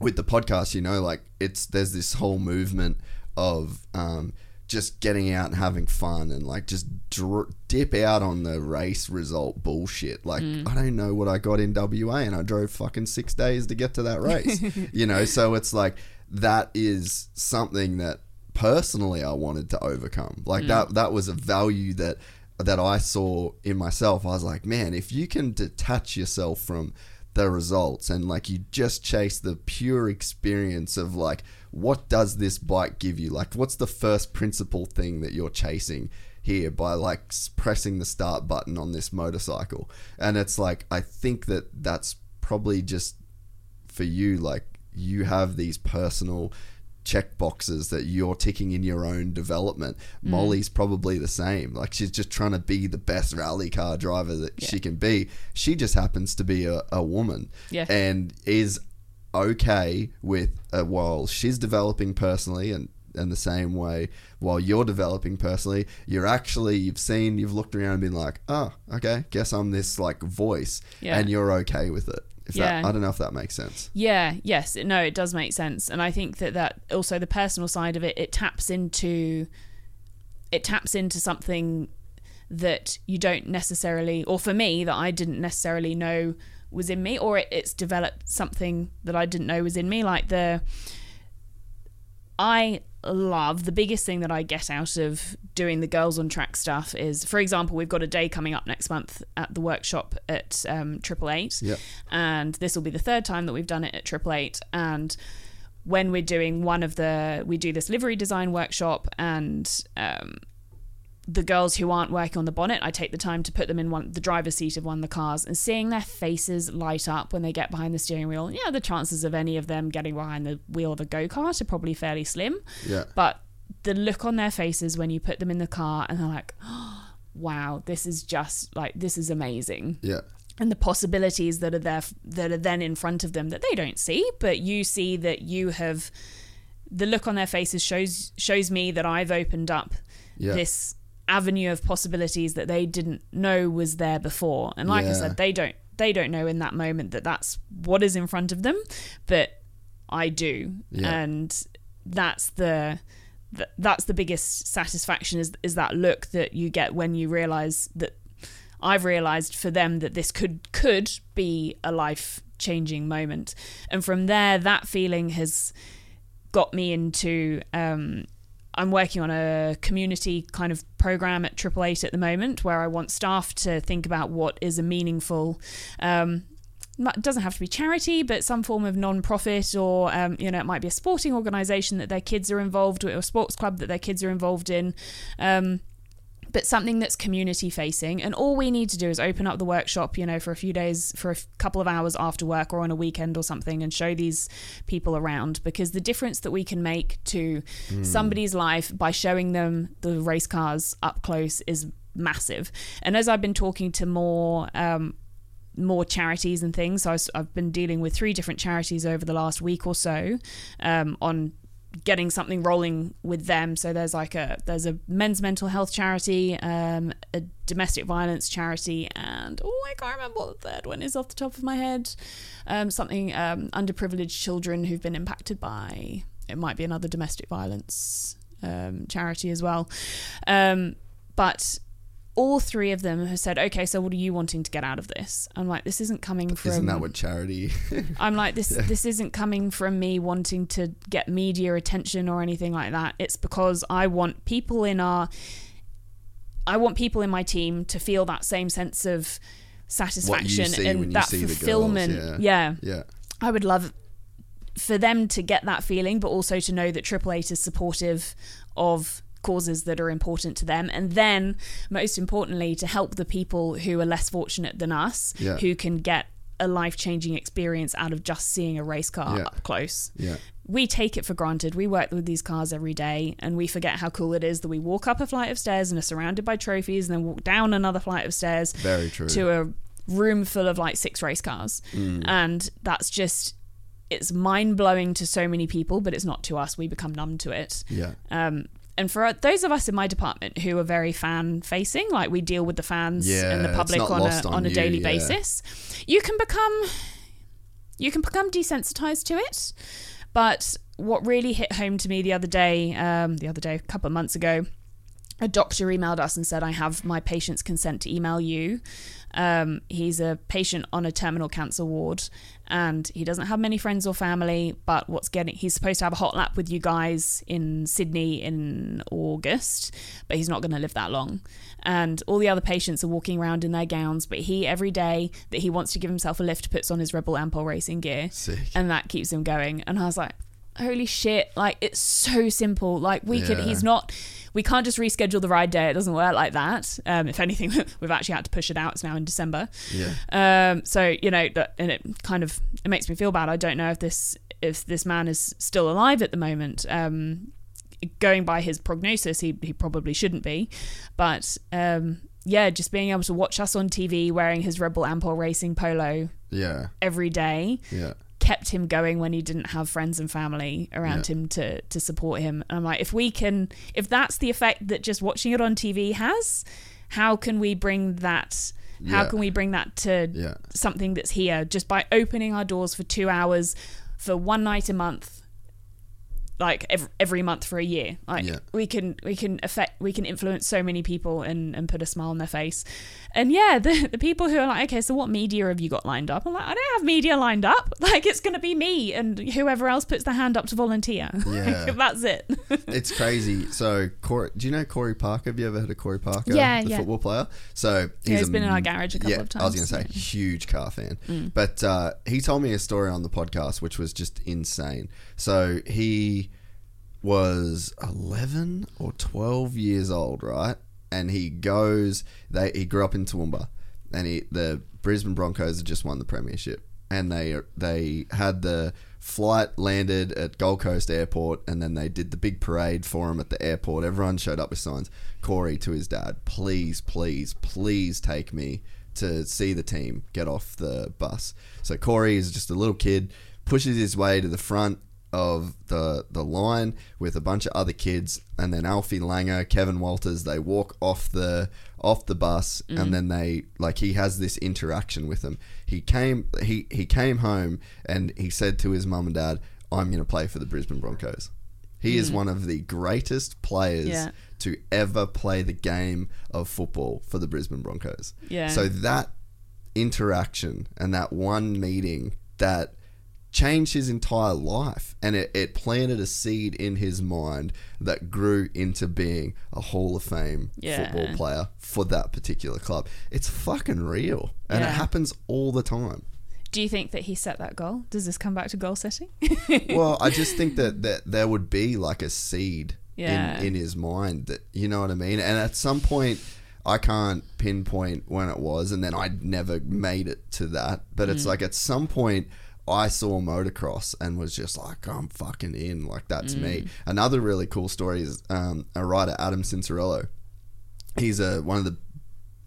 with the podcast, you know, like it's there's this whole movement of um, just getting out and having fun and like just dr- dip out on the race result bullshit. Like I don't know what I got in WA and I drove fucking six days to get to that race, you know. So it's like that is something that personally I wanted to overcome. Like that that was a value that that I saw in myself. I was like, man, if you can detach yourself from the results and like you just chase the pure experience of like what does this bike give you? Like what's the first principle thing that you're chasing here by like pressing the start button on this motorcycle? And it's like i think that that's probably just for you like you have these personal check boxes that you're ticking in your own development. Mm. molly's probably the same. Like she's just trying to be the best rally car driver that she can be. She just happens to be a, a woman Yeah. and is okay with uh, while she's developing personally and in the same way while you're developing personally you're actually you've seen you've looked around and been like oh okay guess i'm this like voice Yeah. and you're okay with it if that Yeah. i don't know if that makes sense Yeah, yes, no, it does make sense, and I think that that also the personal side of it, it taps into, it taps into something that you don't necessarily, or for me, that I didn't necessarily know was in me, or it, it's developed something that I didn't know was in me, like the. I love the biggest thing that I get out of doing the girls on track stuff is, for example, we've got a day coming up next month at the workshop at um, Triple Eight, Yep. and this will be the third time that we've done it at Triple Eight, and when we're doing one of the we do this livery design workshop and um, the girls who aren't working on the bonnet, I take the time to put them in one the driver's seat of one of the cars and seeing their faces light up when they get behind the steering wheel. Yeah, the chances of any of them getting behind the wheel of a go kart are probably fairly slim. Yeah. But the look on their faces when you put them in the car and they're like, oh, "Wow, this is just like this is amazing." Yeah. and the possibilities that are there that are then in front of them that they don't see but you see that you have the look on their faces shows shows me that I've opened up Yeah. this avenue of possibilities that they didn't know was there before and like I said they don't they don't know in that moment that that's what is in front of them but I do Yeah. and that's the th- that's the biggest satisfaction is is that look that you get when you realize that I've realized for them that this could could be a life changing moment, and from there, that feeling has got me into. Um, I'm working on a community kind of program at Triple Eight at the moment, where I want staff to think about what is a meaningful. Um, it doesn't have to be charity, but some form of non-profit, or um, you know, it might be a sporting organisation that their kids are involved with, or a sports club that their kids are involved in. Um, but something that's community facing. And all we need to do is open up the workshop you know for a few days for a couple of hours after work or on a weekend or something and show these people around. Because the difference that we can make to somebody's life by showing them the race cars up close is massive. And as i've been talking to more um, more charities and things. So I've been dealing with three different charities over the last week or so um, on getting something rolling with them. So there's like a there's a men's mental health charity, um, a domestic violence charity, and oh I can't remember what the third one is off the top of my head. Um, something um, underprivileged children who've been impacted by it might be another domestic violence um, charity as well. Um, but all three of them have said, okay, so what are you wanting to get out of this? I'm like, this isn't coming from. Isn't that what charity? I'm like, this this isn't coming from me wanting to get media attention or anything like that. It's because I want people in our I want people in my team to feel that same sense of satisfaction see when you and that the girls, fulfillment. yeah. yeah. yeah. I would love for them to get that feeling, but also to know that Triple Eight is supportive of causes that are important to them. And then, most importantly, to help the people who are less fortunate than us, Yeah. who can get a life changing experience out of just seeing a race car Yeah. up close. Yeah. We take it for granted. We work with these cars every day and we forget how cool it is that we walk up a flight of stairs and are surrounded by trophies and then walk down another flight of stairs Very true. to a room full of like six race cars. And that's just it's mind blowing to so many people, but it's not to us. We become numb to it. Yeah. Um, and for those of us in my department who are very fan facing, like we deal with the fans Yeah, and the public on a on on a you, daily yeah. basis, you can become you can become desensitized to it. But what really hit home to me the other day, um, the other day, a couple of months ago, a doctor emailed us and said, I have my patient's consent to email you. Um, he's a patient on a terminal cancer ward and he doesn't have many friends or family, but what's getting, he's supposed to have a hot lap with you guys in Sydney in August, but he's not going to live that long. And all the other patients are walking around in their gowns, but he, every day that he wants to give himself a lift, puts on his Red Bull Ampol racing gear Sick. and that keeps him going. And I was like, holy shit, like it's so simple. Like we could, he's not, we can't just reschedule the ride day. It doesn't work like that. Um, if anything, we've actually had to push it out. It's now in December. Yeah. Um, so you know, that, and it kind of it makes me feel bad. I don't know if this if this man is still alive at the moment. Um, going by his prognosis, he he probably shouldn't be, but um, yeah, just being able to watch us on TV wearing his Red Bull Ampol Racing polo Yeah. every day Yeah. Kept him going when he didn't have friends and family around Yeah. him to to support him. And I'm like, if we can, if that's the effect that just watching it on TV has, how can we bring that? How Yeah. can we bring that to Yeah. something that's here just by opening our doors for two hours for one night a month? Like every, every month for a year. Like Yeah. we can we can affect we can influence so many people and, and put a smile on their face. And yeah, the the people who are like, okay, so what media have you got lined up? I'm like, I don't have media lined up. Like it's gonna be me and whoever else puts their hand up to volunteer. Yeah. Like, that's it. It's crazy. So, Corey, do you know Corey Parker? Have you ever heard of Corey Parker? Yeah, the yeah. football player. So he's, he's a been in our garage a couple yeah, of times. I was gonna say yeah. Mm. huge car fan, but uh, he told me a story on the podcast which was just insane. So he was eleven or twelve years old, right? And he goes. They he grew up in Toowoomba, and he the Brisbane Broncos had just won the premiership, and they they had the flight landed at Gold Coast Airport, and then they did the big parade for him at the airport. Everyone showed up with signs. Corey to his dad, please, please, please take me to see the team get off the bus. So Corey is just a little kid, pushes his way to the front of the the line with a bunch of other kids, and then Alfie Langer, Kevin Walters, they walk off the off the bus, and mm-hmm. then they like he has this interaction with them. He came he he came home and he said to his mum and dad, "I'm going to play for the Brisbane Broncos." He is mm. one of the greatest players Yeah. to ever play the game of football for the Brisbane Broncos. Yeah. So that interaction and that one meeting that changed his entire life and it, it planted a seed in his mind that grew into being a Hall of Fame Yeah. football player for that particular club. It's fucking real. And it happens all the time. Do you think that he set that goal? Does this come back to goal setting? well, I just think that, that there would be like a seed Yeah. in, in his mind that you know what I mean. And at some point, I can't pinpoint when it was, and then I never made it to that. But Mm. it's like at some point. I saw motocross and was just like, I'm fucking in. Like, that's Mm. me. Another really cool story is um, a rider, Adam Cianciarulo. He's a, one of the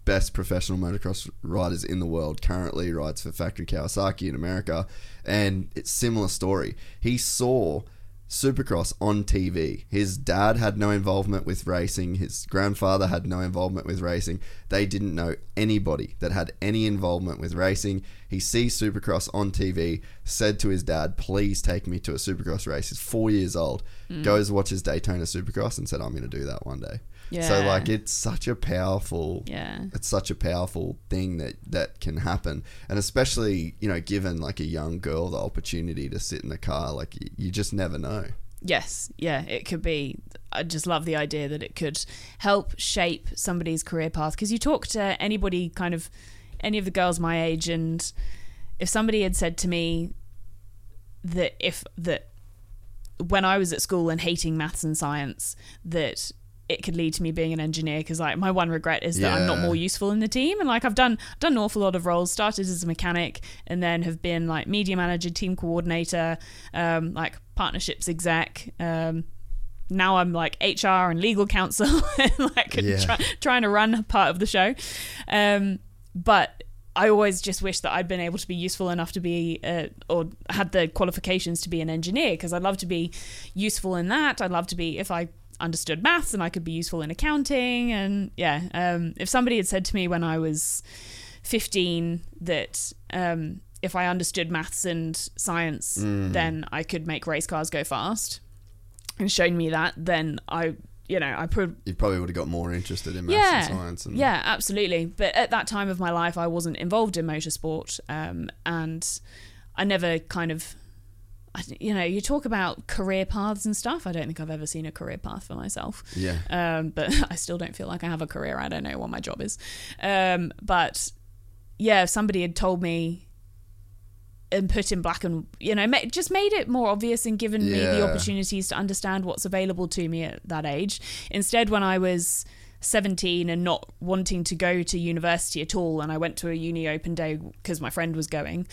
best professional motocross riders in the world. Currently rides for Factory Kawasaki in America, and it's similar story. He saw Supercross on TV. His dad had no involvement with racing. His grandfather had no involvement with racing. They didn't know anybody that had any involvement with racing. He sees Supercross on TV, said to his dad, "Please take me to a Supercross race." He's four years old. Hmm. Goes watches Daytona Supercross and said, "I'm going to do that one day." So like it's such a powerful Yeah. it's such a powerful thing that that can happen and especially you know given like a young girl the opportunity to sit in the car like you, you just never know Yes, yeah, it could be. I just love the idea that it could help shape somebody's career path. Because you talk to anybody, kind of any of the girls my age, and if somebody had said to me that if that when I was at school and hating maths and science, that it could lead to me being an engineer because like my one regret is that I'm not more useful in the team and like I've done done an awful lot of roles started as a mechanic and then have been like media manager team coordinator um, like partnerships exec um, now I'm like HR and legal counsel and like Yeah. try, trying to run part of the show um, but I always just wish that I'd been able to be useful enough to be, uh, or had the qualifications to be an engineer, because I'd love to be useful in that. I'd love to be, if I understood maths, and I could be useful in accounting. And yeah, um, if somebody had said to me when I was 15 that um, if I understood maths and science, then I could make race cars go fast, and shown me that, then I, you know, I put you probably would have got more interested in maths yeah, and science and yeah, absolutely. But at that time of my life, I wasn't involved in motorsport, um, and I never kind of, you know, you talk about career paths and stuff. I don't think I've ever seen a career path for myself. yeah Um, but I still don't feel like I have a career. I don't know what my job is. Um, but yeah, if somebody had told me and put in black and you know just made it more obvious and given me the opportunities to understand what's available to me at that age instead when i was 17 and not wanting to go to university at all and i went to a uni open day because my friend was going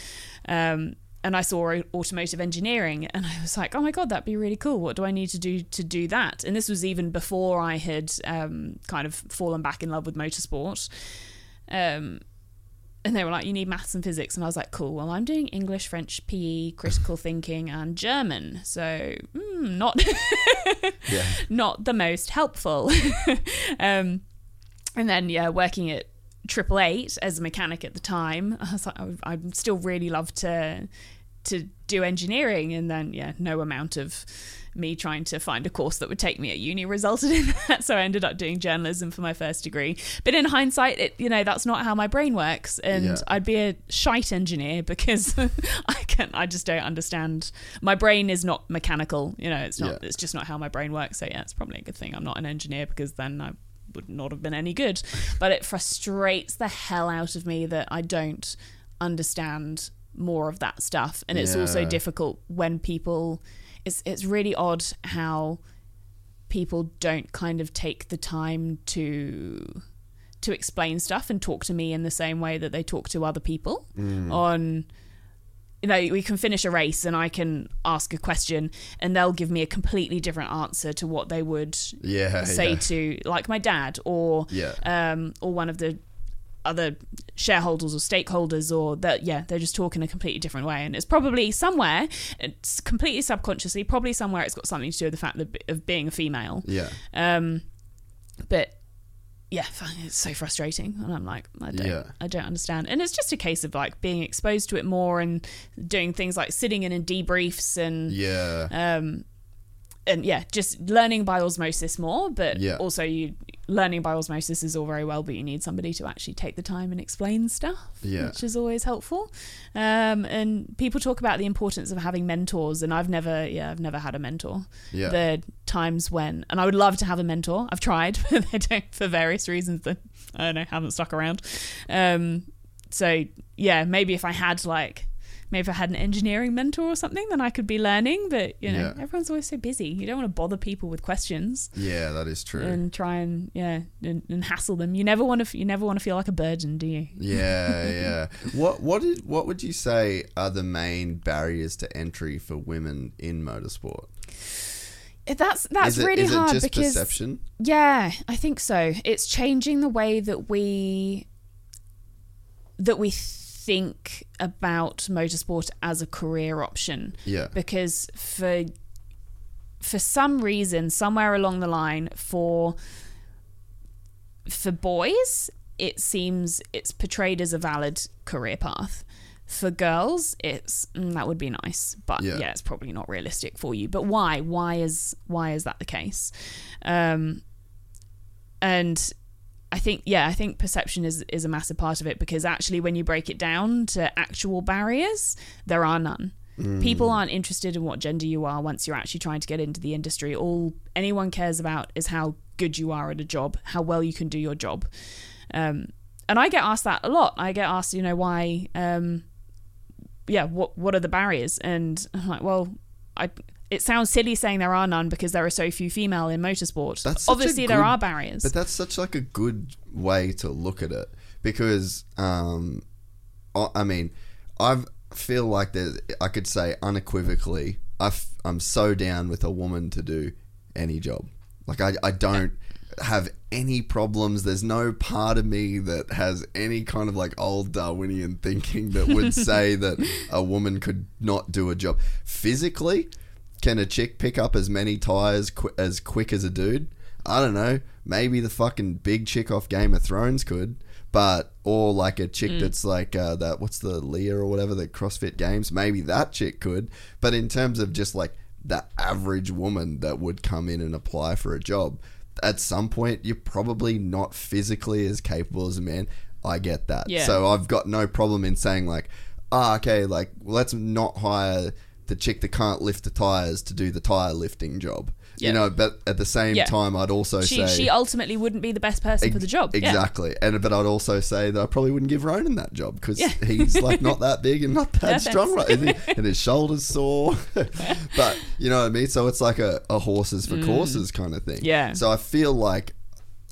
um, and I saw automotive engineering, and I was like, "Oh my god, that'd be really cool. What do I need to do to do that?" And this was even before I had um, kind of fallen back in love with motorsport. Um, and they were like, "You need maths and physics," and I was like, "Cool. Well, I'm doing English, French, PE, critical thinking, and German. So mm, not yeah not the most helpful." um, and then yeah, working at Triple Eight as a mechanic at the time, I was like, I'd still really love to to do engineering, and then yeah, no amount of me trying to find a course that would take me at uni resulted in that. So I ended up doing journalism for my first degree. But in hindsight, it you know that's not how my brain works, and Yeah. I'd be a shite engineer because I can I just don't understand. My brain is not mechanical. You know, it's not. Yeah. It's just not how my brain works. So yeah, it's probably a good thing I'm not an engineer because then I would not have been any good. But it frustrates the hell out of me that I don't understand more of that stuff, and it's also difficult when people. It's it's really odd how people don't kind of take the time to to explain stuff and talk to me in the same way that they talk to other people on you know we can finish a race and i can ask a question and they'll give me a completely different answer to what they would Yeah, say yeah. to like my dad or Yeah. um or one of the other shareholders or stakeholders or that yeah they're just talking a completely different way and it's probably somewhere it's completely subconsciously probably somewhere it's got something to do with the fact that, of being a female Yeah. um, but yeah, it's so frustrating, and I'm like, I don't, Yeah. I don't understand. And it's just a case of like being exposed to it more and doing things like sitting in and debriefs and Yeah. um, and yeah, just learning by osmosis more. But Yeah. also, you learning by osmosis is all very well, but you need somebody to actually take the time and explain stuff, Yeah. which is always helpful. Um, and people talk about the importance of having mentors, and I've never, yeah, I've never had a mentor. Yeah. The times when, and I would love to have a mentor. I've tried, but they don't for various reasons that I don't know haven't stuck around. Um, so yeah, maybe if I had like. Maybe if I had an engineering mentor or something, then I could be learning. But you know, Yeah. everyone's always so busy. You don't want to bother people with questions Yeah, that is true. and try and yeah and, and hassle them. You never want to. You never want to feel like a burden, do you? Yeah, yeah. What what did what would you say are the main barriers to entry for women in motorsport? Eh, that's that's is it, really is hard it just because perception? yeah, I think so. It's changing the way that we that we think about motorsport as a career option. Yeah. Because for for some reason, somewhere along the line, for for boys, it seems it's portrayed as a valid career path. For girls, it's mm, that would be nice, but Yeah. yeah. it's probably not realistic for you. But why? Why is why is that the case? Um, and I think yeah, I think perception is is a massive part of it because actually, when you break it down to actual barriers, there are none. People aren't interested in what gender you are once you're actually trying to get into the industry. All anyone cares about is how good you are at a job, how well you can do your job. Um, and I get asked that a lot. I get asked, you know, why, um, yeah, what what are the barriers? And I'm like, well, I. It sounds silly saying there are none because there are so few female in motorsport. That's Obviously, there are barriers. But that's such like a good way to look at it because um, I I mean, I feel like there's I could say unequivocally I f- I'm so down with a woman to do any job. Like I I don't have any problems. There's no part of me that has any kind of like old Darwinian thinking that would say that a woman could not do a job physically. Can a chick pick up as many tires qu- as quick as a dude? I don't know. Maybe the fucking big chick off Game of Thrones could, but or like a chick that's like uh, that. What's the Leah or whatever the CrossFit Games? Maybe that chick could. But in terms of just like the average woman that would come in and apply for a job, at some point you're probably not physically as capable as a man. I get that. Yeah. So I've got no problem in saying like, ah, okay, like let's not hire the chick that can't lift the tires to do the tire lifting job. Yeah. You know, but at the same Yeah. time, I'd also she say she ultimately wouldn't be the best person for the job. Yeah. Exactly, and but I'd also say that I probably wouldn't give Ronan that job because Yeah. he's like not that big and not that Yeah, strong, right? And, he- and his shoulders sore. but you know what I mean. So it's like a, a horses for courses kind of thing. Mm. Yeah. So I feel like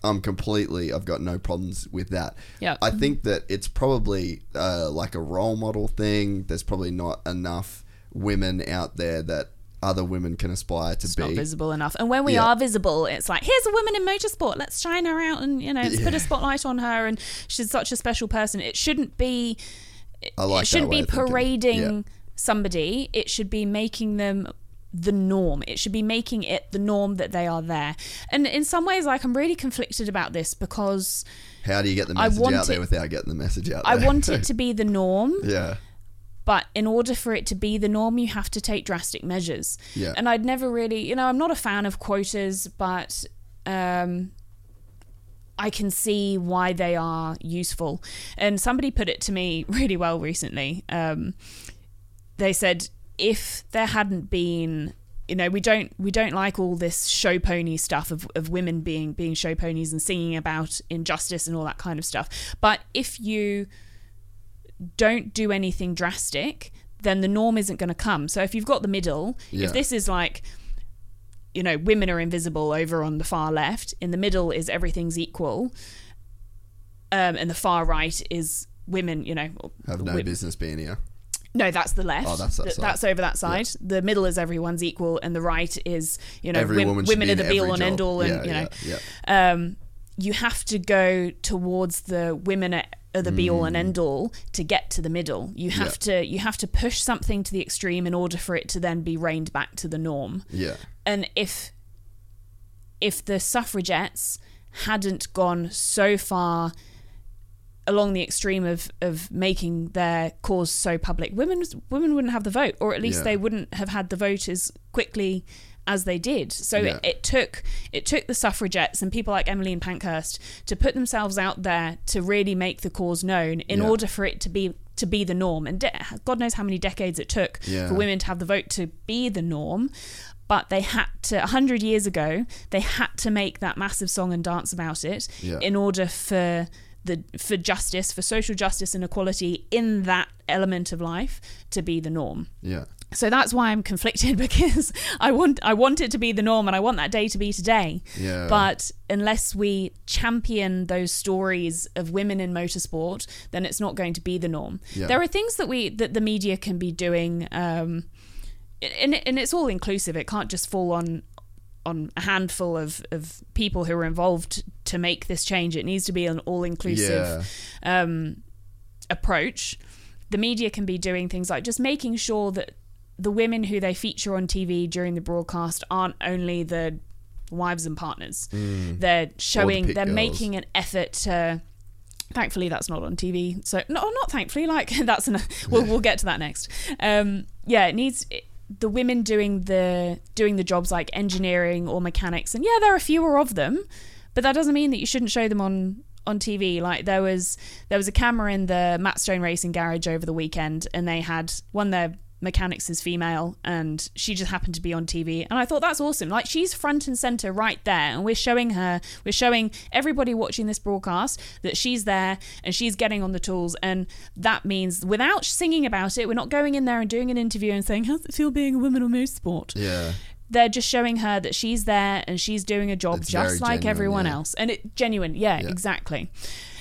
I'm completely. I've got no problems with that. Yeah. I think that it's probably uh, like a role model thing. There's probably not enough women out there that other women can aspire to It's be. not visible enough. And when we Yeah. are visible, it's like, here's a woman in motorsport. Let's shine her out and, you know, let's put a spotlight on her. And she's such a special person. It shouldn't be, I like it shouldn't be parading Yeah. somebody. It should be making them the norm. It should be making it the norm that they are there. And in some ways, like, I'm really conflicted about this because How do you get the message out there without getting the message out I want it to be the norm. yeah. But in order for it to be the norm, you have to take drastic measures. Yeah. And I'd never really, you know, I'm not a fan of quotas, but um, I can see why they are useful. And somebody put it to me really well recently. Um, they said if there hadn't been you know we don't we don't like all this show pony stuff of, of women being being show ponies and singing about injustice and all that kind of stuff but if you don't do anything drastic then the norm isn't going to come so if you've got the middle Yeah. if this is like you know women are invisible over on the far left in the middle is everything's equal um, and the far right is women you know Have no wi- business being here. no, that's the left. Oh, that's that. That's over that side. The middle is everyone's equal, and the right is you know Every wom- woman women are the be all and end all, and Yeah, you know, yeah, yeah. um, you have to go towards the women are, are the be all and hmm. end all to get to the middle. You have. Yeah. to you have to push something to the extreme in order for it to then be reined back to the norm. Yeah. And if if the suffragettes hadn't gone so far along the extreme of, of making their cause so public, women women wouldn't have the vote, or at least Yeah. they wouldn't have had the vote as quickly as they did. So Yeah. it, it took it took the suffragettes and people like Emmeline Pankhurst to put themselves out there to really make the cause known in Yeah. order for it to be to be the norm. And de- God knows how many decades it took Yeah. for women to have the vote to be the norm. But they had to, 100 years ago, they had to make that massive song and dance about it in order for the for justice, for social justice and equality in that element of life to be the norm. Yeah. So that's why I'm conflicted because I want I want it to be the norm and I want that day to be today. Yeah. But unless we champion those stories of women in motorsport, then it's not going to be the norm. Yeah. There are things that we that the media can be doing, um, and and it's all inclusive. It can't just fall on on a handful of, of people who are involved to make this change. It needs to be an all inclusive Yeah. um, approach, the media can be doing things like just making sure that the women who they feature on TV during the broadcast aren't only the wives and partners. They're showing, pit they're girls. making an effort to. Thankfully, that's not on TV. So no, not thankfully. Like that's an. We'll we'll get to that next. Um, yeah, it needs the women doing the doing the jobs like engineering or mechanics, and yeah, there are fewer of them, but that doesn't mean that you shouldn't show them on on TV. Like there was there was a camera in the Matt Stone Racing garage over the weekend, and they had one their mechanics is female, and she just happened to be on TV, and I thought that's awesome. Like she's front and center right there, and we're showing her, we're showing everybody watching this broadcast that she's there and she's getting on the tools, and that means without singing about it, we're not going in there and doing an interview and saying how's it feel being a woman on motorsport Yeah. they're just showing her that she's there and she's doing a job It's just like genuine, everyone yeah. else and it genuine yeah, Yeah. exactly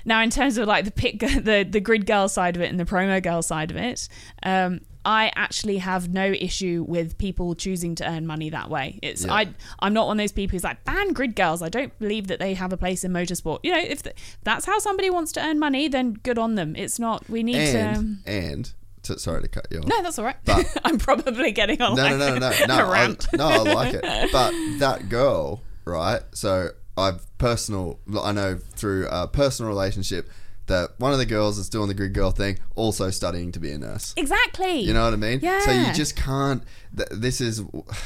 now in terms of like the pick the the grid girl side of it and the promo girl side of it um I actually have no issue with people choosing to earn money that way. It's Yeah. I I'm not one of those people who's like ban grid girls. I don't believe that they have a place in motorsport. You know, if th- that's how somebody wants to earn money, then good on them. It's not. We need And to. and to, sorry to cut you off. No, that's all right. But- I'm probably getting on no, like no, no, no, no. I, no, I like it. But that girl, right? So I've personal. I know through a personal relationship that one of the girls that's doing the grid girl thing also studying to be a nurse. Exactly. You know what I mean? Yeah. So you just can't. Th- this is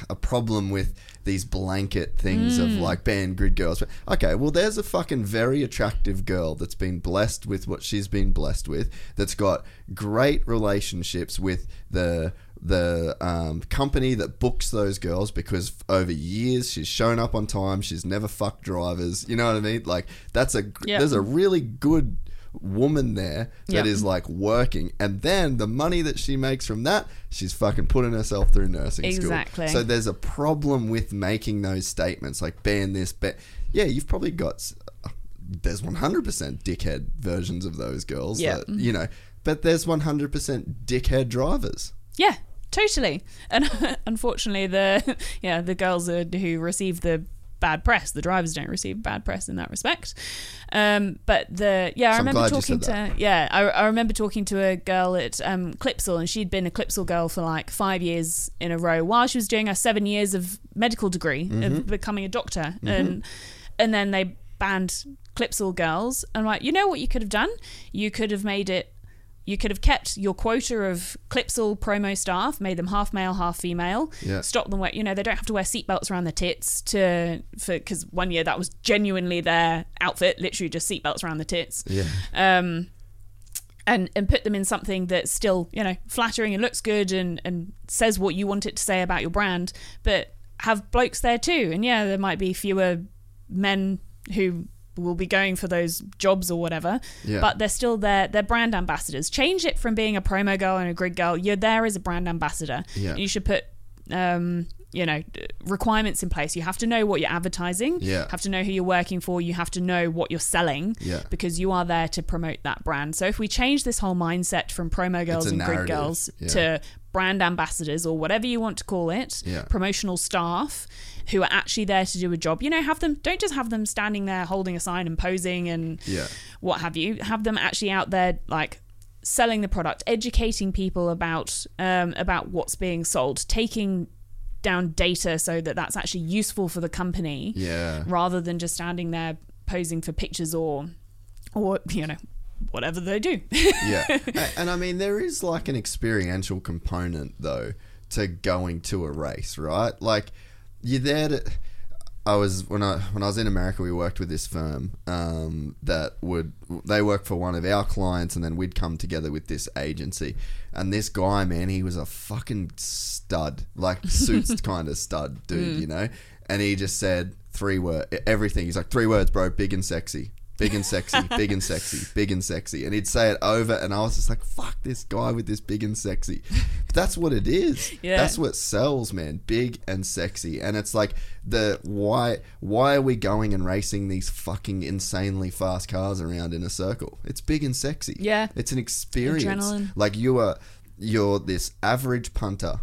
a problem with these blanket things Mm. of like ban grid girls. But okay, well, there's a fucking very attractive girl that's been blessed with what she's been blessed with. That's got great relationships with the the um, company that books those girls because over years she's shown up on time. She's never fucked drivers. You know what I mean? Like that's a Yeah. there's a really good woman there that is Yeah. like working and then the money that she makes from that she's fucking putting herself through nursing Exactly. school so there's a problem with making those statements like ban this ban yeah you've probably got there's 100% dickhead versions of those girls Yeah. you know but there's 100% dickhead drivers Yeah, totally. And unfortunately, the yeah the girls who receive the bad press, the drivers don't receive bad press in that respect. Um, but the yeah, I So remember talking to yeah, I, I remember talking to a girl at um, Clipsal, and she'd been a Clipsal girl for like five years in a row while she was doing her seven years of medical degree Mm-hmm. of becoming a doctor, and and then they banned Clipsal girls. And I'm like, you know what you could have done? You could have made it you could have kept your quota of Clipsal promo staff, made them half male, half female. Yeah. Stop them. wear- You know, they don't have to wear seatbelts around their tits to for because one year that was genuinely their outfit, literally just seatbelts around the tits Yeah. um, and and put them in something that's still you know flattering and looks good and and says what you want it to say about your brand, but have blokes there too. And yeah, there might be fewer men who will be going for those jobs or whatever, Yeah. but they're still there. They're brand ambassadors. Change it from being a promo girl and a grid girl. You're there as a brand ambassador. Yeah. You should put. Um, you know requirements in place you have to know what you're advertising Yeah. have to know who you're working for you have to know what you're selling Yeah. because you are there to promote that brand. So if we change this whole mindset from promo girls and grid girls yeah. to brand ambassadors or whatever you want to call it, Yeah. promotional staff who are actually there to do a job. You know, have them don't just have them standing there holding a sign and posing and Yeah. what have you. Have them actually out there like selling the product, educating people about um, about what's being sold, taking down data so that that's actually useful for the company Yeah. rather than just standing there posing for pictures or or you know whatever they do yeah. And I mean, there is like an experiential component though to going to a race, right? Like you're there to. I was when I when I was in America, we worked with this firm um, that would they work for one of our clients, and then we'd come together with this agency. And this guy, man, he was a fucking stud, like suits kind of stud dude, you know. And he just said three words, everything. He's like three words, bro, big and sexy. Big and sexy, big and sexy, big and sexy. And he'd say it over, and I was just like, fuck this guy with this big and sexy. But that's what it is. Yeah. That's what sells, man. Big and sexy. And it's like the why why are we going and racing these fucking insanely fast cars around in a circle? It's big and sexy. Yeah. It's an experience. Adrenaline. Like you are you're this average punter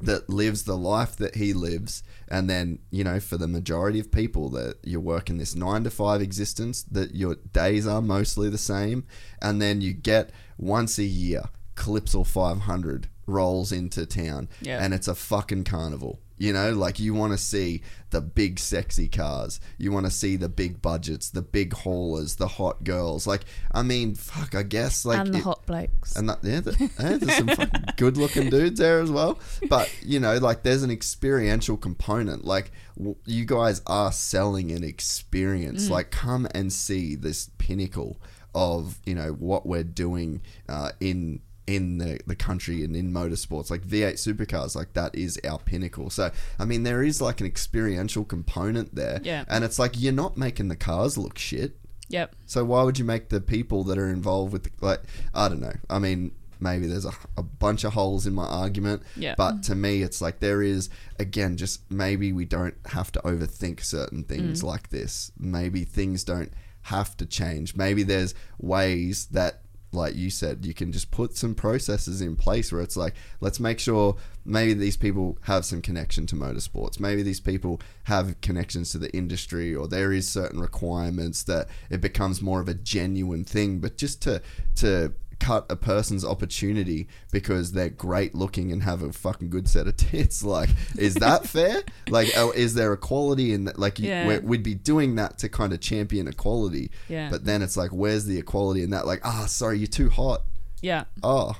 that lives the life that he lives and then you know for the majority of people that you're working this 9 to 5 existence that your days are mostly the same. And then you get once a year Clipsal 500 rolls into town. Yeah. and it's a fucking carnival you know like you want to see the big sexy cars you want to see the big budgets the big haulers the hot girls like i mean fuck i guess like and the it- hot blokes and that, yeah, the, yeah, there's some fucking good looking dudes there as well. But, you know, like there's an experiential component. Like, w- you guys are selling an experience. Like, come and see this pinnacle of, you know, what we're doing uh, in. In the, the country and in motorsports, like V8 supercars, like that is our pinnacle. So, I mean, there is like an experiential component there. Yeah. And it's like you're not making the cars look shit. yep So why would you make the people that are involved with the, like I don't know. I mean, maybe there's a, a bunch of holes in my argument. Yeah. But to me, it's like there is again just maybe we don't have to overthink certain things Mm. like this. Maybe things don't have to change. Maybe there's ways that. Like you said, you can just put some processes in place where it's like, let's make sure maybe these people have some connection to motorsports. Maybe these people have connections to the industry, or there is certain requirements that it becomes more of a genuine thing. But just to to cut a person's opportunity because they're great looking and have a fucking good set of tits, like, is that fair? Like, oh, is there equality in that? Like, Yeah. we're- we'd be doing that to kind of champion equality. Yeah. But then it's like, where's the equality in that? Like, ah, sorry, you're too hot. yeah Oh,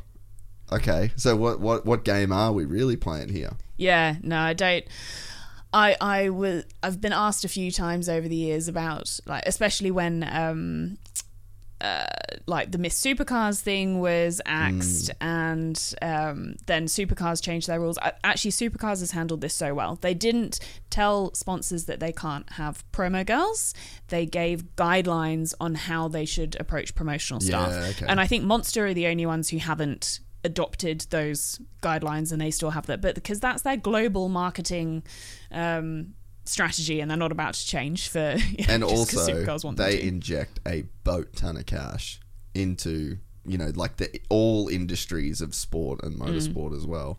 okay. So what what what game are we really playing here? Yeah, no, I don't. I I was I've been asked a few times over the years about like especially when um uh like the Miss Supercars thing was axed and um then Supercars changed their rules. Actually Supercars has handled this so well. They didn't tell sponsors that they can't have promo girls. They gave guidelines on how they should approach promotional stuff. Yeah, okay. And I think Monster are the only ones who haven't adopted those guidelines and they still have that but because that's their global marketing um strategy and they're not about to change for and just 'cause also Supercars want them they inject a boat ton of cash into you know like the all industries of sport and Mm. motorsport as well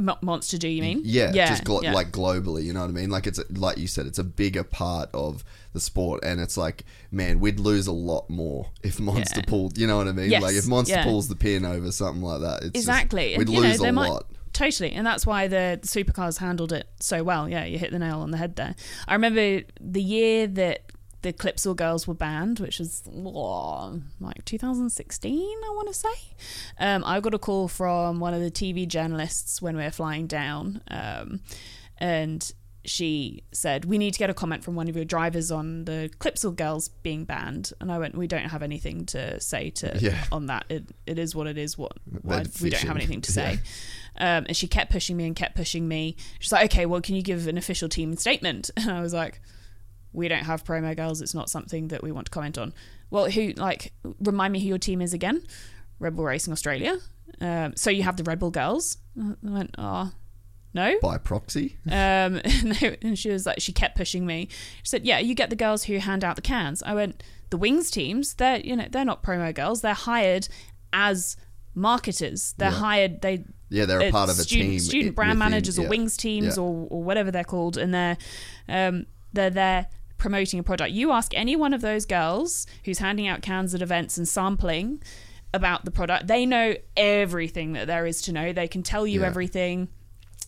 Mo- monster do you mean yeah, just glo- yeah. like globally you know what i mean like it's a, like you said it's a bigger part of the sport and it's like man we'd lose a lot more if monster Yeah. pulled you know what i mean Yes, like if monster yeah. pulls the pin over something like that it's just- exactly we'd and you know lose they a might lot totally and that's why the, the supercars handled it so well yeah you hit the nail on the head there i remember the year that the Clipsal girls were banned, which was oh, like 2016, I want to say. Um, I got a call from one of the TV journalists when we were flying down, um, and she said, We need to get a comment from one of your drivers on the Clipsal girls being banned. And I went, We don't have anything to say to Yeah. on that. It, it is what it is. What why, we don't have anything to Yeah. say. Um, and she kept pushing me and kept pushing me. She's like, Okay, well, can you give an official team statement? And I was like, We don't have promo girls. It's not something that we want to comment on. Well, who, like, remind me who your team is again? Red Bull Racing Australia. Um, so you have the Red Bull girls. I went, Oh, no. By proxy? Um, and she was like, she kept pushing me. She said, "Yeah, you get the girls who hand out the cans." I went, "The wings teams, they're you know they're not promo girls. They're hired as marketers. They're Yeah. hired. They Yeah, they're a uh, part of a student, team. student brand within- managers or yeah. wings teams Yeah. or, or whatever they're called, and they're um, they're there promoting a product. You ask any one of those girls who's handing out cans at events and sampling about the product, they know everything that there is to know. They can tell you everything.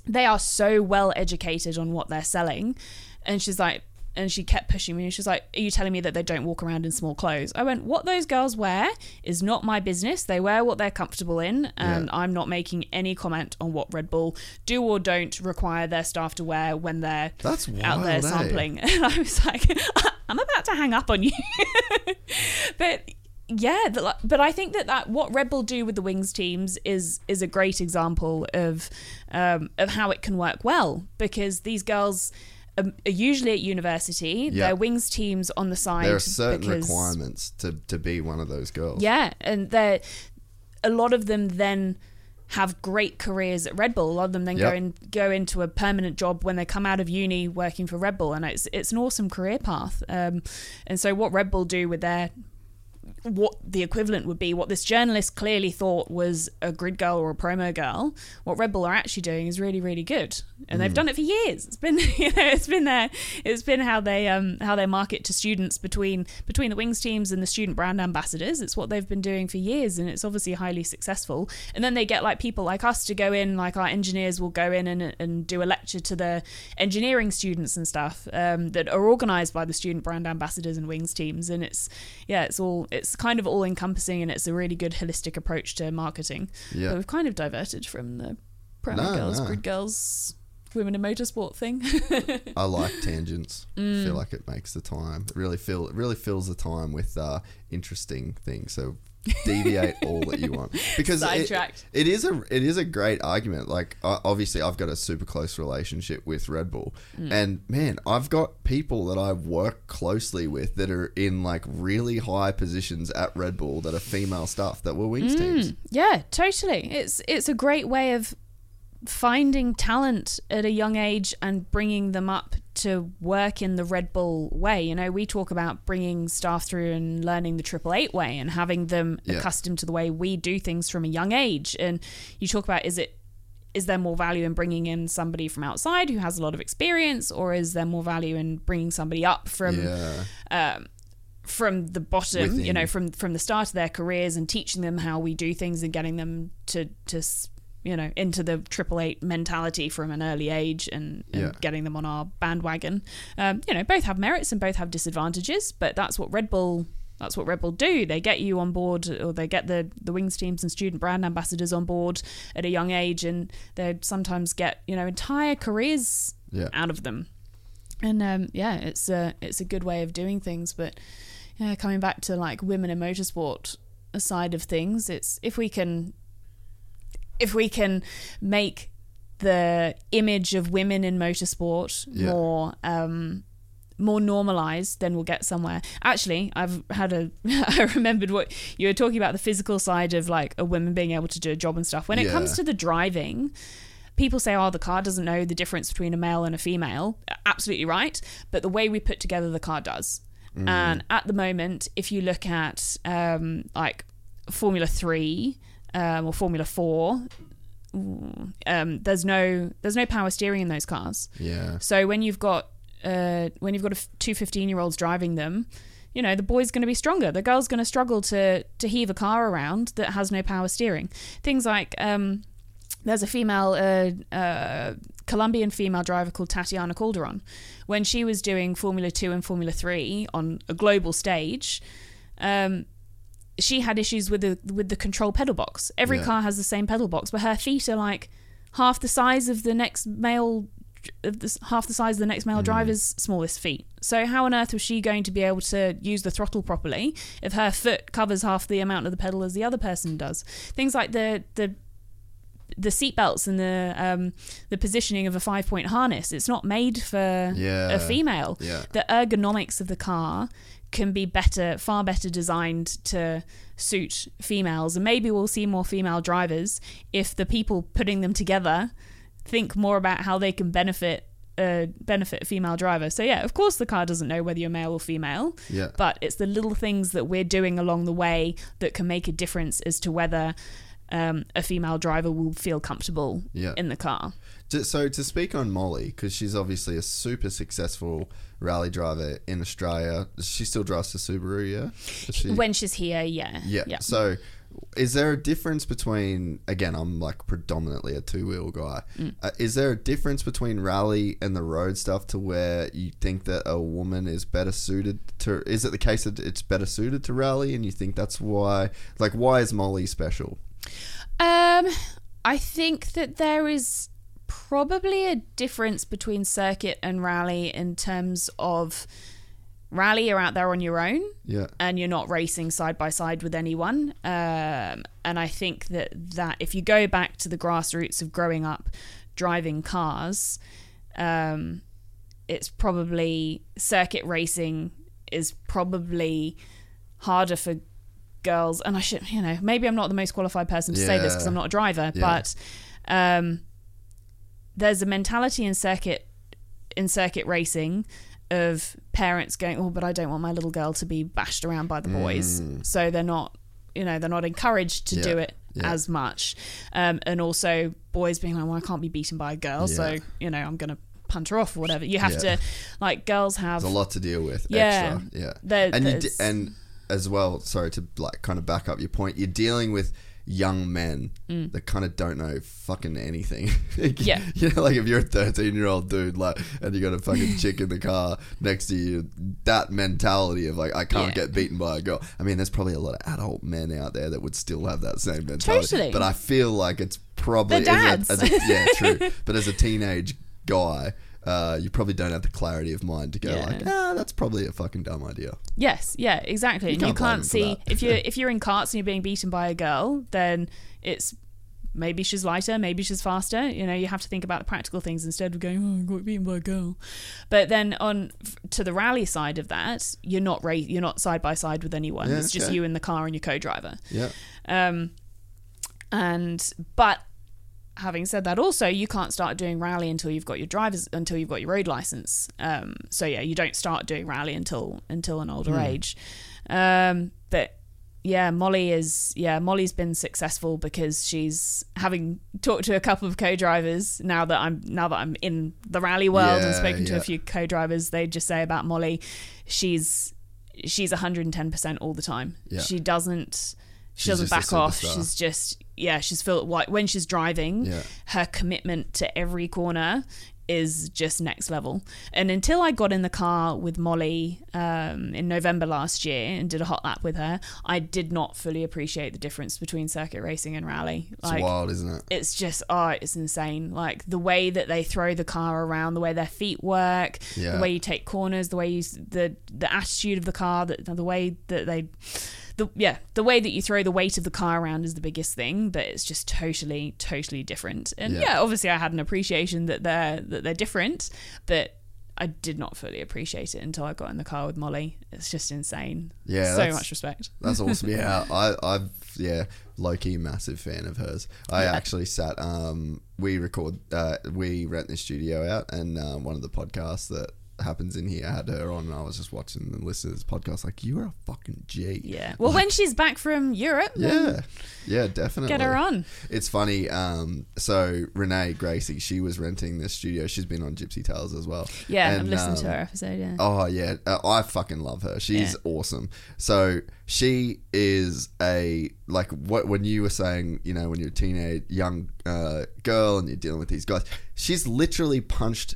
They are so well educated on what they're selling, and she's like. And she kept pushing me. and She's like, "Are you telling me that they don't walk around in small clothes?" I went, "What those girls wear is not my business. They wear what they're comfortable in, and Yeah. I'm not making any comment on what Red Bull do or don't require their staff to wear when they're That's out there wild, eh? sampling." And I was like, "I'm about to hang up on you," but yeah, the- but I think that, that what Red Bull do with the wings teams is is a great example of um, of how it can work well because these girls. um, Are usually at university, Yeah. their wings teams on the side. There are certain because- requirements to, to be one of those girls. yeah, and they a lot of them then have great careers at Red Bull. A lot of them then Yep. go in, go into a permanent job when they come out of uni working for Red Bull, and it's it's an awesome career path. Um, and so what Red Bull do with their what the equivalent would be, what this journalist clearly thought was a grid girl or a promo girl, what Red Bull are actually doing is really, really good, and they've done it for years. It's been, you know, it's been their, it's been how they, um, how they market to students between between the wings teams and the student brand ambassadors. It's what they've been doing for years, and it's obviously highly successful. And then they get like people like us to go in, like our engineers will go in and and do a lecture to the engineering students and stuff um, that are organised by the student brand ambassadors and wings teams, and it's yeah, it's all it's kind of all encompassing, and it's a really good holistic approach to marketing. Yeah. But we've kind of diverted from the promo No, girls, no. grid girls, women in motorsport thing. I like tangents. Mm. feel like it makes the time. It really feel it really fills the time with uh, interesting things. So deviate all that you want because it, it is a it is a great argument. Like obviously, I've got a super close relationship with Red Bull, Mm. and man, I've got people that I work closely with that are in like really high positions at Red Bull that are female staff that were wings Mm. teams. Yeah, totally. It's it's a great way of finding talent at a young age and bringing them up to work in the Red Bull way. You know, we talk about bringing staff through and learning the Triple Eight way and having them Yeah. accustomed to the way we do things from a young age. And you talk about is it is there more value in bringing in somebody from outside who has a lot of experience, or is there more value in bringing somebody up from Yeah, um, from the bottom, you know, from from the start of their careers and teaching them how we do things and getting them to to you know into the triple eight mentality from an early age and, and Yeah. getting them on our bandwagon. Um, you know, both have merits and both have disadvantages, but that's what Red Bull. That's what Red Bull do. They get you on board, or they get the the wings teams and student brand ambassadors on board at a young age, and they sometimes get you know entire careers Yeah. out of them and um, yeah, it's a it's a good way of doing things. But yeah, coming back to like women in motorsport side of things, it's if we can if we can make the image of women in motorsport Yeah. more um, more normalized, then we'll get somewhere. Actually, I've had a I remembered what you were talking about the physical side of like a woman being able to do a job and stuff. When it comes to the driving, people say, oh, the car doesn't know the difference between a male and a female. Absolutely right. But the way we put together the car does. And at the moment, if you look at um, like Formula Three um, or Formula Four, um, there's no there's no power steering in those cars. yeah, So when you've got uh, when you've got a f- two 15 year olds driving them, you know the boy's going to be stronger. The girl's going to struggle to to heave a car around that has no power steering. Things like um, there's a female, uh, uh, Colombian female driver called Tatiana Calderon. When she was doing Formula Two and Formula Three on a global stage, um, she had issues with the with the control pedal box. Every Yeah. car has the same pedal box, but her feet are like half the size of the next male half the size of the next male driver's smallest feet. So how on earth was she going to be able to use the throttle properly if her foot covers half the amount of the pedal as the other person does? Things like the the the seat belts and the um, the positioning of a five point harness. It's not made for Yeah. a female. Yeah. The ergonomics of the car can be better, far better designed to suit females, and maybe we'll see more female drivers if the people putting them together think more about how they can benefit. Uh, benefit a female driver. So yeah, of course the car doesn't know whether you're male or female, Yeah. but it's the little things that we're doing along the way that can make a difference as to whether um, a female driver will feel comfortable Yeah. in the car. So to speak on Molly, because she's obviously a super successful rally driver in Australia. She still drives the Subaru, yeah. She- When she's here, yeah, yeah. So, is there a difference between? Again, I'm like predominantly a two wheel guy. Mm. Uh, is there a difference between rally and the road stuff to where you think that a woman is better suited to? Is it the case that it's better suited to rally, and you think that's why? Like, why is Molly special? Um, I think that there is probably a difference between circuit and rally in terms of rally you're out there on your own Yeah. and you're not racing side by side with anyone. Um, and I think that that if you go back to the grassroots of growing up driving cars, um, it's probably circuit racing is probably harder for girls. And I should, you know, maybe I'm not the most qualified person to say this because I'm not a driver, Yeah. but um, there's a mentality in circuit in circuit racing of parents going, "Oh, but I don't want my little girl to be bashed around by the boys," so they're not, you know, they're not encouraged to Mm. Yeah. do it Yeah. as much, um, and also boys being like, "Well, I can't be beaten by a girl, so you know, I'm gonna." Punt her off or whatever. You have Yeah. to, like, girls have There's a lot to deal with. Yeah. Extra. Yeah. And and as well, sorry to like kind of back up your point, you're dealing with young men that kind of don't know fucking anything. Mm. Yeah. you know, like if you're a 13 year old dude, like, and you got a fucking chick in the car next to you, that mentality of like, I can't Yeah. get beaten by a girl. I mean, there's probably a lot of adult men out there that would still have that same mentality. Totally. But I feel like it's probably They're as a- dads. as a- yeah, true. But as a teenage guy, uh, you probably don't have the clarity of mind to go Yeah. like, ah, that's probably a fucking dumb idea. Yes, yeah, exactly. and you can't blame can't see if you're if you're in karts and you're being beaten by a girl, then it's maybe she's lighter, maybe she's faster. You know, you have to think about the practical things instead of going, "Oh, I got beaten by a girl." But then on to the rally side of that, you're not ra- you're not side by side with anyone. Yeah, it's just you in the car and your co-driver. Yeah. Um, and but having said that, also you can't start doing rally until you've got your drivers until you've got your road license. Um, so yeah, you don't start doing rally until until an older age. Um, but yeah, Molly is yeah Molly's been successful because she's having talked to a couple of co-drivers now that I'm now that I'm in the rally world and Yeah, spoken to a few co-drivers. They just say about Molly, she's she's 110 percent all the time. Yeah. She doesn't she She's doesn't back off. She's just yeah, she's filled like when she's driving, Yeah. her commitment to every corner is just next level. And until I got in the car with Molly um, in November last year and did a hot lap with her, I did not fully appreciate the difference between circuit racing and rally. It's wild, isn't it? It's just oh, it's insane. Like the way that they throw the car around, the way their feet work, Yeah. the way you take corners, the way you the the attitude of the car, the, the way that they the yeah, the way that you throw the weight of the car around is the biggest thing, but it's just totally totally different. And Yeah. yeah, obviously I had an appreciation that they're that they're different, but I did not fully appreciate it until I got in the car with Molly. It's just insane. Yeah, so much respect. That's awesome. Yeah, I, I've yeah, low key massive fan of hers. I actually sat. Um, we record. Uh, we rent this studio out, and um, one of the podcasts that happens in here. I had her on, and I was just watching and listening to this podcast. Like, you are a fucking G. Yeah. Well, when she's back from Europe, Yeah, yeah, definitely. get her on. It's funny. Um, so Renee Gracie, she was renting this studio. She's been on Gypsy Tales as well. Yeah, I've And, listened to um, her episode. Yeah. Oh yeah, uh, I fucking love her. She's Yeah. awesome. So she is a like what when you were saying, you know, when you're a teenage young uh, girl and you're dealing with these guys, she's literally punched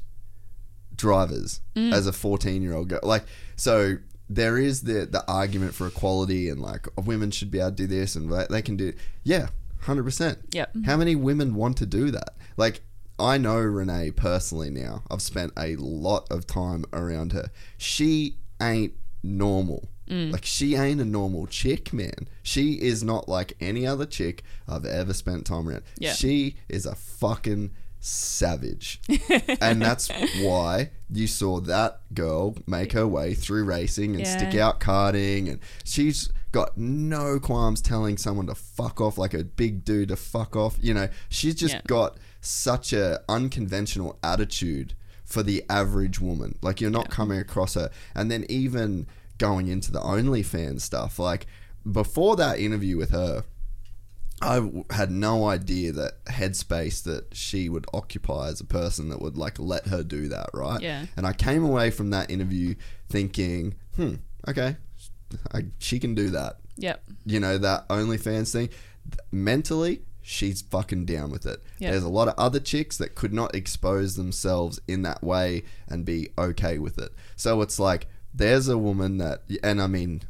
drivers mm. as a 14 year old girl. Like so. There is the the argument for equality and like women should be able to do this and they- they can do yeah, hundred percent. yeah mm-hmm. How many women want to do that? Like, I know Renee personally now. I've spent a lot of time around her. She ain't normal. Mm. Like, she ain't a normal chick, man. She is not like any other chick I've ever spent time around. Yeah. She is a fucking savage. and that's why you saw that girl make her way through racing and Yeah. stick out karting and she's got no qualms telling someone to fuck off like a big dude to fuck off you know she's just Yeah. got such a unconventional attitude for the average woman like you're not coming across her and then even going into the OnlyFans stuff like before that interview with her I had no idea that headspace that she would occupy as a person that would like let her do that, right? Yeah. And I came away from that interview thinking, hmm, okay, I, she can do that. Yep. You know that OnlyFans thing. Mentally, she's fucking down with it. Yeah. There's a lot of other chicks that could not expose themselves in that way and be okay with it. So it's like there's a woman that, and I mean,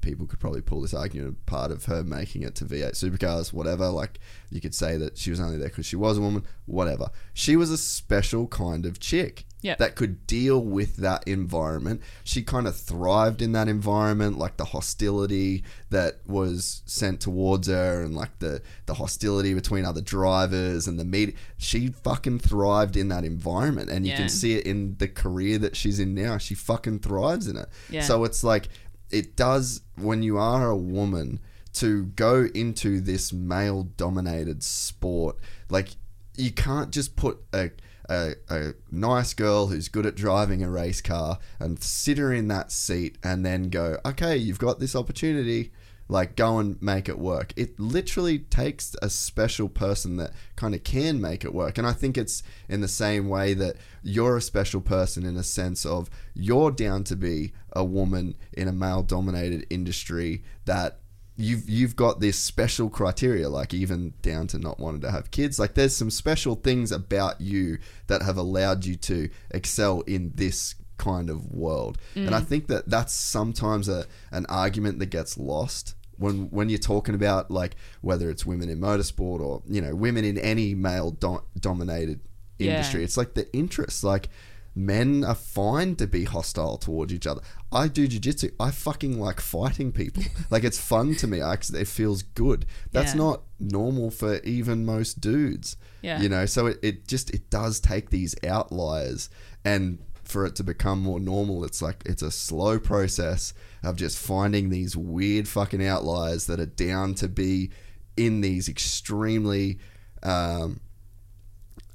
people could probably pull this argument part of her making it to V8 supercars, whatever. Like you could say that she was only there because she was a woman, whatever. She was a special kind of chick Yep. that could deal with that environment. She kind of thrived in that environment, like the hostility that was sent towards her, and like the the hostility between other drivers and the media. She fucking thrived in that environment, and you Yeah. can see it in the career that she's in now. She fucking thrives in it. Yeah. So it's like it does when you are a woman to go into this male dominated sport like you can't just put a, a, a nice girl who's good at driving a race car and sit her in that seat and then go okay you've got this opportunity like go and make it work. It literally takes a special person that kind of can make it work. And i think it's in the same way that you're a special person in a sense of you're down to be a woman in a male dominated industry that you've you've got this special criteria like even down to not wanting to have kids. Like there's some special things about you that have allowed you to excel in this kind of world. And i mm. think that that's sometimes a an argument that gets lost when when you're talking about like whether it's women in motorsport or you know women in any male do- dominated Yeah. industry it's like the interest like men are fine to be hostile towards each other. I do jujitsu. I fucking like fighting people. like it's fun to me. I, it feels good. That's Yeah. not normal for even most dudes. Yeah. You know, so it, it just it does take these outliers and for it to become more normal, it's like it's a slow process of just finding these weird fucking outliers that are down to be in these extremely um,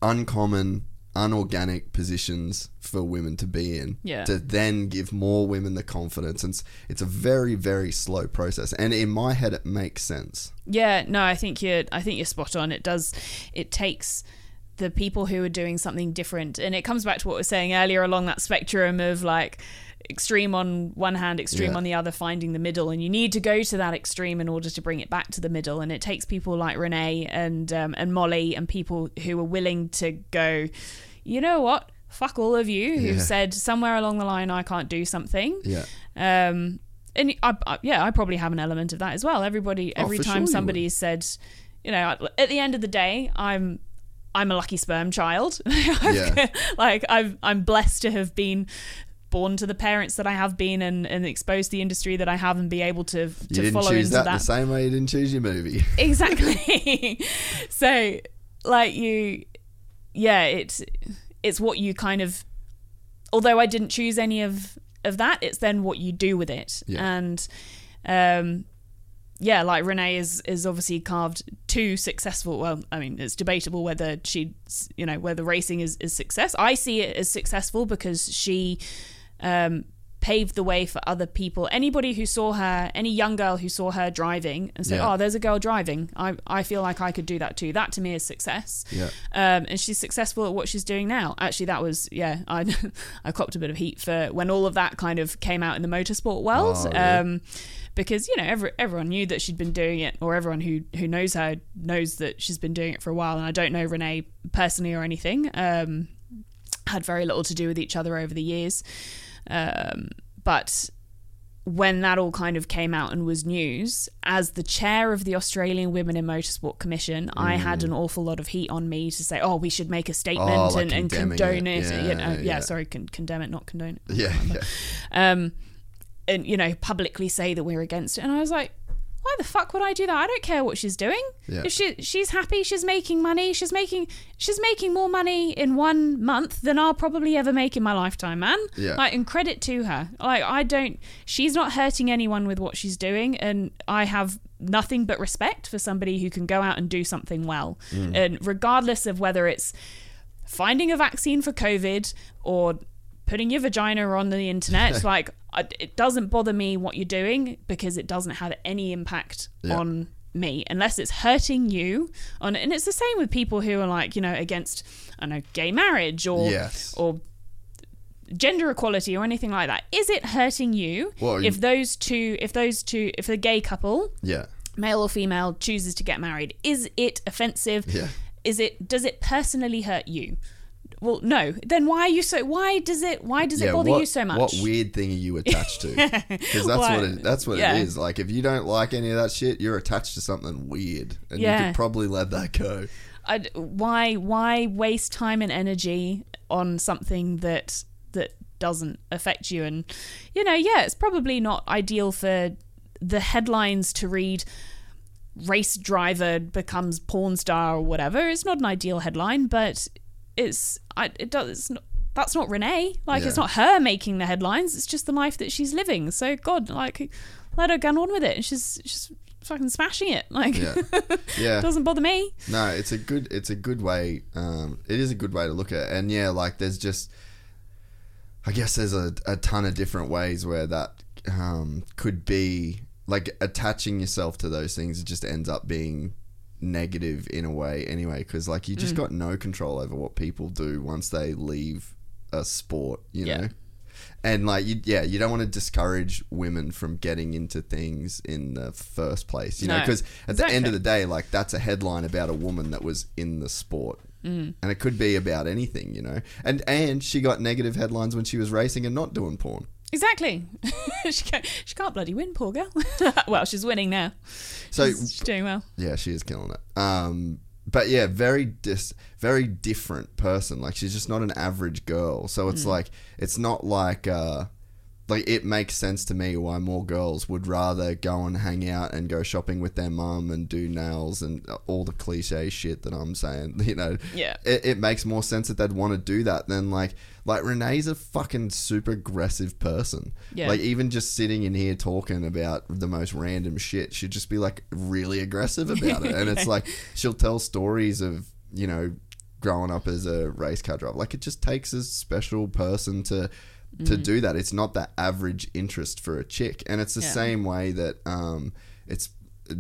uncommon, unorganic positions for women to be in. Yeah. To then give more women the confidence. And it's, it's a very, very slow process. And in my head, it makes sense. Yeah, no, I think you're I think you're spot on. It does it takes the people who are doing something different and it comes back to what we were saying earlier along that spectrum of like extreme on one hand, extreme Yeah. on the other, finding the middle and you need to go to that extreme in order to bring it back to the middle and it takes people like Renee and um, and Molly and people who are willing to go, you know what? Fuck all of you who've Yeah. said somewhere along the line I can't do something. Yeah. Um, and I, I, yeah, I probably have an element of that as well. Everybody, Oh, every sure time you somebody said, you know, at the end of the day, I'm, I'm a lucky sperm child. Yeah. like I've, I'm blessed to have been born to the parents that I have been and, and exposed to the industry that I have and be able to You to didn't follow choose into that, that. the same way you didn't choose your movie. exactly so like you yeah it's it's what you kind of although i didn't choose any of of that it's then what you do with it Yeah. and um yeah, like Renee is is obviously carved two successful. Well, I mean, it's debatable whether she, you know, whether racing is is success. I see it as successful because she um, paved the way for other people. Anybody who saw her, any young girl who saw her driving and said, Yeah. "Oh, there's a girl driving," I I feel like I could do that too. That to me is success. Yeah. Um, and she's successful at what she's doing now. Actually, that was yeah. I I copped a bit of heat for when all of that kind of came out in the motorsport world. Oh, really? um, because you know every, everyone knew that she'd been doing it, or everyone who who knows her knows that she's been doing it for a while. And I don't know Renee personally or anything. Um, had very little to do with each other over the years. Um, but when that all kind of came out and was news, as the chair of the Australian Women in Motorsport Commission, I had an awful lot of heat on me to say, "Oh, we should make a statement Mm. Oh, like and, and condone it. it." Yeah, you know, yeah, yeah. sorry, con- condemn it, not condone it. Yeah, yeah. Um, and you know, publicly say that we're against it. And I was like, why the fuck would I do that? I don't care what she's doing. Yeah. If she she's happy, she's making money. She's making she's making more money in one month than I'll probably ever make in my lifetime, man. Yeah. Like, and credit to her. Like, I don't. She's not hurting anyone with what she's doing, and I have nothing but respect for somebody who can go out and do something well, mm. and regardless of whether it's finding a vaccine for COVID or putting your vagina on the internet. like, it doesn't bother me what you're doing because it doesn't have any impact Yeah. on me unless it's hurting you. On and it's the same with people who are like, you know, against I don't know gay marriage or Yes. or gender equality or anything like that. Is it hurting you Well, you- if those two if those two if a gay couple Yeah. male or female chooses to get married is it offensive Yeah. is it does it personally hurt you well no then why are you so why does it why does it bother what, you so much What weird thing are you attached to? Because that's Why- what it, that's what yeah. it is. Like if you don't like any of that shit, you're attached to something weird, and you could probably let that go. I, why why waste time and energy on something that that doesn't affect you and you know yeah it's probably not ideal for the headlines to read race driver becomes porn star or whatever it's not an ideal headline but it's I, it does it's not that's not Renee. Like it's not her making the headlines. It's just the life that she's living. So god like let her get on with it. And she's she's fucking smashing it. Like Yeah, yeah. doesn't bother me. No, it's a good it's a good way. Um, it is a good way to look at it, and yeah, like there's just, I guess there's a, a ton of different ways where that um, could be like attaching yourself to those things. It just ends up being negative in a way anyway, because like you Mm. just got no control over what people do once they leave a sport, you Yeah. know. And like you, yeah, you don't want to discourage women from getting into things in the first place, you know, because at the end of the day, like that's a headline about a woman that was in the sport, Mm. and it could be about anything, you know. And and she got negative headlines when she was racing and not doing porn. Exactly. she, can't, she can't bloody win, poor girl. well, she's winning now. So She's, she's doing well. yeah, she is killing it. Um, but yeah, very dis, very different person. Like she's just not an average girl. So it's like it's not like uh, like it makes sense to me why more girls would rather go and hang out and go shopping with their mum and do nails and all the cliche shit that I'm saying. You know, Yeah. it, it makes more sense that they'd want to do that than like like Renee's a fucking super aggressive person. Yeah. Like even just sitting in here talking about the most random shit, she'd just be like really aggressive about it. And it's like she'll tell stories of, you know, growing up as a race car driver. Like it just takes a special person to to Mm. do that. It's not the average interest for a chick. And it's the Yeah. same way that um it's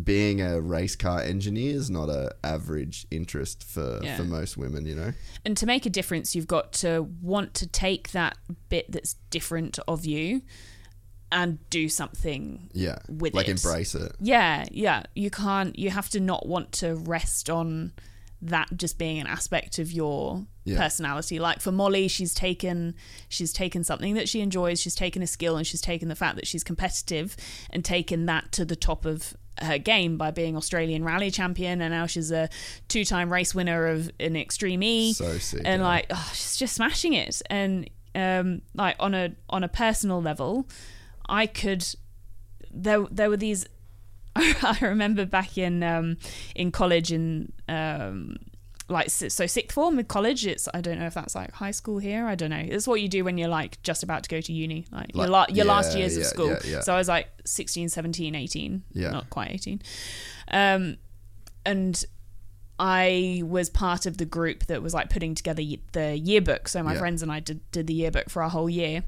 being a race car engineer is not a average interest for Yeah. for most women, you know. And to make a difference, you've got to want to take that bit that's different of you and do something Yeah. with like it. embrace it. Yeah, yeah. You can't, you have to not want to rest on that just being an aspect of your Yeah. personality. Like for Molly, she's taken she's taken something that she enjoys, she's taken a skill and she's taken the fact that she's competitive and taken that to the top of her game by being Australian rally champion and now she's a two-time race winner of an extreme E So sick, and yeah. like oh, she's just smashing it and um like on a on a personal level I could there there were these I remember back in um, in college in um, like so sixth form with college it's i don't know if that's like high school here i don't know it's what you do when you're like just about to go to uni like, your, la- your last years yeah, of school yeah, yeah. so i was like 16 17 18 Yeah. not quite 18 um and I was part of the group that was like putting together the yearbook. So my Yeah. friends and I did, did the yearbook for our whole year.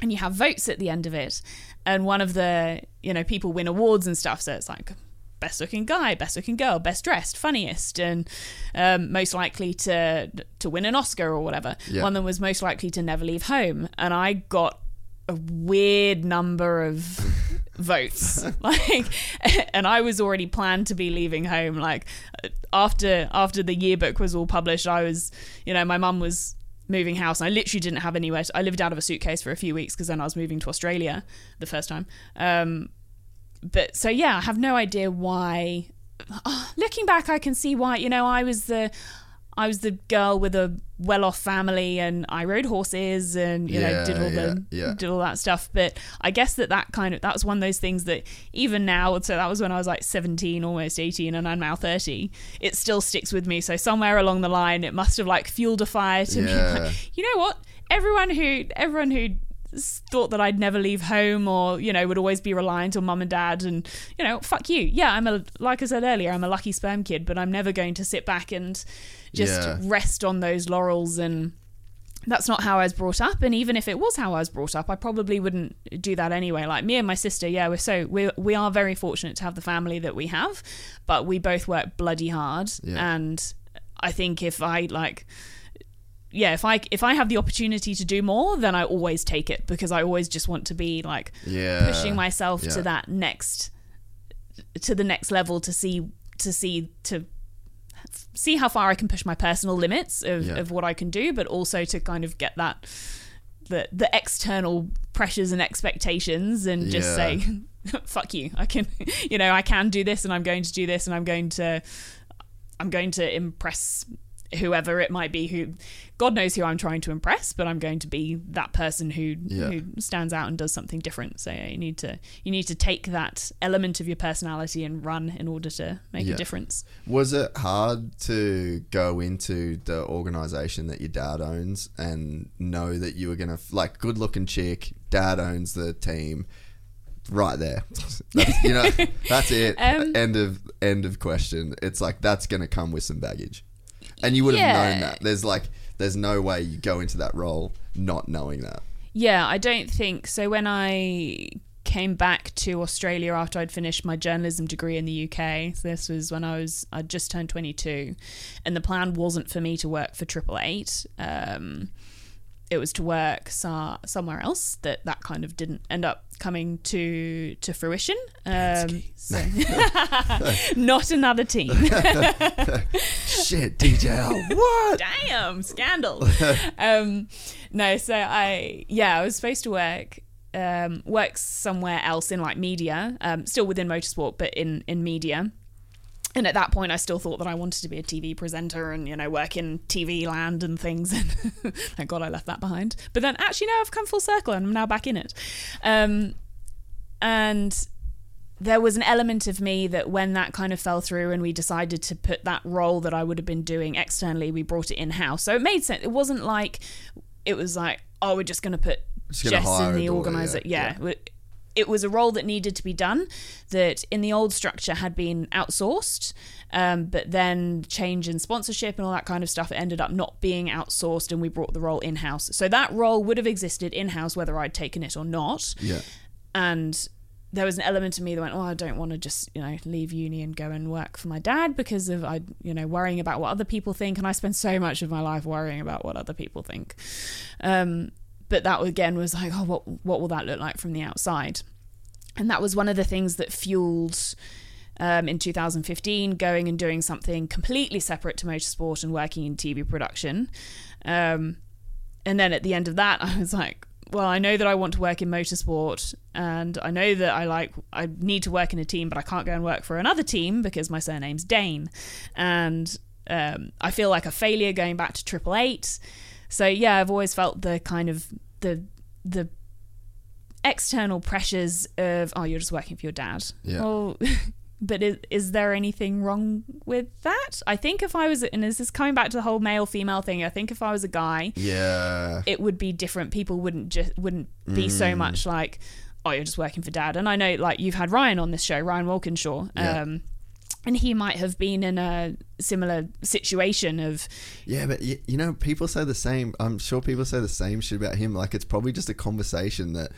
And you have votes at the end of it. And one of the, you know, people win awards and stuff. So it's like best looking guy, best looking girl, best dressed, funniest, and um, most likely to to win an Oscar or whatever. Yeah. One of them was most likely to never leave home. And I got a weird number of votes like and i was already planned to be leaving home like after after the yearbook was all published i was you know my mum was moving house and i literally didn't have anywhere to, i lived out of a suitcase for a few weeks because then i was moving to australia the first time um but so yeah i have no idea why oh, looking back i can see why you know i was the i was the girl with a well-off family and i rode horses and you know did all the yeah, yeah. did all that stuff. But i guess that that kind of that was one of those things that even now so that was when i was like 17 almost 18 and i'm now 30 it still sticks with me. So somewhere along the line it must have like fueled a fire to me. Like, you know what? Everyone who everyone who thought that I'd never leave home or you know would always be reliant on mum and dad and you know fuck you yeah I'm a like I said earlier I'm a lucky sperm kid but I'm never going to sit back and just Yeah. rest on those laurels and that's not how I was brought up and even if it was how I was brought up I probably wouldn't do that anyway like me and my sister yeah we're so we we are very fortunate to have the family that we have but we both work bloody hard Yeah. and I think if I like yeah if I if I have the opportunity to do more then I always take it because I always just want to be like Yeah. pushing myself Yeah. to that next to the next level to see to see to see how far I can push my personal limits of, Yeah. of what I can do, but also to kind of get that the the external pressures and expectations and just say fuck you i can you know i can do this and i'm going to do this and i'm going to i'm going to impress whoever it might be who god knows who i'm trying to impress but i'm going to be that person who Yeah. who stands out and does something different so yeah, you need to you need to take that element of your personality and run in order to make Yeah. a difference Was it hard to go into the organization that your dad owns and know that you were going to, like, good looking chick, dad owns the team, right there. That's, you know, that's it. Um, end of end of question. It's like that's going to come with some baggage. And you would have Yeah. known that. There's like there's no way you go into that role not knowing that. Yeah, I don't think so. When I came back to Australia after I'd finished my journalism degree in the UK, so this was when I was I just turned 22, and the plan wasn't for me to work for Triple Eight. Um, it was to work so, somewhere else. That that kind of didn't end up coming to to fruition. Um, so not another team. Shit, DJR. what? damn scandal um no so i yeah i was supposed to work um work somewhere else in like media um still within motorsport but in in media and at that point i still thought that i wanted to be a tv presenter and you know work in tv land and things and thank god i left that behind but then actually now i've come full circle and i'm now back in it um and there was an element of me that when that kind of fell through and we decided to put that role that I would have been doing externally, we brought it in house. So it made sense. It wasn't like it was like, oh, we're just going to put Jess in the organizer. yeah, Yeah. It was a role that needed to be done that in the old structure had been outsourced. Um, but then change in sponsorship and all that kind of stuff, it ended up not being outsourced and we brought the role in house. So that role would have existed in house whether I'd taken it or not Yeah. and there was an element of me that went, oh, I don't want to just you know leave uni and go and work for my dad because of I you know worrying about what other people think, and I spend so much of my life worrying about what other people think. Um, but that again was like, oh, what what will that look like from the outside? And that was one of the things that fueled. Um, in 2015, going and doing something completely separate to motorsport and working in TV production. Um, and then at the end of that, I was like, well, I know that I want to work in motorsport, and I know that I like I need to work in a team, but I can't go and work for another team because my surname's Dane, and um, I feel like a failure going back to Triple Eight. So yeah, I've always felt the kind of the the external pressures of oh, you're just working for your dad. Yeah. Well, but is, is there anything wrong with that? I think if I was, and this is coming back to the whole male female thing. I think if I was a guy, Yeah. it would be different. People wouldn't just wouldn't be so Mm. much like, oh, you're just working for dad. And I know like you've had Ryan on this show, Ryan Walkinshaw. Yeah. Um, and he might have been in a similar situation of Yeah, but you, you know, people say the same. I'm sure people say the same shit about him. Like it's probably just a conversation that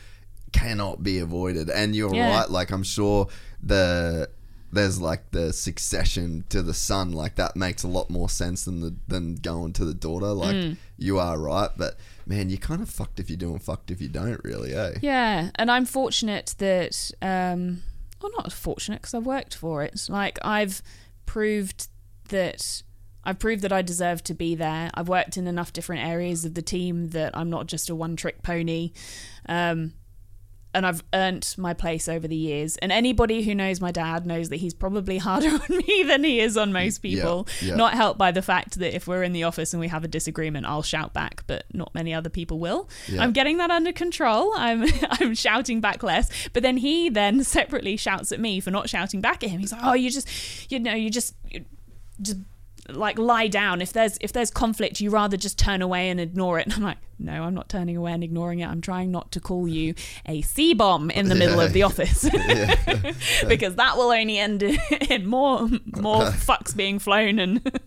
cannot be avoided. And you're Yeah. right. Like I'm sure the there's like the succession to the son. Like that makes a lot more sense than the than going to the daughter. Like Mm. you are right, but man, you're kind of fucked if you do and fucked if you don't. Really, eh? Yeah, and I'm fortunate that, um, well, not fortunate because I've worked for it. Like I've proved that I've proved that I deserve to be there. I've worked in enough different areas of the team that I'm not just a one-trick pony. Um, and I've earned my place over the years. And anybody who knows my dad knows that he's probably harder on me than he is on most people. yeah. Not helped by the fact that if we're in the office and we have a disagreement, I'll shout back, but not many other people will. Yeah. I'm getting that under control. I'm I'm shouting back less. But then he then separately shouts at me for not shouting back at him. He's like, "Oh, you just, you know, you just, you just." Like lie down. If there's if there's conflict you rather just turn away and ignore it. And i'm like no i'm not turning away and ignoring it. I'm trying not to call you a c-bomb in the middle of the office. Because that will only end in more more fucks being flown and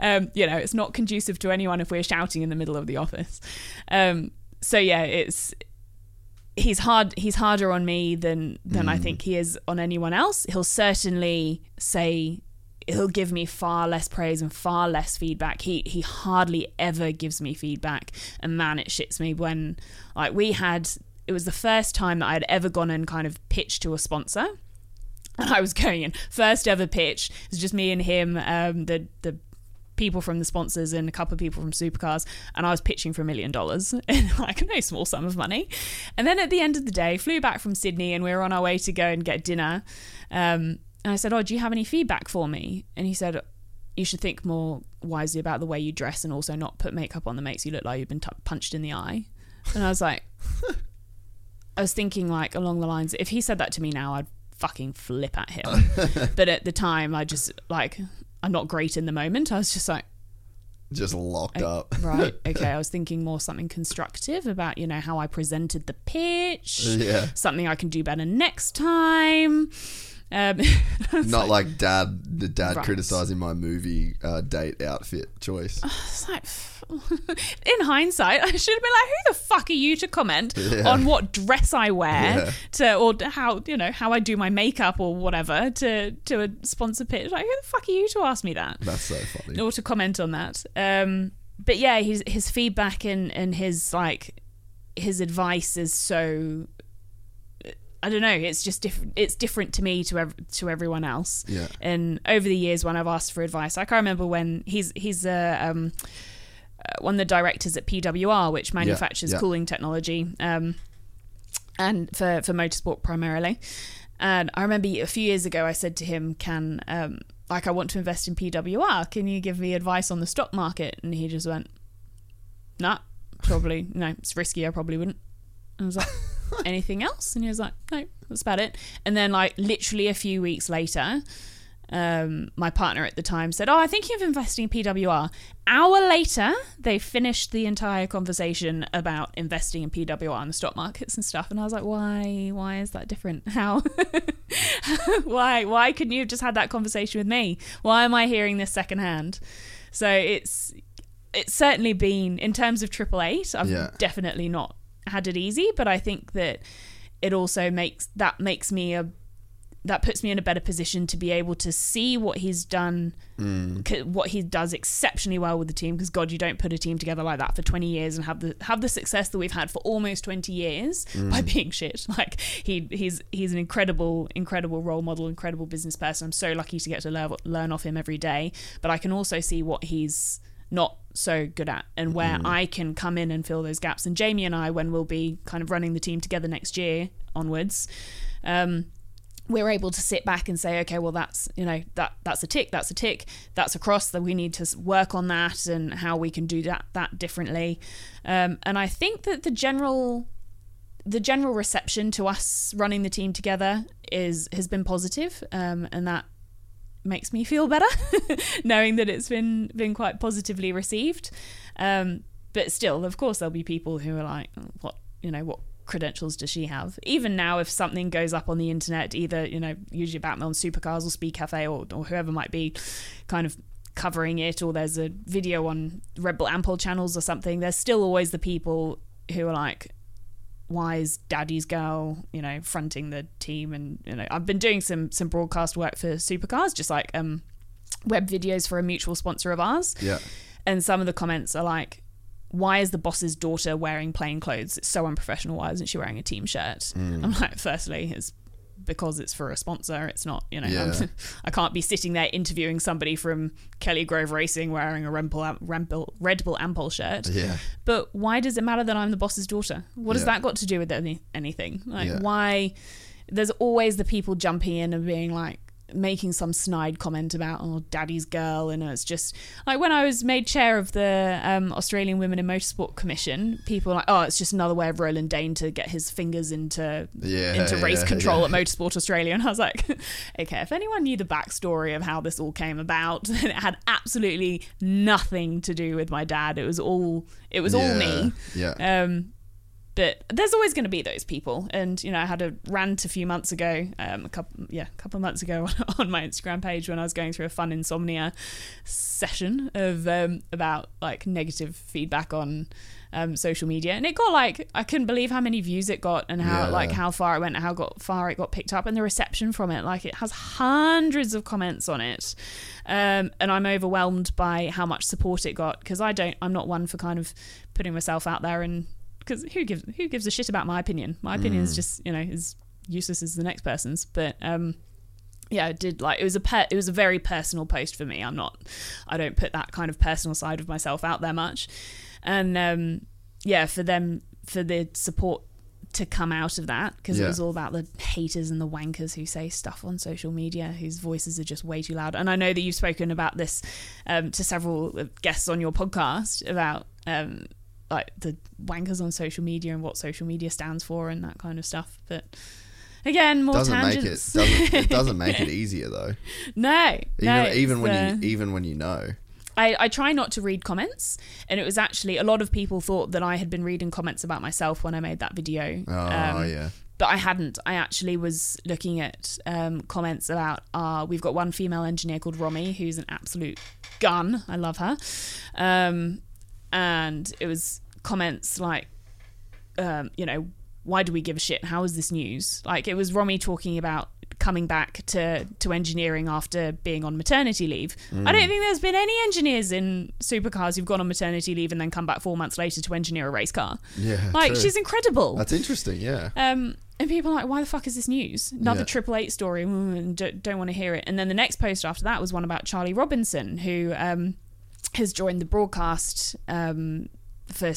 um, you know it's not conducive to anyone if we're shouting in the middle of the office. Um, so yeah it's he's hard he's harder on me than than I think he is on anyone else. He'll certainly say he'll give me far less praise and far less feedback. He he hardly ever gives me feedback and man it shits me when like we had it was the first time that I had ever gone and kind of pitched to a sponsor. And I was going in first ever pitch. It was just me and him, um, the the people from the sponsors and a couple of people from supercars and I was pitching for a million dollars in like no small sum of money and then at the end of the day flew back from Sydney and we were on our way to go and get dinner um, and I said oh do you have any feedback for me? And he said you should think more wisely about the way you dress and also not put makeup on that makes you look like you've been t- punched in the eye. And I was like I was thinking like along the lines if he said that to me now I'd fucking flip at him. But at the time I just like I'm not great in the moment. I was just like Just locked up. right okay I was thinking more something constructive about you know how I presented the pitch. Yeah. something I can do better next time um, Not like dad, the dad Right. criticizing my movie uh, date outfit choice. it's like, in hindsight, I should have been like, "Who the fuck are you to comment Yeah. on what dress I wear Yeah. to, or how you know how I do my makeup or whatever to to a sponsor pitch? Like, who the fuck are you to ask me that That's so funny. or to comment on that?" Um, but yeah, his his feedback and and his like his advice is so. I don't know. It's just different. It's different to me to ev- to everyone else. Yeah. And over the years, when I've asked for advice, I can't remember when he's he's uh, um, uh, one of the directors at PWR, which manufactures yeah. cooling technology, um, and for for motorsport primarily. And I remember a few years ago, I said to him, "Can um, like I want to invest in PWR? Can you give me advice on the stock market?" And he just went, "Nah, probably no. It's risky. I probably wouldn't." And I was like, anything else? And he was like, no, that's about it. And then, like, literally a few weeks later, um, my partner at the time said, oh, I think you're investing in PWR. Hour later, they finished the entire conversation about investing in PWR and the stock markets and stuff. And I was like, why? Why is that different? How? why? Why couldn't you have just had that conversation with me? Why am I hearing this secondhand? So it's it's certainly been in terms of Triple Eight. I've Yeah. definitely not had it easy, but I think that it also makes that makes me a that puts me in a better position to be able to see what he's done, mm. c- what he does exceptionally well with the team. Because God, you don't put a team together like that for twenty years and have the have the success that we've had for almost twenty years by mm. being shit. Like he he's he's an incredible incredible role model, incredible business person. I'm so lucky to get to learn learn off him every day. But I can also see what he's not so good at and where I can come in and fill those gaps. And Jamie and I, when we'll be kind of running the team together next year onwards, um, we're able to sit back and say, okay, well, that's you know that that's a tick, that's a tick, that's a cross. That we need to work on that and how we can do that that differently. Um, and I think that the general the general reception to us running the team together is has been positive, um, and that makes me feel better knowing that it's been been quite positively received. Um, but still, of course, there'll be people who are like, "What you know, what credentials does she have?" Even now, if something goes up on the internet, either you know, usually Melbourne Supercars or Speed Cafe or, or whoever might be, kind of covering it, or there's a video on Red Bull Ampol channels or something. There's still always the people who are like, why is daddy's girl you know fronting the team. And you know i've been doing some some broadcast work for supercars just like um web videos for a mutual sponsor of ours. Yeah. and some of the comments are like why is the boss's daughter wearing plain clothes? It's so unprofessional. Why isn't she wearing a team shirt? I'm like firstly it's because it's for a sponsor it's not you know Yeah. I'm- can't be sitting there interviewing somebody from kelly grove racing wearing a red bull, red bull, red bull ampol shirt Yeah. but why does it matter that I'm the boss's daughter? What has that got to do with any, anything? Like, Yeah. why? There's always the people jumping in and being like, making some snide comment about, oh, daddy's girl. And it's just like when I was made chair of the um, Australian Women in Motorsport Commission, people were like, oh, it's just another way of Roland Dane to get his fingers into, Yeah, into race yeah, control yeah. at Motorsport Australia. And I was like, okay, if anyone knew the backstory of how this all came about, then it had absolutely nothing to do with my dad. It was all it was all me. Yeah. Um, but there's always going to be those people, and you know, I had a rant a few months ago, um, a couple, yeah, a couple of months ago on my Instagram page when I was going through a fun insomnia session of um, about like negative feedback on um, social media, and it got like I couldn't believe how many views it got, and how Yeah. like how far it went, and how got far it got picked up, and the reception from it. Like it has hundreds of comments on it, um, and I'm overwhelmed by how much support it got because I don't, I'm not one for kind of putting myself out there and because who gives who gives a shit about my opinion? My opinion is just you know is useless as the next person's. But um, yeah, I did like it was a per- it was a very personal post for me. I'm not I don't put that kind of personal side of myself out there much, and um, yeah, for them for the support to come out of that because Yeah. it was all about the haters and the wankers who say stuff on social media whose voices are just way too loud. And I know that you've spoken about this um, to several guests on your podcast about um, like the wankers on social media and what social media stands for and that kind of stuff. But again, more doesn't make it tangents. doesn't, it doesn't make it easier though. no, Even no, even when uh, you even when you know. I, I try not to read comments, and it was actually a lot of people thought that I had been reading comments about myself when I made that video. Oh Um, yeah. but I hadn't. I actually was looking at um, comments about. Uh, we've got one female engineer called Romy, who's an absolute gun. I love her, um, and it was comments like, um, you know, why do we give a shit? How is this news? Like it was Romy talking about coming back to to engineering after being on maternity leave. I don't think there's been any engineers in supercars who've gone on maternity leave and then come back four months later to engineer a race car. Yeah. Like true. she's incredible. That's interesting. Yeah. Um, and people are like, why the fuck is this news? Another Yeah. Triple Eight story, mm, and don't, don't want to hear it. And then the next post after that was one about Charlie Robinson, who um, has joined the broadcast. Um, for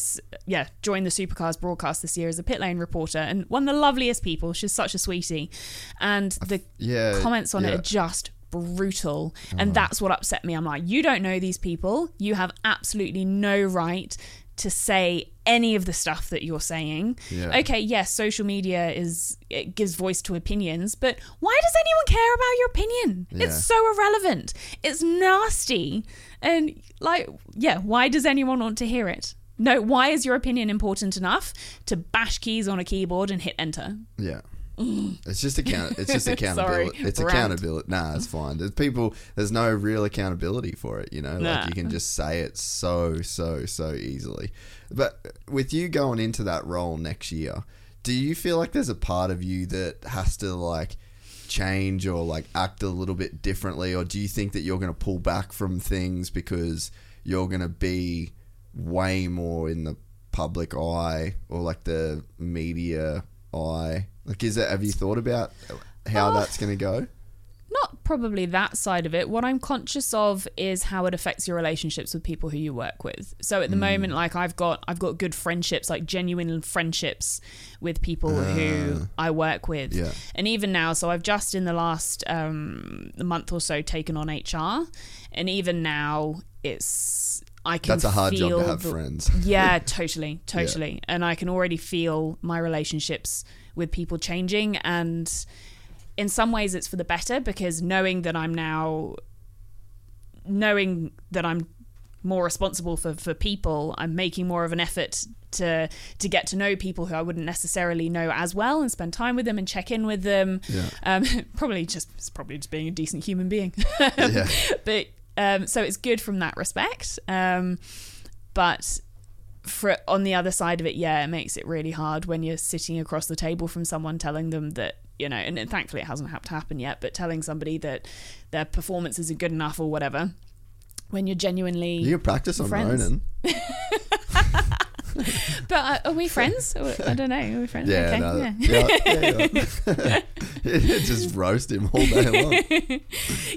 yeah, joined the Supercars broadcast this year as a pit lane reporter, and one of the loveliest people. She's such a sweetie, and the yeah, comments on it are just brutal, and that's what upset me. I'm like, you don't know these people. You have absolutely no right to say any of the stuff that you're saying. Yeah. Okay, yes, social media is it gives voice to opinions, but why does anyone care about your opinion? Yeah. It's so irrelevant. It's nasty. And like, yeah, why does anyone want to hear it? No, why is your opinion important enough to bash keys on a keyboard and hit enter? Yeah. Mm. It's just account. It's just accountability. Sorry, it's rant. accountability. Nah, it's fine. There's people. There's no real accountability for it. You know, Nah. like you can just say it so so so easily. But with you going into that role next year, do you feel like there's a part of you that has to like change or like act a little bit differently, or do you think that you're going to pull back from things because you're going to be way more in the public eye or like the media eye? Like, is that have you thought about how oh. that's going to go? Not probably that side of it. What I'm conscious of is how it affects your relationships with people who you work with. So at the moment, like I've got I've got good friendships, like genuine friendships with people who I work with. Yeah. And even now, so I've just in the last um, month or so taken on HR, and even now it's I can That's a hard job to have the- friends. Yeah, totally, totally. And I can already feel my relationships with people changing. And in some ways, it's for the better because knowing that I'm now, knowing that I'm more responsible for, for people, I'm making more of an effort to to get to know people who I wouldn't necessarily know as well and spend time with them and check in with them. Yeah. Um, probably just it's probably just being a decent human being. Yeah. but um, so it's good from that respect. Um, but for on the other side of it, yeah, it makes it really hard when you're sitting across the table from someone telling them that you know, and thankfully it hasn't had to happen yet, but telling somebody that their performance isn't good enough or whatever. When you're genuinely, You practice on Friends. Ronan. but uh, are we friends? I don't know. Are we friends? Yeah, okay. no, yeah. yeah, yeah. Just roast him all day long.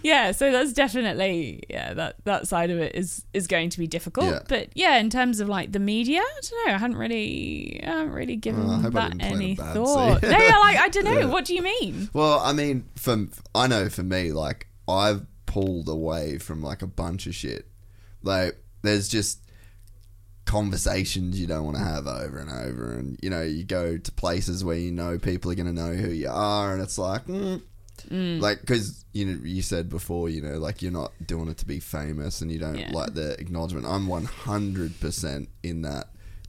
yeah so that's definitely yeah that that side of it is is going to be difficult Yeah. but yeah in terms of like the media i don't know i hadn't really i haven't really given I hope I that didn't plant a any thought no yeah, like i don't know what do you mean Well, I mean, for I know for me, like I've pulled away from like a bunch of shit. Like there's just conversations you don't want to have over and over, and you know you go to places where you know people are going to know who you are, and it's like. Mm, Like, because you know, you said before, you know, like you're not doing it to be famous, and you don't Yeah. like the acknowledgement. I'm 100 percent in that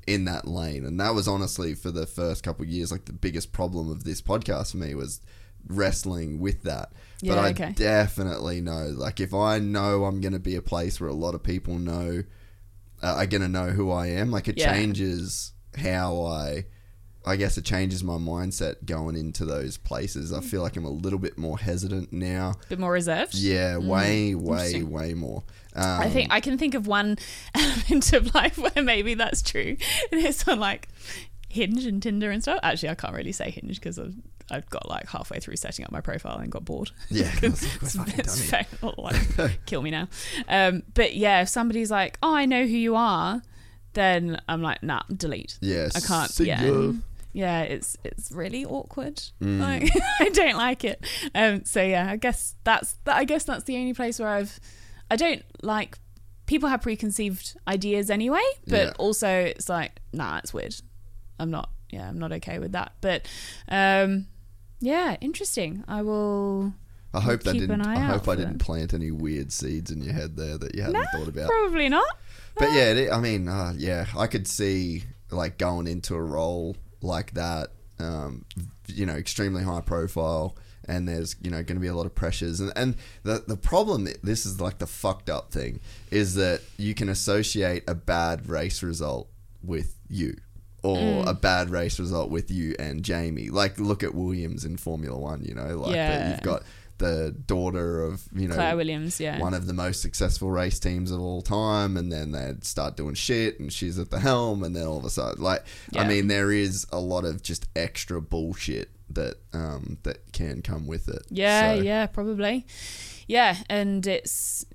in that lane, and that was honestly for the first couple of years, like the biggest problem of this podcast for me was wrestling with that. Yeah, but I okay. definitely know, like, if I know I'm going to be a place where a lot of people know, uh, are going to know who I am, like, it Yeah. changes how I. I guess it changes my mindset going into those places. I feel like I'm a little bit more hesitant now. a bit more reserved Yeah, way, way, way more. Um, I think I can think of one element of life where maybe that's true. And it's on like Hinge and Tinder and stuff. Actually, I can't really say Hinge because I've, I've got like halfway through setting up my profile and got bored. Yeah, it's, it's fair- like, kill me now. Um, but yeah, if somebody's like, "Oh, I know who you are," then I'm like, "Nah, delete." Yeah, I can't. yeah, yeah, it's it's really awkward. Mm. Like I don't like it. Um, so yeah, I guess that's that. I guess that's the only place where I've. I don't like. People have preconceived ideas anyway, but Yeah. also it's like, nah, it's weird. I'm not. Yeah, I'm not okay with that. But, um, yeah, interesting. I will. I hope that didn't. I hope I didn't them. plant any weird seeds in your head there that you hadn't thought about. Probably not. But yeah, it, I mean, uh, yeah, I could see like going into a role like that, um, you know, extremely high profile, and there's you know going to be a lot of pressures, and and the the problem, this is like the fucked up thing, is that you can associate a bad race result with you. Or Mm. a bad race result with you and Jamie. Like, look at Williams in Formula One. You know, like Yeah. you've got the daughter of you know Claire Williams, yeah. one of the most successful race teams of all time, and then they'd start doing shit, and she's at the helm, and then all of a sudden, like, I mean, there is a lot of just extra bullshit that um that can come with it. Yeah, So, yeah, probably. Yeah, and it's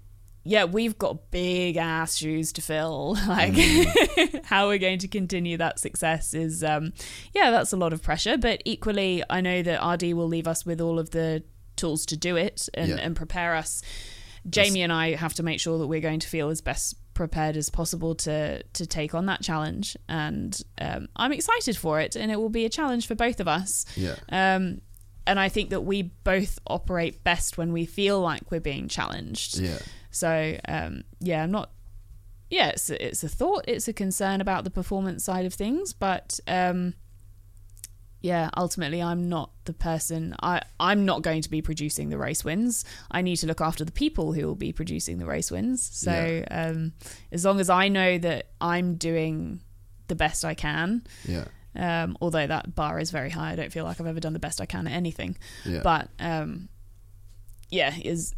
yeah, we've got big ass shoes to fill. Like Mm. how we're going to continue that success is um yeah, that's a lot of pressure, but equally I know that RD will leave us with all of the tools to do it and, Yeah. and prepare us. Jamie and I have to make sure that we're going to feel as best prepared as possible to to take on that challenge and um, I'm excited for it and it will be a challenge for both of us. Yeah. Um, and I think that we both operate best when we feel like we're being challenged. Yeah. So um, yeah, I'm not. Yeah, it's a, it's a thought. It's a concern about the performance side of things, but um, yeah, ultimately, I'm not the person. I I'm not going to be producing the race wins. I need to look after the people who will be producing the race wins. So um, as long as I know that I'm doing the best I can, Yeah. um, although that bar is very high. I don't feel like I've ever done the best I can at anything. Yeah. But um, yeah, is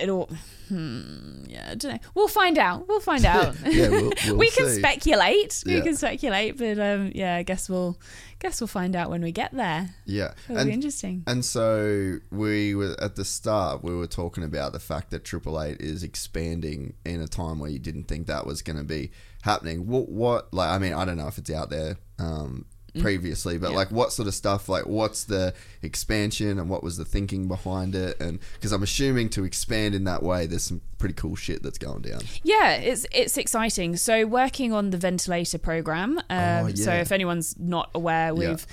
it all? Hmm, yeah, I don't know. We'll find out. We'll find out. Yeah, we'll- we'll we can see. speculate. We can speculate, but um, yeah, I guess we'll guess we'll find out when we get there. Yeah. It'll be interesting. And so we were at the start. We were talking about the fact that Triple Eight is expanding in a time where you didn't think that was going to be happening. What? What? Like, I mean, I don't know if it's out there um, previously, but like what sort of stuff? Like what's the expansion and what was the thinking behind it? And because I'm assuming to expand in that way, there's some pretty cool shit that's going down. Yeah, it's it's exciting. So working on the ventilator program. Um, Oh, So if anyone's not aware, we've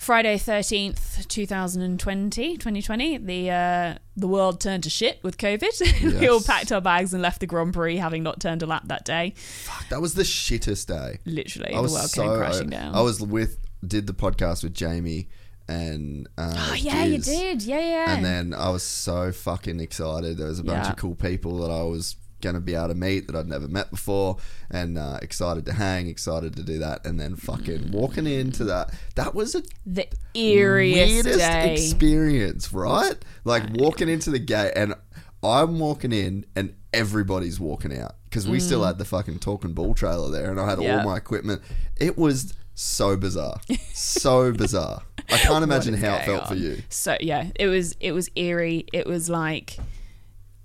Friday thirteenth, 2020, 2020, the uh, the world turned to shit with COVID. we all packed our bags and left the Grand Prix, having not turned a lap that day. Fuck, that was the shittest day. Literally, I the was world so came crashing down. I was with did the podcast with Jamie and uh, oh yeah, you did. Yeah, yeah. And then I was so fucking excited. There was a bunch Yeah. of cool people that I was going to be able to meet that I'd never met before, and uh, excited to hang, excited to do that, and then fucking walking into that. That was a the eeriest weirdest day. experience, right? Like walking into the gate, and I'm walking in, and everybody's walking out because we still had the fucking talking bull trailer there, and I had Mm. Yeah. all my equipment. It was so bizarre, so bizarre. I can't imagine how it felt for you. So yeah, it was it was eerie. It was like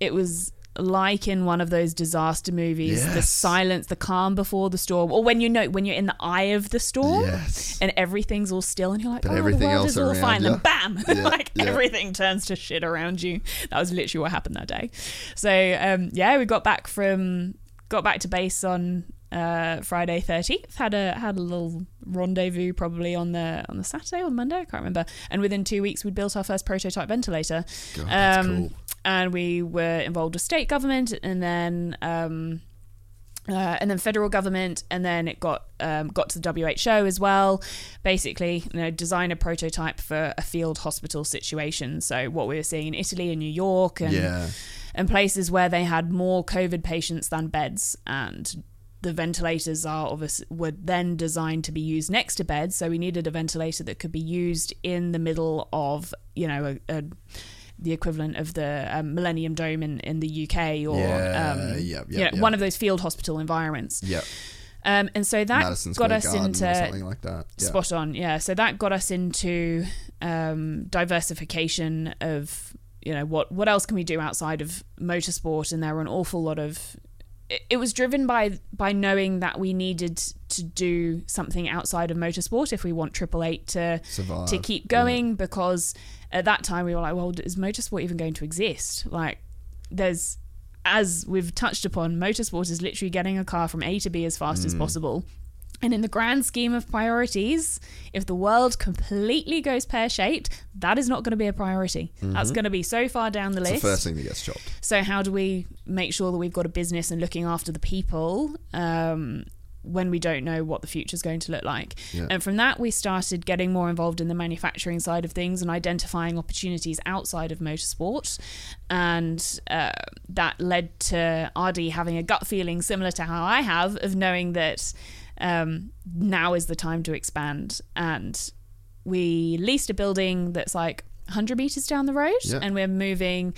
it was like in one of those disaster movies, the silence, the calm before the storm, or when you know when you're in the eye of the storm Yes. and everything's all still, and you're like, But oh, everything the world else is all fine, ya- then bam, Yeah, like yeah. everything turns to shit around you. That was literally what happened that day. So um, yeah, we got back from got back to base on uh, Friday thirteenth. Had a had a little rendezvous probably on the on the Saturday or Monday. I can't remember. And within two weeks, we'd built our first prototype ventilator. God, that's Um, cool. And we were involved with state government, and then. Um, uh, and then federal government, and then it got um, got to the WHO as well. Basically, you know, design a prototype for a field hospital situation. So what we were seeing in Italy and New York, and Yeah. and places where they had more COVID patients than beds, and the ventilators are obviously were then designed to be used next to beds. So we needed a ventilator that could be used in the middle of you know a, a the equivalent of the um, Millennium Dome in, in the UK or Yeah, um, yep, you know, one of those field hospital environments. Yeah. Um, and so that Madison got Square us Garden into something like that. Yeah. spot on, yeah. So that got us into um, diversification of you know what what else can we do outside of motorsport, and there were an awful lot of. It, was driven by by knowing that we needed to do something outside of motorsport if we want Triple Eight to Survive, to keep going because at that time we were like, well, is motorsport even going to exist? Like, there's as we've touched upon, motorsport is literally getting a car from A to B as fast as Mm. possible. And in the grand scheme of priorities, if the world completely goes pear shaped, that is not going to be a priority. That's going to be so far down the Mm-hmm. It's list. the first thing that gets chopped. So how do we make sure that we've got a business and looking after the people um, when we don't know what the future is going to look like? Yeah. And from that, we started getting more involved in the manufacturing side of things and identifying opportunities outside of motorsport, and uh, that led to RD having a gut feeling similar to how I have of knowing that um, now is the time to expand and we leased a building that's like 100 meters down the road Yeah. and we're moving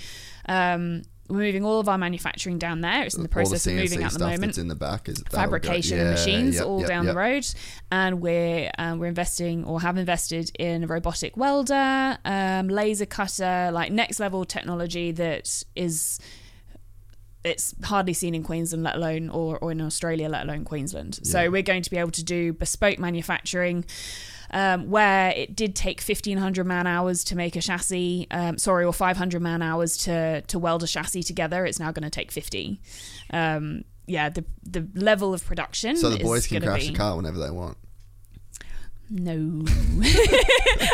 um, we're moving all of our manufacturing down there it's in the process All of moving at the stuff moment that's in the back is fabrication and yeah, machines yep, all yep, down yep. the road and we're um, we're investing or have invested in a robotic welder um, laser cutter like next level technology that is it's hardly seen in Queensland, let alone or, or in Australia, let alone Queensland. So we're going to be able to do bespoke manufacturing. Um, where it did take 1500 man hours to make a chassis, um, sorry, or 500 man hours to to weld a chassis together, it's now going to take 50. Um, yeah, the the level of production. So the boys can crash be, the car whenever they want. No,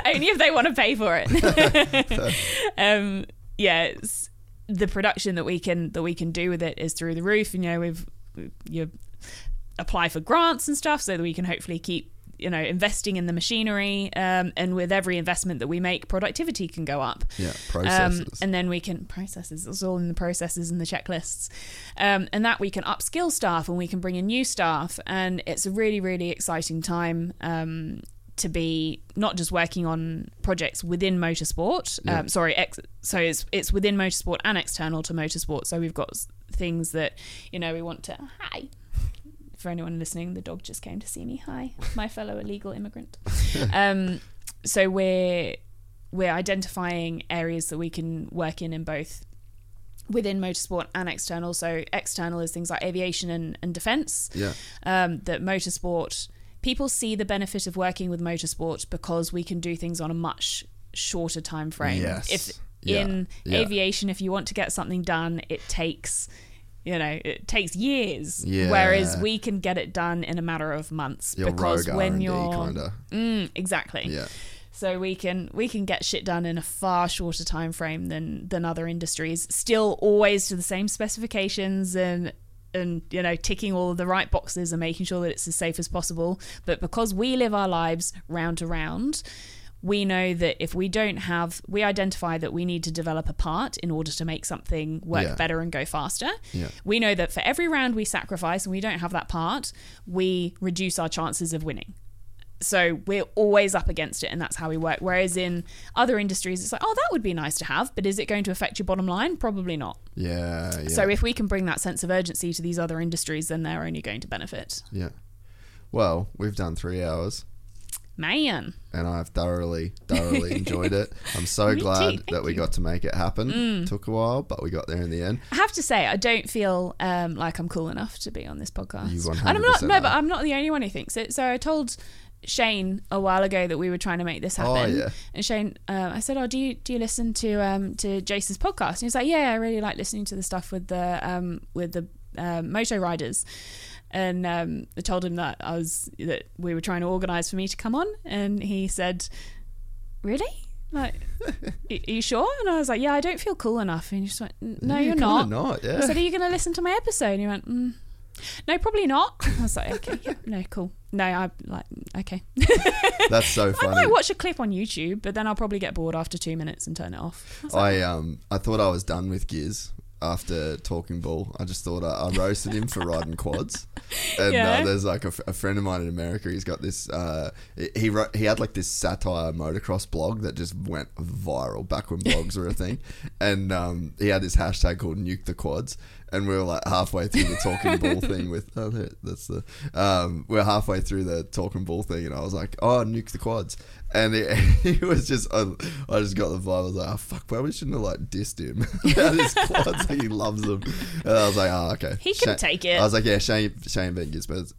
only if they want to pay for it. um, yeah, it's, the production that we can that we can do with it is through the roof. You know, we've you apply for grants and stuff so that we can hopefully keep you know investing in the machinery. Um, and with every investment that we make, productivity can go up. Yeah, Um, processes. and then we can processes. It's all in the processes and the checklists, um, and that we can upskill staff and we can bring in new staff, and it's a really really exciting time. To be not just working on projects within motorsport, um, sorry, ex- so it's it's within motorsport and external to motorsport. So we've got things that you know we want to hi. For anyone listening, the dog just came to see me. Hi, my fellow illegal immigrant. um, so we're we're identifying areas that we can work in in both within motorsport and external. So external is things like aviation and, and defence. Yeah. Um, that motorsport people see the benefit of working with motorsport because we can do things on a much shorter time frame. Yes. If Yeah. in Yeah. aviation, if you want to get something done, it takes you know it takes years. Yeah. Whereas we can get it done in a matter of months Your because when R&D you're kinda. Mm, exactly Yeah. so we can we can get shit done in a far shorter time frame than than other industries still always to the same specifications and and you know ticking all of the right boxes and making sure that it's as safe as possible but because we live our lives round to round we know that if we don't have we identify that we need to develop a part in order to make something work Yeah. better and go faster Yeah. we know that for every round we sacrifice and we don't have that part we reduce our chances of winning so we're always up against it and that's how we work whereas in other industries it's like oh that would be nice to have but is it going to affect your bottom line probably not Yeah. Yeah. so if we can bring that sense of urgency to these other industries then they're only going to benefit yeah. Well, we've done three hours. man and I've thoroughly, thoroughly enjoyed it. I'm so glad that we. Mm. got to make it happen. Took a while, but we got there in the end. I have to say, I don't feel um, like I'm cool enough to be on this podcast. And I'm not. 100% No, but. I'm not the only one who thinks it. So I told Shane a while ago that we were trying to make this happen. Oh, yeah. And Shane, uh, I said, "Oh, do you do you listen to um to Jace's podcast?" And he was like, "Yeah, I really like listening to the stuff with the um with the um, moto riders." And um, I told him that I was that we were trying to organise for me to come on, and he said, "Really?" Like, are you sure? And I was like, yeah, I don't feel cool enough. And he just went, no, Yeah, you're kinda not. not, yeah. I said, are you going to listen to my episode? And he went, mm, no, probably not. I was like, okay, yeah, no, cool. No, I like, okay. That's so funny. I might watch a clip on YouTube, but then I'll probably get bored after two minutes and turn it off. I like, I um I thought I was done with Giz after talking bull. I just thought I, I roasted him for riding quads. And Yeah. uh, there's like a, f- a friend of mine in America. He's got this. Uh, he wrote, he had like this satire motocross blog that just went viral back when blogs were a thing. And um, he had this hashtag called Nuke the Quads. And we were like halfway through the talking bull thing with oh that's the um, we're halfway through the talking bull thing and I was like oh nuke the quads. And it, he was just I, I just got the vibe. I was like oh fuck probably shouldn't have like dissed him. About his quads he loves them. And I was like oh okay. He can take it. I was like yeah Shane Shane Van Gisbergen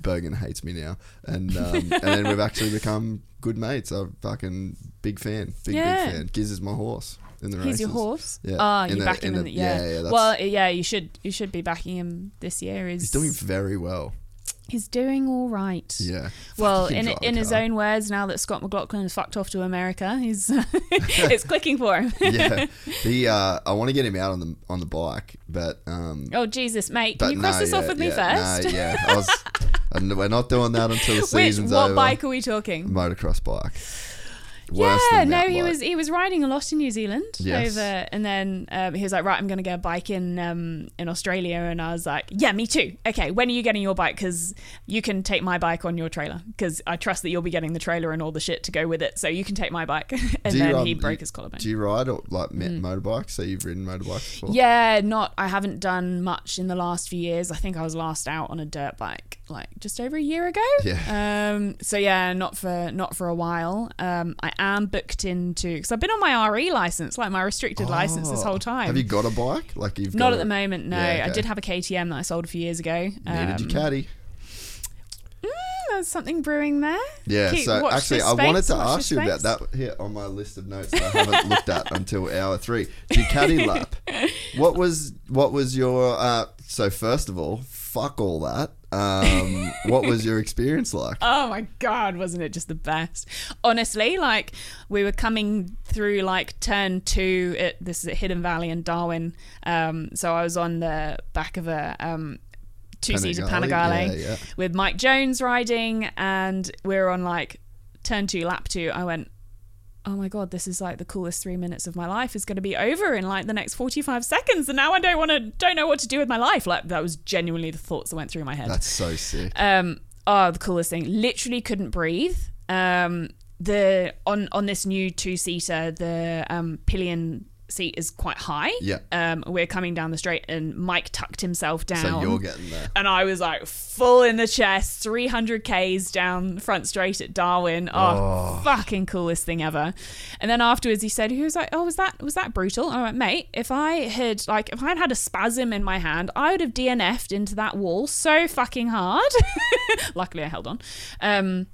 Bergen hates me now. And um, and then we've actually become good mates. I'm fucking big fan big Yeah. big fan. Giz is my horse in the He's your horse. yeah Ah, In you the- back him in the- the, yeah. yeah, yeah, well, yeah, you should you should be backing him this year. He's, he's doing very well he's doing all right. yeah Well, in can drive a in his own words, now that Scott McLaughlin has fucked off to America, he's it's clicking for him. yeah, he. Uh, I want to get him out on the on the bike, but um, oh Jesus, mate! Can you cross no, this off yeah, with me first? No, yeah, I was. and we're not doing that until the Which what over. bike are we talking? Motocross bike. Worse yeah, no, mountain he bike. was he was riding a lot in New Zealand Yes. over, and then um, he was like, right, I'm going to get a bike in um, in Australia, and I was like, yeah, me too. Okay, when are you getting your bike? Because you can take my bike on your trailer, because I trust that you'll be getting the trailer and all the shit to go with it, so you can take my bike. and Do you, then um, he broke you- his collarbone. Do you ride or like met motorbikes? So you've ridden motorbikes before? Yeah, not. I haven't done much in the last few years. I think I was last out on a dirt bike like just over a year ago. Yeah. Um. So yeah, not for not for a while. Um. I am booked into because I've been on my RE license, like my restricted license, this Oh. whole time. Have you got a bike? Like you've Not at the moment. No, Yeah, I did have a KTM that I sold a few years ago. Needed Um, your caddy. mm, there's something brewing there. Yeah, Keep- so actually, I wanted to ask you about that here on my list of notes that I haven't looked at until hour three. Ducati lap. What was what was your uh, so first of all, fuck all that. Um, what was your experience like? Oh my god, wasn't it just the best? Honestly, like we were coming through like turn two at this is at Hidden Valley in Darwin. Um, so I was on the back of a um, two seater Panigale, Panigale yeah, yeah. with Mike Jones riding, and we're on like turn two, lap two. I went, oh my god, this is like the coolest three minutes of my life is going to be over in like the next forty five seconds, and now I don't want to, don't know what to do with my life. Like that was genuinely the thoughts that went through my head. That's so sick. Um, oh, the coolest thing. Literally couldn't breathe. Um, the on on this new two seater, the um pillion seat is quite high. Yeah. Um, we're coming down the straight, and Mike tucked himself down. So you're getting there. And I was like full in the chest, 300 Ks down front straight at Darwin. Oh, fucking coolest thing ever. And then afterwards he said, he was like, oh, was that, was that brutal? I went, mate, if I had, like, if I had had a spasm in my hand, I would have DNF'd into that wall so fucking hard. Luckily I held on. Um,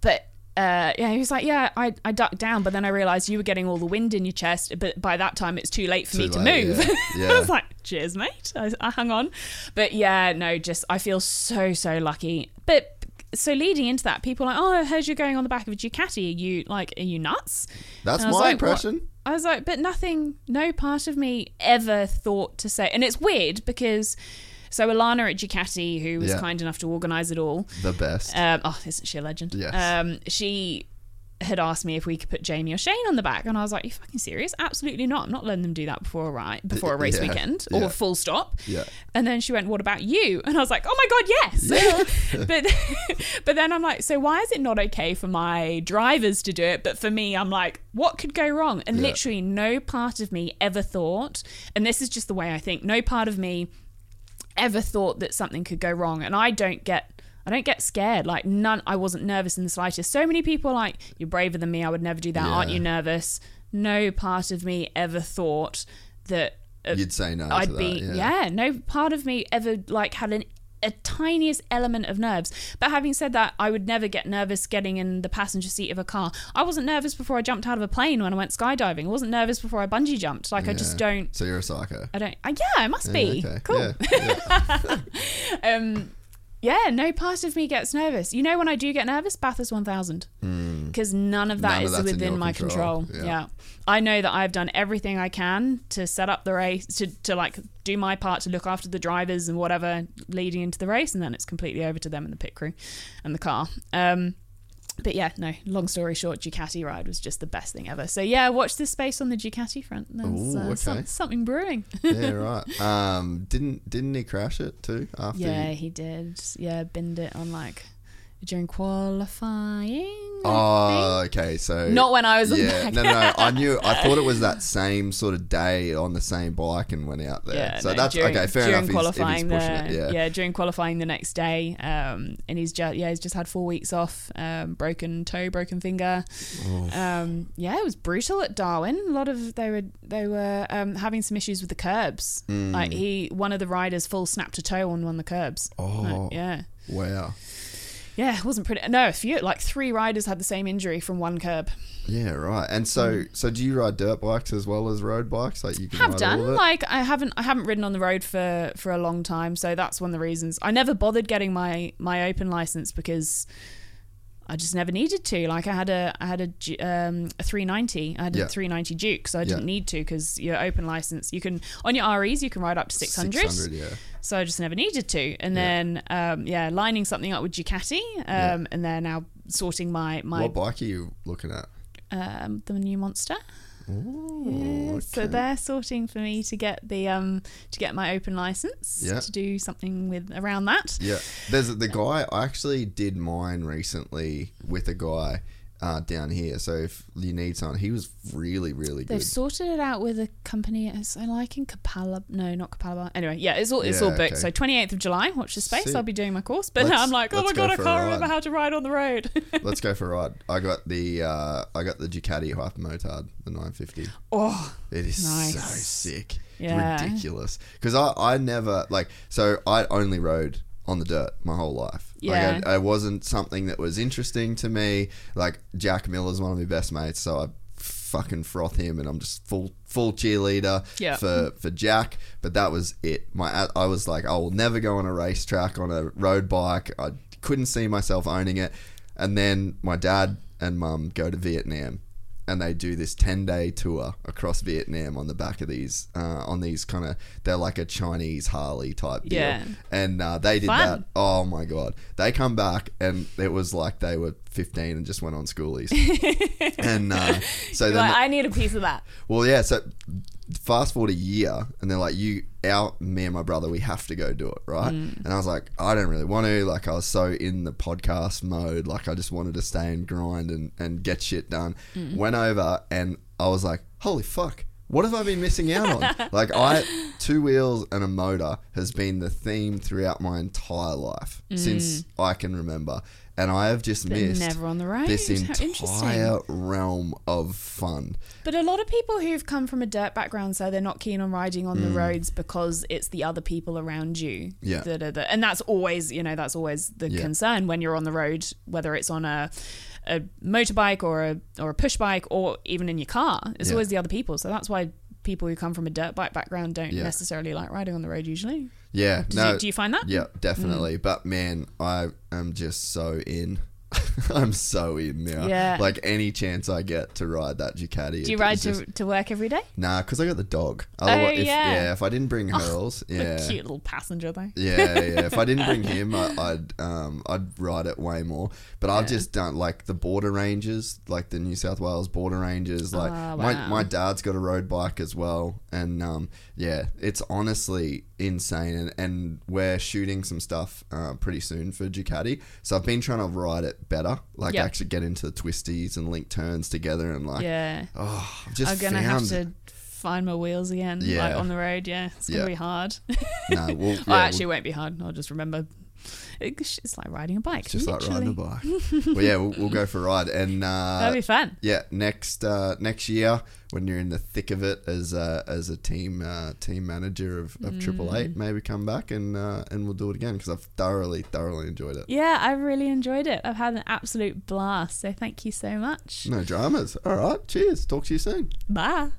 but uh, yeah, he was like, yeah, I, I ducked down, but then I realized you were getting all the wind in your chest. But by that time, it's too late for Too me to move. yeah. I was like, cheers, mate. I, I hung on. But yeah, no, just I feel so so lucky. But so leading into that, people are like, oh, I heard you're going on the back of a Ducati. Are you like, are you nuts? That's And I was my like, what? impression. I was like, but nothing, no part of me ever thought to say. And it's weird because. So Alana at Ducati, who was Yeah. kind enough to organise it all, The best. um, oh, isn't she a legend? Yes. Um, she had asked me if we could put Jamie or Shane on the back, and I was like, "You fucking serious? Absolutely not. I'm not letting them do that before a ride, before a race Yeah, weekend, yeah. or full stop." Yeah. And then she went, "What about you?" And I was like, "Oh my god, yes." but but then I'm like, "So why is it not okay for my drivers to do it, but for me, I'm like, what could go wrong?" And Yeah. literally, no part of me ever thought, and this is just the way I think. No part of me ever thought that something could go wrong and i don't get i don't get scared. Like none i wasn't nervous in the slightest. So many people are like you're braver than me. I would never do that. Aren't you nervous? No part of me ever thought that uh, You'd say no i'd to that. be yeah. yeah no part of me ever like had an a tiniest element of nerves. But having said that, I would never get nervous getting in the passenger seat of a car. I wasn't nervous before I jumped out of a plane when I went skydiving. I wasn't nervous before I bungee jumped. Like I just don't So you're a psycho. I don't. Uh, yeah, I must be. Okay. Cool. Yeah, yeah. Um, yeah, no part of me gets nervous. You know when I do get nervous? Bathurst 1000. Because none of that Hmm. None is that's within my control. control. Yeah. Yeah. I know that I've done everything I can to set up the race, to, to like do my part to look after the drivers and whatever leading into the race. And then it's completely over to them and the pit crew and the car. Um, but yeah, no, long story short, Ducati ride was just the best thing ever. So yeah, watch this space on the Ducati front. There's Ooh, uh, some- okay. something brewing. yeah, right. Um, didn't didn't he crash it too after? Yeah, he- he did. Yeah, binned it on like during qualifying. Oh, okay. So Not when I was on the yeah, no, no. I knew. I thought it was that same sort of day on the same bike and went out there. Yeah, so no, that's during, okay. Fair during enough. He's, he's qualifying, pushing the, it. Yeah. during qualifying the next day, um, and he's just yeah, he's just had four weeks off, um, broken toe, broken finger. Um, yeah, it was brutal at Darwin. A lot of they were they were um, having some issues with the curbs. Mm. Like he, one of the riders, full snapped a toe on one of the curbs. Oh. Like, yeah. Wow. Yeah, it wasn't pretty. No, a few, like three riders had the same injury from one curb. Yeah, right. And so, mm. so do you ride dirt bikes as well as road bikes? Like you can have ride all of done like i haven't i haven't ridden on the road for for a long time so that's one of the reasons i never bothered getting my my open license because i just never needed to like i had a i had a um a 390 i had Yeah. a 390 duke so i didn't Yeah. need to because your open license you can on your res you can ride up to 600, 600, yeah. so i just never needed to and Yeah. then um yeah lining something up with ducati um and they're now sorting my my What bike are you looking at? um the new monster Ooh, so okay. they're sorting for me to get the um to get my open license Yeah. to do something with around that. Yeah, there's the guy. I actually did mine recently with a guy uh, down here. So if you need someone, he was really, really good. They've sorted it out with a company. It's, I like in Kapala. No, not Kapala. Anyway, yeah, it's all it's Yeah, all booked. okay. So 28th of July, watch the space. Sick. I'll be doing my course. But now I'm like, oh my go god, I can't remember how to ride on the road. Let's go for a ride. I got the uh, I got the Ducati Hypermotard, the 950. oh, It is so sick. Yeah. Ridiculous. Because I, I never, like, so I only rode on the dirt my whole life. Yeah. Like, I, it wasn't something that was interesting to me. Like, Jack Miller's one of my best mates, so I fucking froth him and I'm just full full cheerleader Yeah. for, for Jack. But that was it. My I was like, I will never go on a racetrack on a road bike. I couldn't see myself owning it. And then my dad and mum go to Vietnam and they do this 10 day tour across Vietnam on the back of these, uh, on these kind of, they're like a Chinese Harley type deal. Yeah. And uh, they did Fun. that. Oh my God. They come back and it was like they were 15 and just went on schoolies. and uh, so then, like, I need a piece of that. well, yeah. So fast forward a year, and they're like, "You, our, me and my brother, we have to go do it, right?" Mm. And I was like, "I don't really want to." Like, I was so in the podcast mode, like I just wanted to stay and grind and and get shit done. Mm. Went over, and I was like, "Holy fuck." What have I been missing out on? like I, two wheels and a motor has been the theme throughout my entire life since I can remember, and I have just Mm. But missed never on the road. this entire realm of fun. But a lot of people who've come from a dirt background say they're not keen on riding on the roads because it's the other people around you. Mm. Yeah. that are the- and that's always, you know, that's always the Yeah. concern when you're on the road, whether it's on a a motorbike or a or a push bike or even in your car. It's Yeah. always the other people. So that's why people who come from a dirt bike background don't Yeah. necessarily like riding on the road usually. Yeah, Do, no, you, do you find that? Yeah, definitely. Mm. But man, I am just so in. I'm so in now. Yeah. Like any chance I get to ride that Ducati. Do you ride to, just- to work every day? Nah, because I got the dog. Oh, Otherwise, if, yeah. yeah. If I didn't bring Hurls, The yeah. cute little passenger though. Yeah, yeah. If I didn't bring him, I, I'd um I'd ride it way more. But I've just done like the border ranges, like the New South Wales border ranges. Like Oh, my my dad's got a road bike as well, and um yeah, it's honestly insane. And, and we're shooting some stuff uh, pretty soon for Ducati, so I've been trying to ride it better, like Yeah. actually get into the twisties and link turns together, and like Yeah. oh, I've just I'm gonna have to find my wheels again, Yeah. like on the road. Yeah, it's gonna Yeah. be hard. no, well, well, yeah, actually, it won't be hard. I'll just remember. It's it's like riding a bike. just like riding a bike. well, yeah, we'll, we'll go for a ride, and uh, That'd be fun. yeah, next uh, next year when you're in the thick of it as a, as a team uh, team manager of, of Triple Mm. Eight, maybe come back and uh, and we'll do it again because I've thoroughly thoroughly enjoyed it. Yeah, I've really enjoyed it. I've had an absolute blast. So thank you so much. No dramas. All right, cheers. Talk to you soon. Bye.